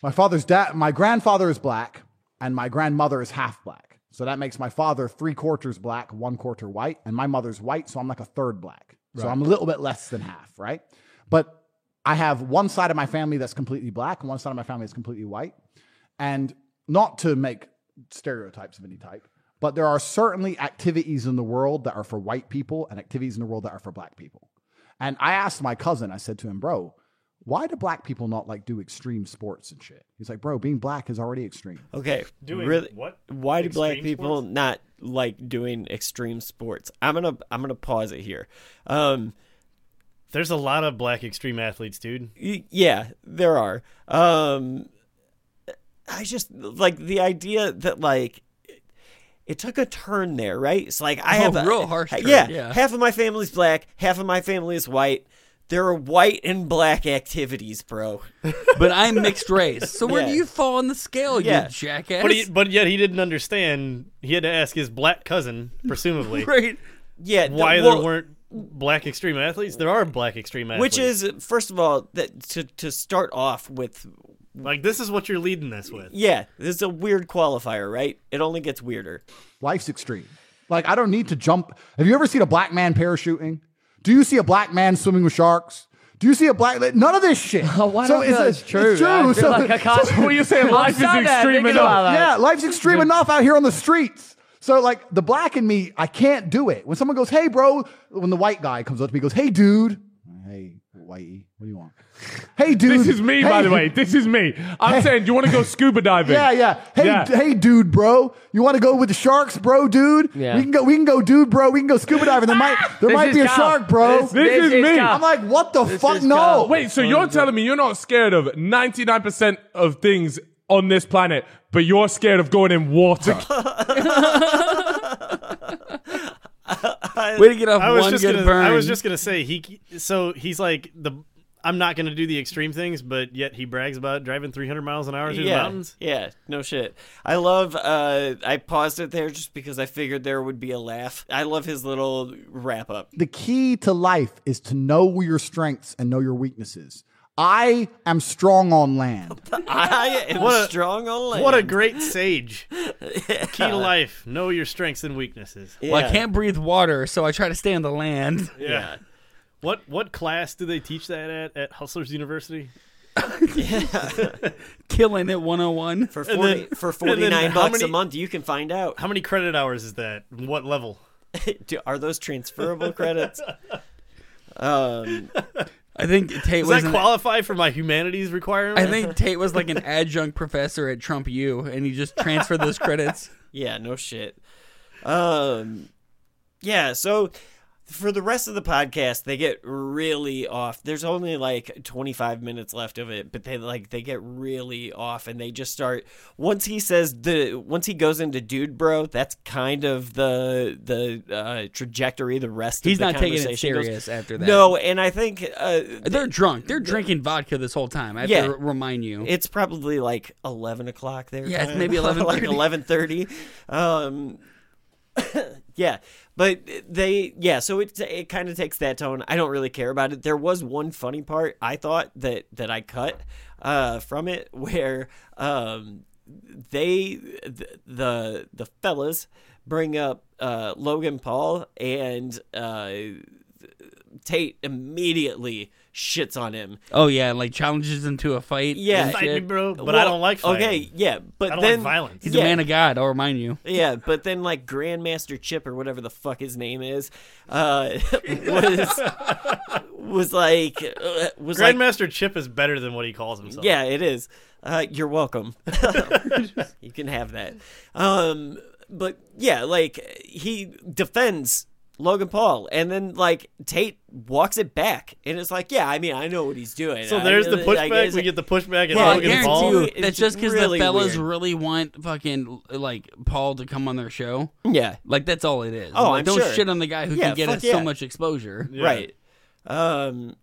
my father's dad, my grandfather is black, and my grandmother is half black. So that makes my father three quarters black, one quarter white, and my mother's white. So I'm like a third black. So I'm a little bit less than half, right? But I have one side of my family that's completely black, and one side of my family that's completely white. And not to make stereotypes of any type, but there are certainly activities in the world that are for white people and activities in the world that are for black people. And I asked my cousin, I said to him, bro, why do black people not like do extreme sports and shit? He's like, bro, being black is already extreme. Okay. Doing really, what? Why do black people sports? not like doing extreme sports? I'm gonna I'm gonna pause it here. Um, There's a lot of black extreme athletes, dude. y- yeah, there are. Um, I just like the idea that like it took a turn there, right? It's like I Oh, have a real harsh turn, yeah, yeah. half of my family's black, half of my family is white. There are white and black activities, bro. But I'm mixed race. So where Yeah. do you fall on the scale, Yeah. you jackass? But he, but yet he didn't understand. He had to ask his black cousin, presumably, right. Yeah, th- why well- there weren't black extreme athletes. There are black extreme athletes. Which is, first of all, that to to start off with, like this is what you're leading this with. yeah, this is a weird qualifier, right? It only gets weirder. Life's extreme. Like, I don't need to jump. Have you ever seen a black man parachuting? Do you see a black man swimming with sharks? Do you see a black? None of this shit. Oh, why not feel it's true? It's true. So- like I can't- so- you're saying, life is extreme enough. yeah, life's extreme enough out here on the streets. So like the black in me, I can't do it. When someone goes, "Hey, bro," when the white guy comes up to me, goes, "Hey, dude." Hey, whitey, what do you want? Hey, dude. This is me, by the way. This is me. I'm Hey. saying, do you want to go scuba diving? Yeah, yeah. Hey, Yeah. hey, dude, bro. You want to go with the sharks, bro, dude? Yeah. We can go. We can go, dude, bro. We can go scuba diving. There might, there This might be a Cal. shark, bro. This- This is me. Cal. I'm like, what the fuck? No. Cal. Wait, so you're telling me you're not scared of 99% of things on this planet, but you're scared of going in water? Way to get off I was one just good gonna, burn. I was just gonna say he. So he's like the. I'm not gonna do the extreme things, but yet he brags about driving 300 miles an hour through yeah, the mountains. yeah, no shit. I love. uh I paused it there just because I figured there would be a laugh. I love his little wrap up. The key to life is to know your strengths and know your weaknesses. I am strong on land. I am What a- strong on land. What a great sage! Key to life: know your strengths and weaknesses. Yeah. Well, I can't breathe water, so I try to stay on the land. Yeah. What what class do they teach that at at Hustlers University? yeah. Killing it 101. For And forty then- for and forty then nine how bucks a many- month, you can find out. How many credit hours is that? What level? Do- Are those transferable credits? Um, I think Tate Does was that an, qualify for my humanities requirement? I think Tate was like an adjunct professor at Trump U, and he just transferred those credits. yeah, no shit. Um, yeah, so for the rest of the podcast, they get really off. There's only like 25 minutes left of it, but they like they get really off, and they just start once he says the once he goes into dude bro. That's kind of the the uh, trajectory. The rest He's of the not taking it conversation goes- serious after that. No, and I think uh, They're drunk. They're drinking vodka this whole time. I have Yeah. to remind you. It's probably like eleven o'clock there. Yeah, maybe 11 like eleven thirty. Um, yeah, but they yeah. So it it kind of takes that tone. I don't really care about it. There was one funny part I thought that that I cut uh, from it where um, they the the, the fellas bring up uh, Logan Paul and uh, Tate immediately shits on him. oh yeah, like challenges into a fight. Yeah. Fight me, bro, but I don't like fighting. Okay, yeah, but I don't then like violence. He's yeah, a man of God. I'll remind you. yeah, but then like Grandmaster Chip or whatever the fuck his name is, uh, was was like uh, was like Grandmaster Chip is better than what he calls himself. yeah, it is. Uh, you're welcome. you can have that. Um, but yeah, like he defends Logan Paul, and then like Tate walks it back, and it's like, yeah, I mean, I know what he's doing. So I- there's the pushback. guess- we get the pushback and Yeah, I Logan Paul. you- That's It's just because really the fellas weird. really want fucking like Paul to come on their show. Yeah. Like that's all it is. Oh, Like, I'm don't sure. shit on the guy who Yeah, can get us yeah. so much exposure. Right. Um.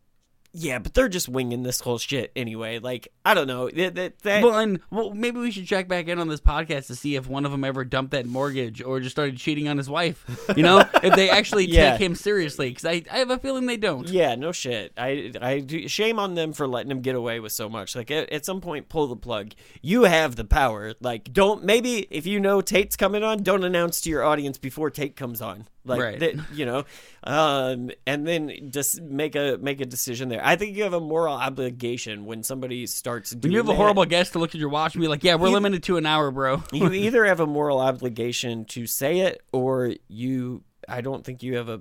Yeah, but they're just winging this whole shit anyway. Like, I don't know. That, that, that- Well, and well, maybe we should check back in on this podcast to see if one of them ever dumped that mortgage or just started cheating on his wife. You know, if they actually Yeah. take him seriously, because I, I have a feeling they don't. Yeah, no shit. I, I do, shame on them for letting him get away with so much. Like at, at some point, pull the plug. You have the power. Like don't maybe if you know Tate's coming on, don't announce to your audience before Tate comes on. Like Right. that, you know, um, and then just make a make a decision there. I think you have a moral obligation when somebody starts. When Doing you have a that. horrible guest to look at your watch and be like, "Yeah, we're You- limited to an hour, bro." you either have a moral obligation to say it or you I don't think you have a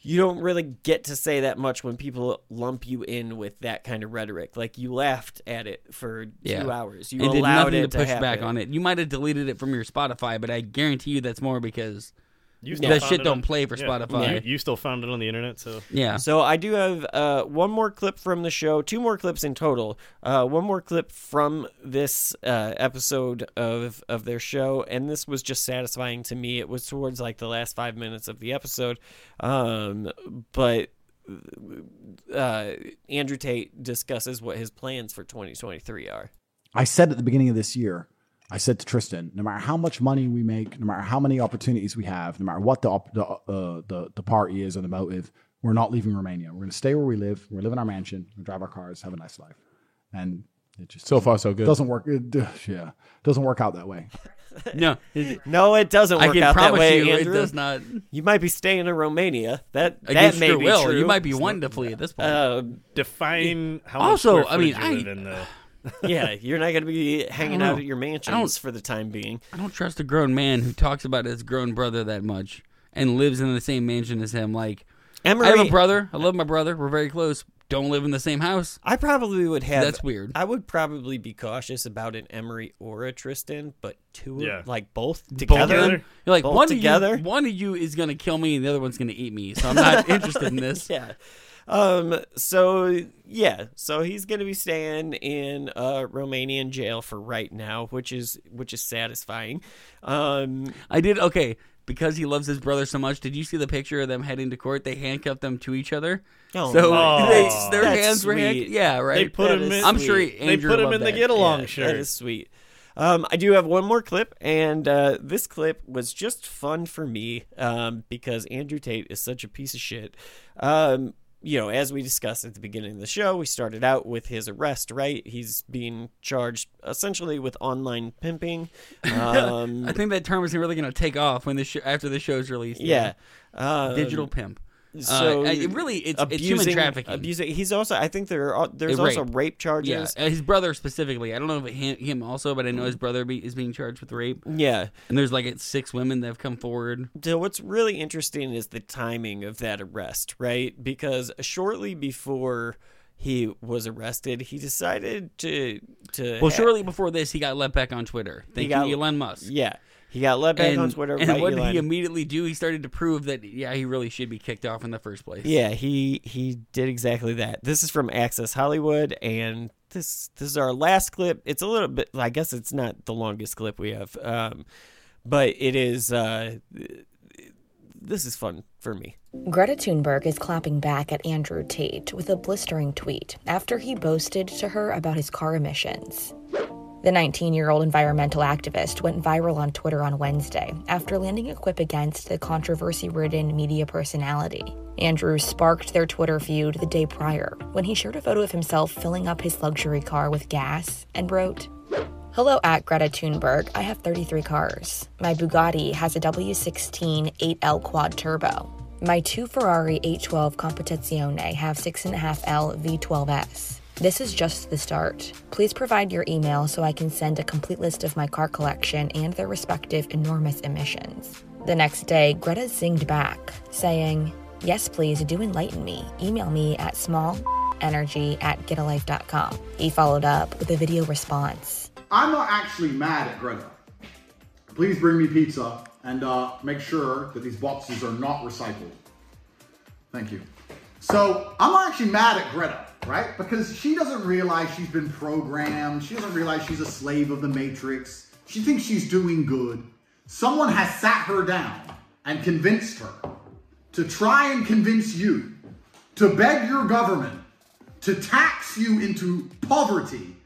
you don't really get to say that much when people lump you in with that kind of rhetoric. Like you laughed at it for Yeah. two hours. You and did allowed nothing it to push happen. back on it. You might have deleted it from your Spotify, but I guarantee you that's more because You that shit don't on- play for yeah, Spotify. You, you still found it on the internet, so Yeah. So I do have uh, one more clip from the show, two more clips in total. Uh, one more clip from this uh, episode of of their show, and this was just satisfying to me. It was towards like the last five minutes of the episode, um, but uh, Andrew Tate discusses what his plans for 2023 are. I said at the beginning of this year, I said to Tristan, no matter how much money we make, no matter how many opportunities we have, no matter what the op- the, uh, the the party is or the motive, we're not leaving Romania. We're going to stay where we live. We're live in our mansion. We drive our cars, have a nice life, and it just So far, so good. doesn't work. It, yeah, doesn't work out that way. no, No, it doesn't I work can out that way, you Andrew. it does not. You might be staying in Romania. That that may your be will, true. you might be wanting to flee at this point. Uh, define how Also, much I mean, footage you I- in the. yeah, you're not going to be hanging out at your mansions for the time being. I don't trust a grown man who talks about his grown brother that much and lives in the same mansion as him. Like, Emory, I have a brother. I love my brother. We're very close. Don't live in the same house. I probably would have. That's weird. I would probably be cautious about an Emory or a Tristan, but two, Yeah. like both Both together. of them. You're like both one together. Of you, one of you is gonna kill me, and the other one's gonna eat me. So I'm not interested in this. yeah. Um. So yeah. So he's gonna be staying in a Romanian jail for right now, which is which is satisfying. Um. I did okay because he loves his brother so much. Did you see the picture of them heading to court? They handcuffed them to each other. Oh, so nice. they, their That's hands were sweet. handcuffed. Yeah, right. They put That him in. I'm sure sweet. he, they put him loved in the get along Yeah, shirt. That is sweet. Um, I do have one more clip, and uh, this clip was just fun for me um, because Andrew Tate is such a piece of shit. Um, you know, as we discussed at the beginning of the show, we started out with his arrest, right? He's being charged essentially with online pimping. Um, I think that term is really going to take off when the sh- after the show's released. yeah. Um, digital pimp. So uh, it really it's, it's human abusing- trafficking. Abusing. He's also. I think there are. There's Uh, also rape. rape yeah, charges. uh, his brother specifically. I don't know if him, him also, but I know his brother be, is being charged with rape. Yeah. And there's like six women that have come forward. So what's really interesting is the timing of that arrest, right? Because shortly before he was arrested, he decided to to Well, shortly before this, he got let back on Twitter. Thank he got- you, Elon Musk. Yeah, he got let back and, on Twitter. And by what did he immediately do? He started to prove that yeah, he really should be kicked off in the first place. Yeah, he he did exactly that. This is from Access Hollywood, and this this is our last clip. It's a little bit. I guess it's not the longest clip we have, um, but it is. Uh, this is fun for me. Greta Thunberg is clapping back at Andrew Tate with a blistering tweet after he boasted to her about his car emissions. The 19 year old environmental activist went viral on Twitter on Wednesday after landing a quip against the controversy ridden media personality. Andrew sparked their Twitter feud the day prior when he shared a photo of himself filling up his luxury car with gas and wrote, Hello at Greta Thunberg. I have 33 cars. My Bugatti has a W16 8L quad turbo. My two Ferrari 812 Competizione have 6.5L V12S. This is just the start. Please provide your email so I can send a complete list of my car collection and their respective enormous emissions. The next day, Greta zinged back, saying, Yes, please do enlighten me. Email me at smallenergy at getalife.com. He followed up with a video response. I'm not actually mad at Greta. Please bring me pizza and uh, make sure that these boxes are not recycled. Thank you. So I'm not actually mad at Greta, right? Because she doesn't realize she's been programmed. She doesn't realize she's a slave of the Matrix. She thinks she's doing good. Someone has sat her down and convinced her to try and convince you to beg your government to tax you into poverty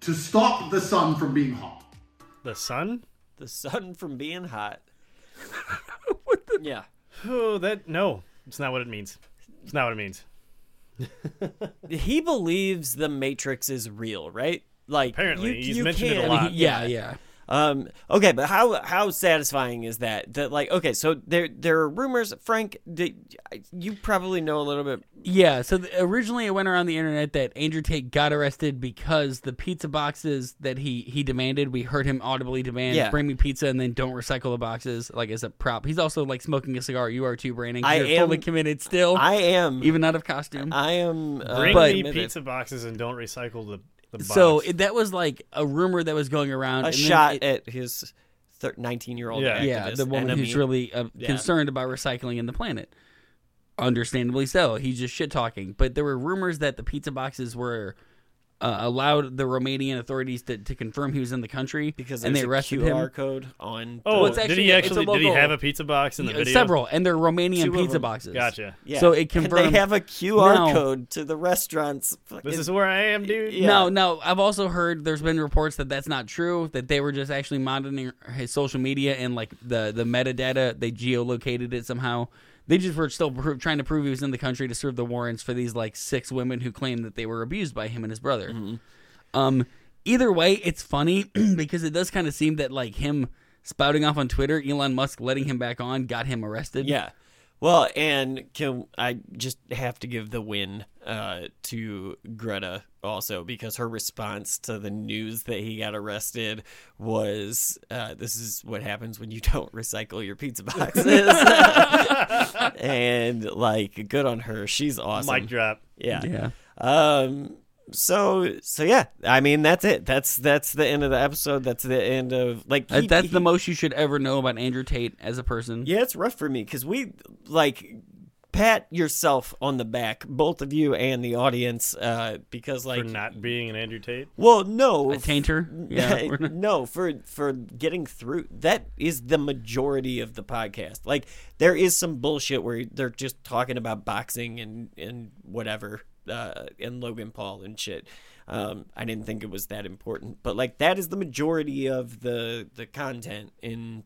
to stop the sun from being hot. The sun? The sun from being hot. Yeah. Oh, that no. It's not what it means. It's not what it means. He believes the Matrix is real, right? Like Apparently, you, he's you mentioned it a can't- lot. Yeah, yeah. Um, okay, but how how satisfying is that? That like okay, so there there are rumors. Frank, did, you probably know a little bit. Yeah, so the, originally it went around the internet that Andrew Tate got arrested because the pizza boxes that he he demanded, we heard him audibly demand, Yeah. bring me pizza and then don't recycle the boxes, like as a prop. He's also like smoking a cigar. You are too, Brandon. I You're am- fully committed still. I am even out of costume. I am. Uh, Bring but- me pizza boxes and don't recycle the, the box. So it, that was like a rumor that was going around. a and then shot it- at his nineteen year old. Yeah. yeah, the woman who's really uh, Yeah. concerned about recycling in the planet. Understandably so. He's just shit talking. But there were rumors that the pizza boxes were uh, allowed the Romanian authorities to, to confirm he was in the country because and they there's arrested a QR him. code on. Oh, Well, it's did actually- he it's a actually did he logo. have a pizza box in the Yeah, video? Several, and they're Romanian Two of pizza them. boxes. Gotcha. Yeah. So it And confirmed they have a QR Now- code to the restaurants. This is where I am, dude. Yeah. No, no. I've also heard there's been reports that that's not true. That they were just actually monitoring his social media and like the the metadata. They geolocated it somehow. They just were still pro- trying to prove he was in the country to serve the warrants for these like six women who claimed that they were abused by him and his brother. Mm-hmm. Um, either way, it's funny because it does kind of seem that like him spouting off on Twitter, Elon Musk letting him back on, got him arrested. Yeah. Well, and can I just have to give the win uh, to Greta also because her response to the news that he got arrested was, uh, "This is what happens when you don't recycle your pizza boxes," and like, good on her. She's awesome. Mic drop. Yeah. Yeah. Um. So so yeah. I mean, that's it. That's that's the end of the episode. That's the end of like. He- that's he- the most you should ever know about Andrew Tate as a person. Yeah, it's rough for me because we like pat yourself on the back, both of you and the audience, uh, because like for not being an Andrew Tate. well, no, A tainter. Yeah. no, for for getting through that is the majority of the podcast. Like there is some bullshit where they're just talking about boxing and and whatever, uh, and Logan Paul and shit. Um, I didn't think it was that important, but like that is the majority of the the content in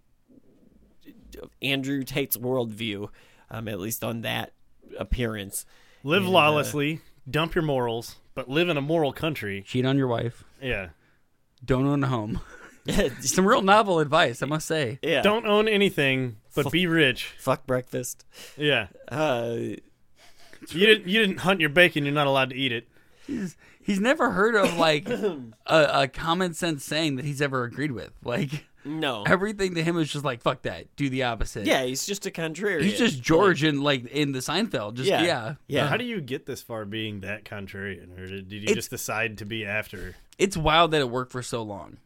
Andrew Tate's worldview, um, at least on that appearance. Live And, uh, lawlessly, dump your morals, but live in a moral country. Cheat on your wife. Yeah. Don't own a home. Some real novel advice, I must say. yeah. Don't own anything, but be rich. fuck breakfast. Yeah. Uh, You didn't you didn't hunt your bacon, you're not allowed to eat it. He's, he's never heard of like a, a common sense saying that he's ever agreed with. Like no. everything to him is just like fuck that, do the opposite. Yeah, he's just a contrarian. he's just George in like in the Seinfeld. Just Yeah. yeah, Yeah. How do you get this far being that contrarian? Or did, did you It's- just decide to be after? It's wild that it worked for so long.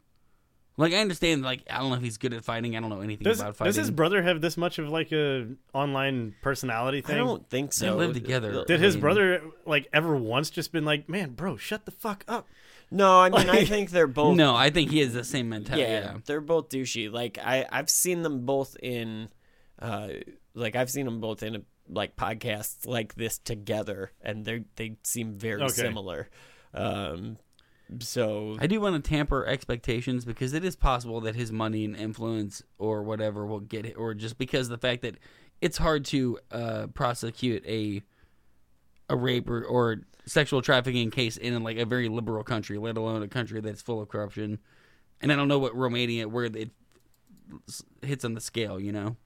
Like I understand, like I don't know if he's good at fighting. I don't know anything Does, about fighting. does his brother have this much of like a online personality thing? I don't think so. live together. Did his I mean- brother like ever once just been like, "Man, bro, shut the fuck up"? No, I mean I think they're both. no, I think he has the same mentality. yeah, Yeah. they're both douchey. Like I, I've seen them both in, uh, like I've seen them both in like podcasts like this together, and they they seem very Okay. similar. Um, so I do want to tamper expectations because it is possible that his money and influence or whatever will get it, or just because the fact that it's hard to uh, prosecute a a rape or, or sexual trafficking case in like a very liberal country, let alone a country that's full of corruption. And I don't know what Romania where it hits on the scale, you know.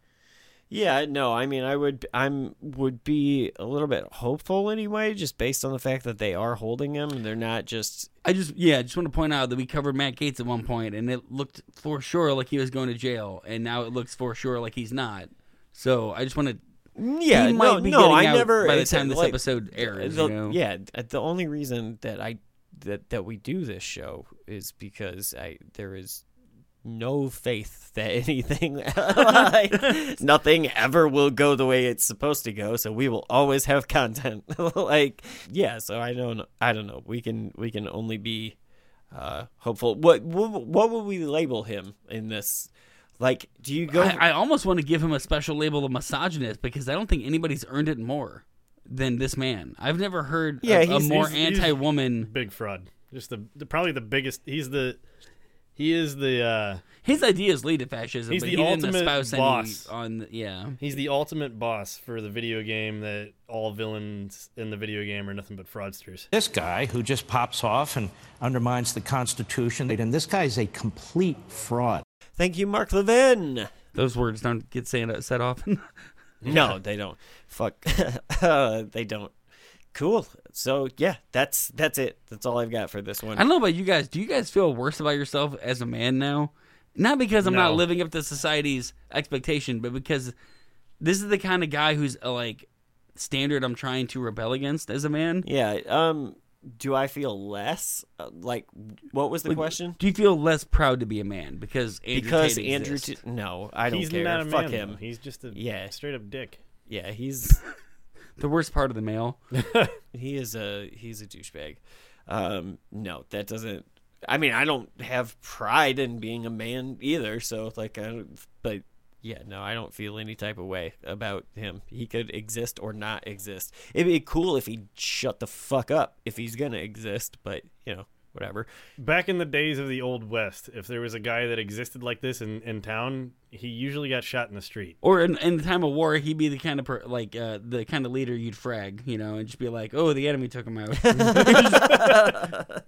Yeah, no, I mean, I would, I'm would be a little bit hopeful anyway, just based on the fact that they are holding him. They're not just. I just yeah, I just want to point out that we covered Matt Gaetz at one point, and it looked for sure like he was going to jail, and now it looks for sure like he's not. So I just want to. Mm, yeah, he no, be no, I never. by the time this like, episode airs. the- you know? Yeah, uh, the only reason that I that that we do this show is because I there is no faith that anything, like, nothing ever will go the way it's supposed to go. So we will always have content. like, yeah. So I don't, I don't know. We can, we can only be uh, hopeful. What, what, what will we label him in this? Like, do you go? I, I almost want to give him a special label of misogynist because I don't think anybody's earned it more than this man. I've never heard Yeah, a, a more He's- he's anti-woman. big fraud. Just the, the probably the biggest. He's the he is the uh His ideas lead to fascism, He's but the he didn't ultimate espouse boss. on. Yeah, he's the ultimate boss for the video game that all villains in the video game are nothing but fraudsters. This guy who just pops off and undermines the Constitution, and this guy is a complete fraud. Thank you, Mark Levin. those words don't get said, said often. No, they don't. Fuck, uh, they don't. Cool. So yeah, that's that's it. That's all I've got for this one. I don't know about you guys. Do you guys feel worse about yourself as a man now? Not because I'm not living up to society's expectation, but because this is the kind of guy who's uh, like standard I'm trying to rebel against as a man. Yeah. Um. Do I feel less? Uh, like, what was the Like, question? Do you feel less proud to be a man because Andrew because Tate Andrew. T- no, I don't He's care. not a Fuck man, him. though. He's just a Yeah. straight up dick. Yeah, he's the worst part of the male. he is a he's a douchebag. Um, no, that doesn't. I mean, I don't have pride in being a man either. So like, I don't, but yeah, no, I don't feel any type of way about him. He could exist or not exist. It'd be cool if he'd shut the fuck up if he's gonna exist. But you know, whatever. Back in the days of the old west, if there was a guy that existed like this in, in town, he usually got shot in the street. Or in, in the time of war, he'd be the kind of per, like uh, the kind of leader you'd frag, you know, and just be like, "Oh, the enemy took him out."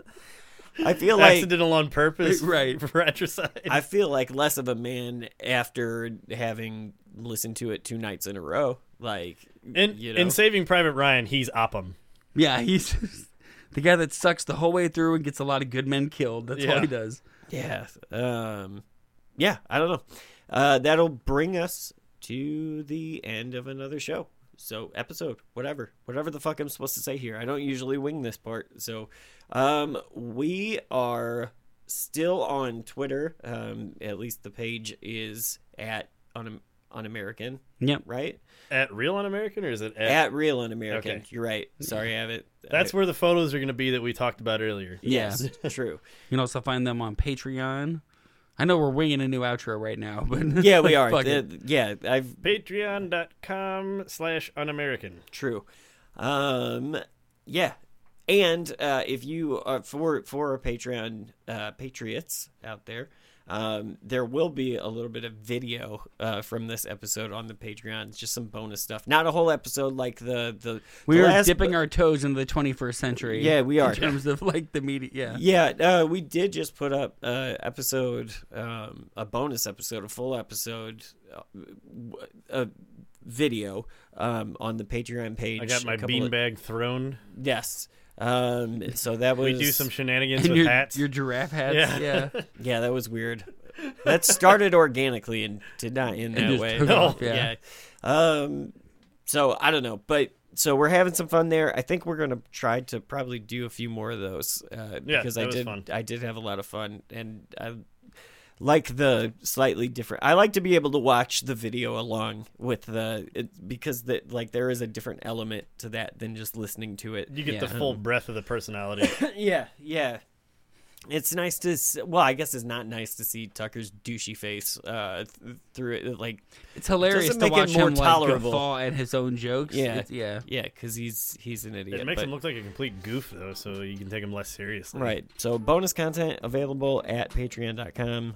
I feel like accidental on purpose, Right. Fratricide. I feel like less of a man after having listened to it two nights in a row. Like, in you know, in Saving Private Ryan, he's Upham. yeah, he's the guy that sucks the whole way through and gets a lot of good men killed. That's all he does. Yeah. Um yeah, I don't know. Uh that'll bring us to the end of another show. So episode, whatever. Whatever the fuck I'm supposed to say here. I don't usually wing this part. So um we are still on Twitter. Um at least the page is at un un-American. Yep. Right? At Real Un American, or is it at? At Real Un-American. Okay. You're right. Sorry, I have it. That's I- where the photos are going to be that we talked about earlier. Yes, true. You can also find them on Patreon. I know we're winging a new outro right now, but Yeah, we are. The- yeah, I've Patreon.com slash Un American. True. Um, yeah, and uh, if you are for for our Patreon uh, patriots out there, um, there will be a little bit of video uh, from this episode on the Patreon. Just some bonus stuff. Not a whole episode like the the. We the are last- dipping our toes in the 21st century. Yeah, we are. in terms of like the media. Yeah, Yeah, uh, we did just put up uh, episode, um, a bonus episode, a full episode, a video um, on the Patreon page. I got my couple of- beanbag throne. Yes. Um, so that was We do some shenanigans and with your, hats. your giraffe hats. Yeah. Yeah, Yeah, that was weird. That started organically and did not end that way. took off, yeah. Um, so I don't know, but so we're having some fun there. I think we're gonna try to probably do a few more of those uh, Yeah, because that I was did fun. I did have a lot of fun and I like the slightly different. I like to be able to watch the video along with the it, because that like there is a different element to that than just listening to it. you get the full breadth of the personality. yeah, yeah. It's nice to s- well, I guess it's not nice to see Tucker's douchey face uh, th- through it. Like it's hilarious doesn't to make it watch more him like tolerable. guffaw at his own jokes. yeah, It's- yeah. yeah, because he's he's an idiot. it makes but- him look like a complete goof, though, so you can take him less seriously. right. So bonus content available at Patreon.com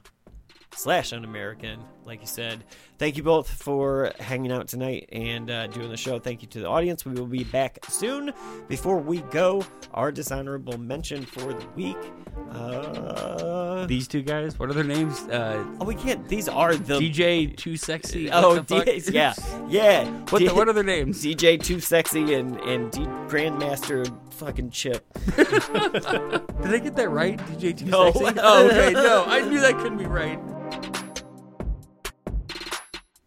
slash un-American. Like you said, thank you both for hanging out tonight and uh, doing the show. Thank you to the audience. We will be back soon. Before we go, our dishonorable mention for the week. Uh, These two guys, what are their names? Uh, oh, we can't. These are the DJ Too Sexy. Oh, fuck? Yeah, yeah. What, the, what are their names? DJ Too Sexy and and D- Grandmaster fucking Chip. Did I get that right? DJ Too No. Sexy? Oh, okay. No, I knew that couldn't be right.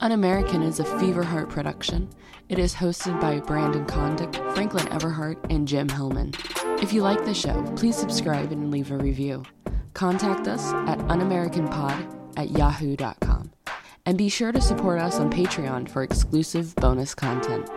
Un American is a Fever Heart production. It is hosted by Brandon Condick, Franklin Everhart, and Jim Hillman. If you like the show, please subscribe and leave a review. Contact us at unamericanpod at yahoo.com. And be sure to support us on Patreon for exclusive bonus content.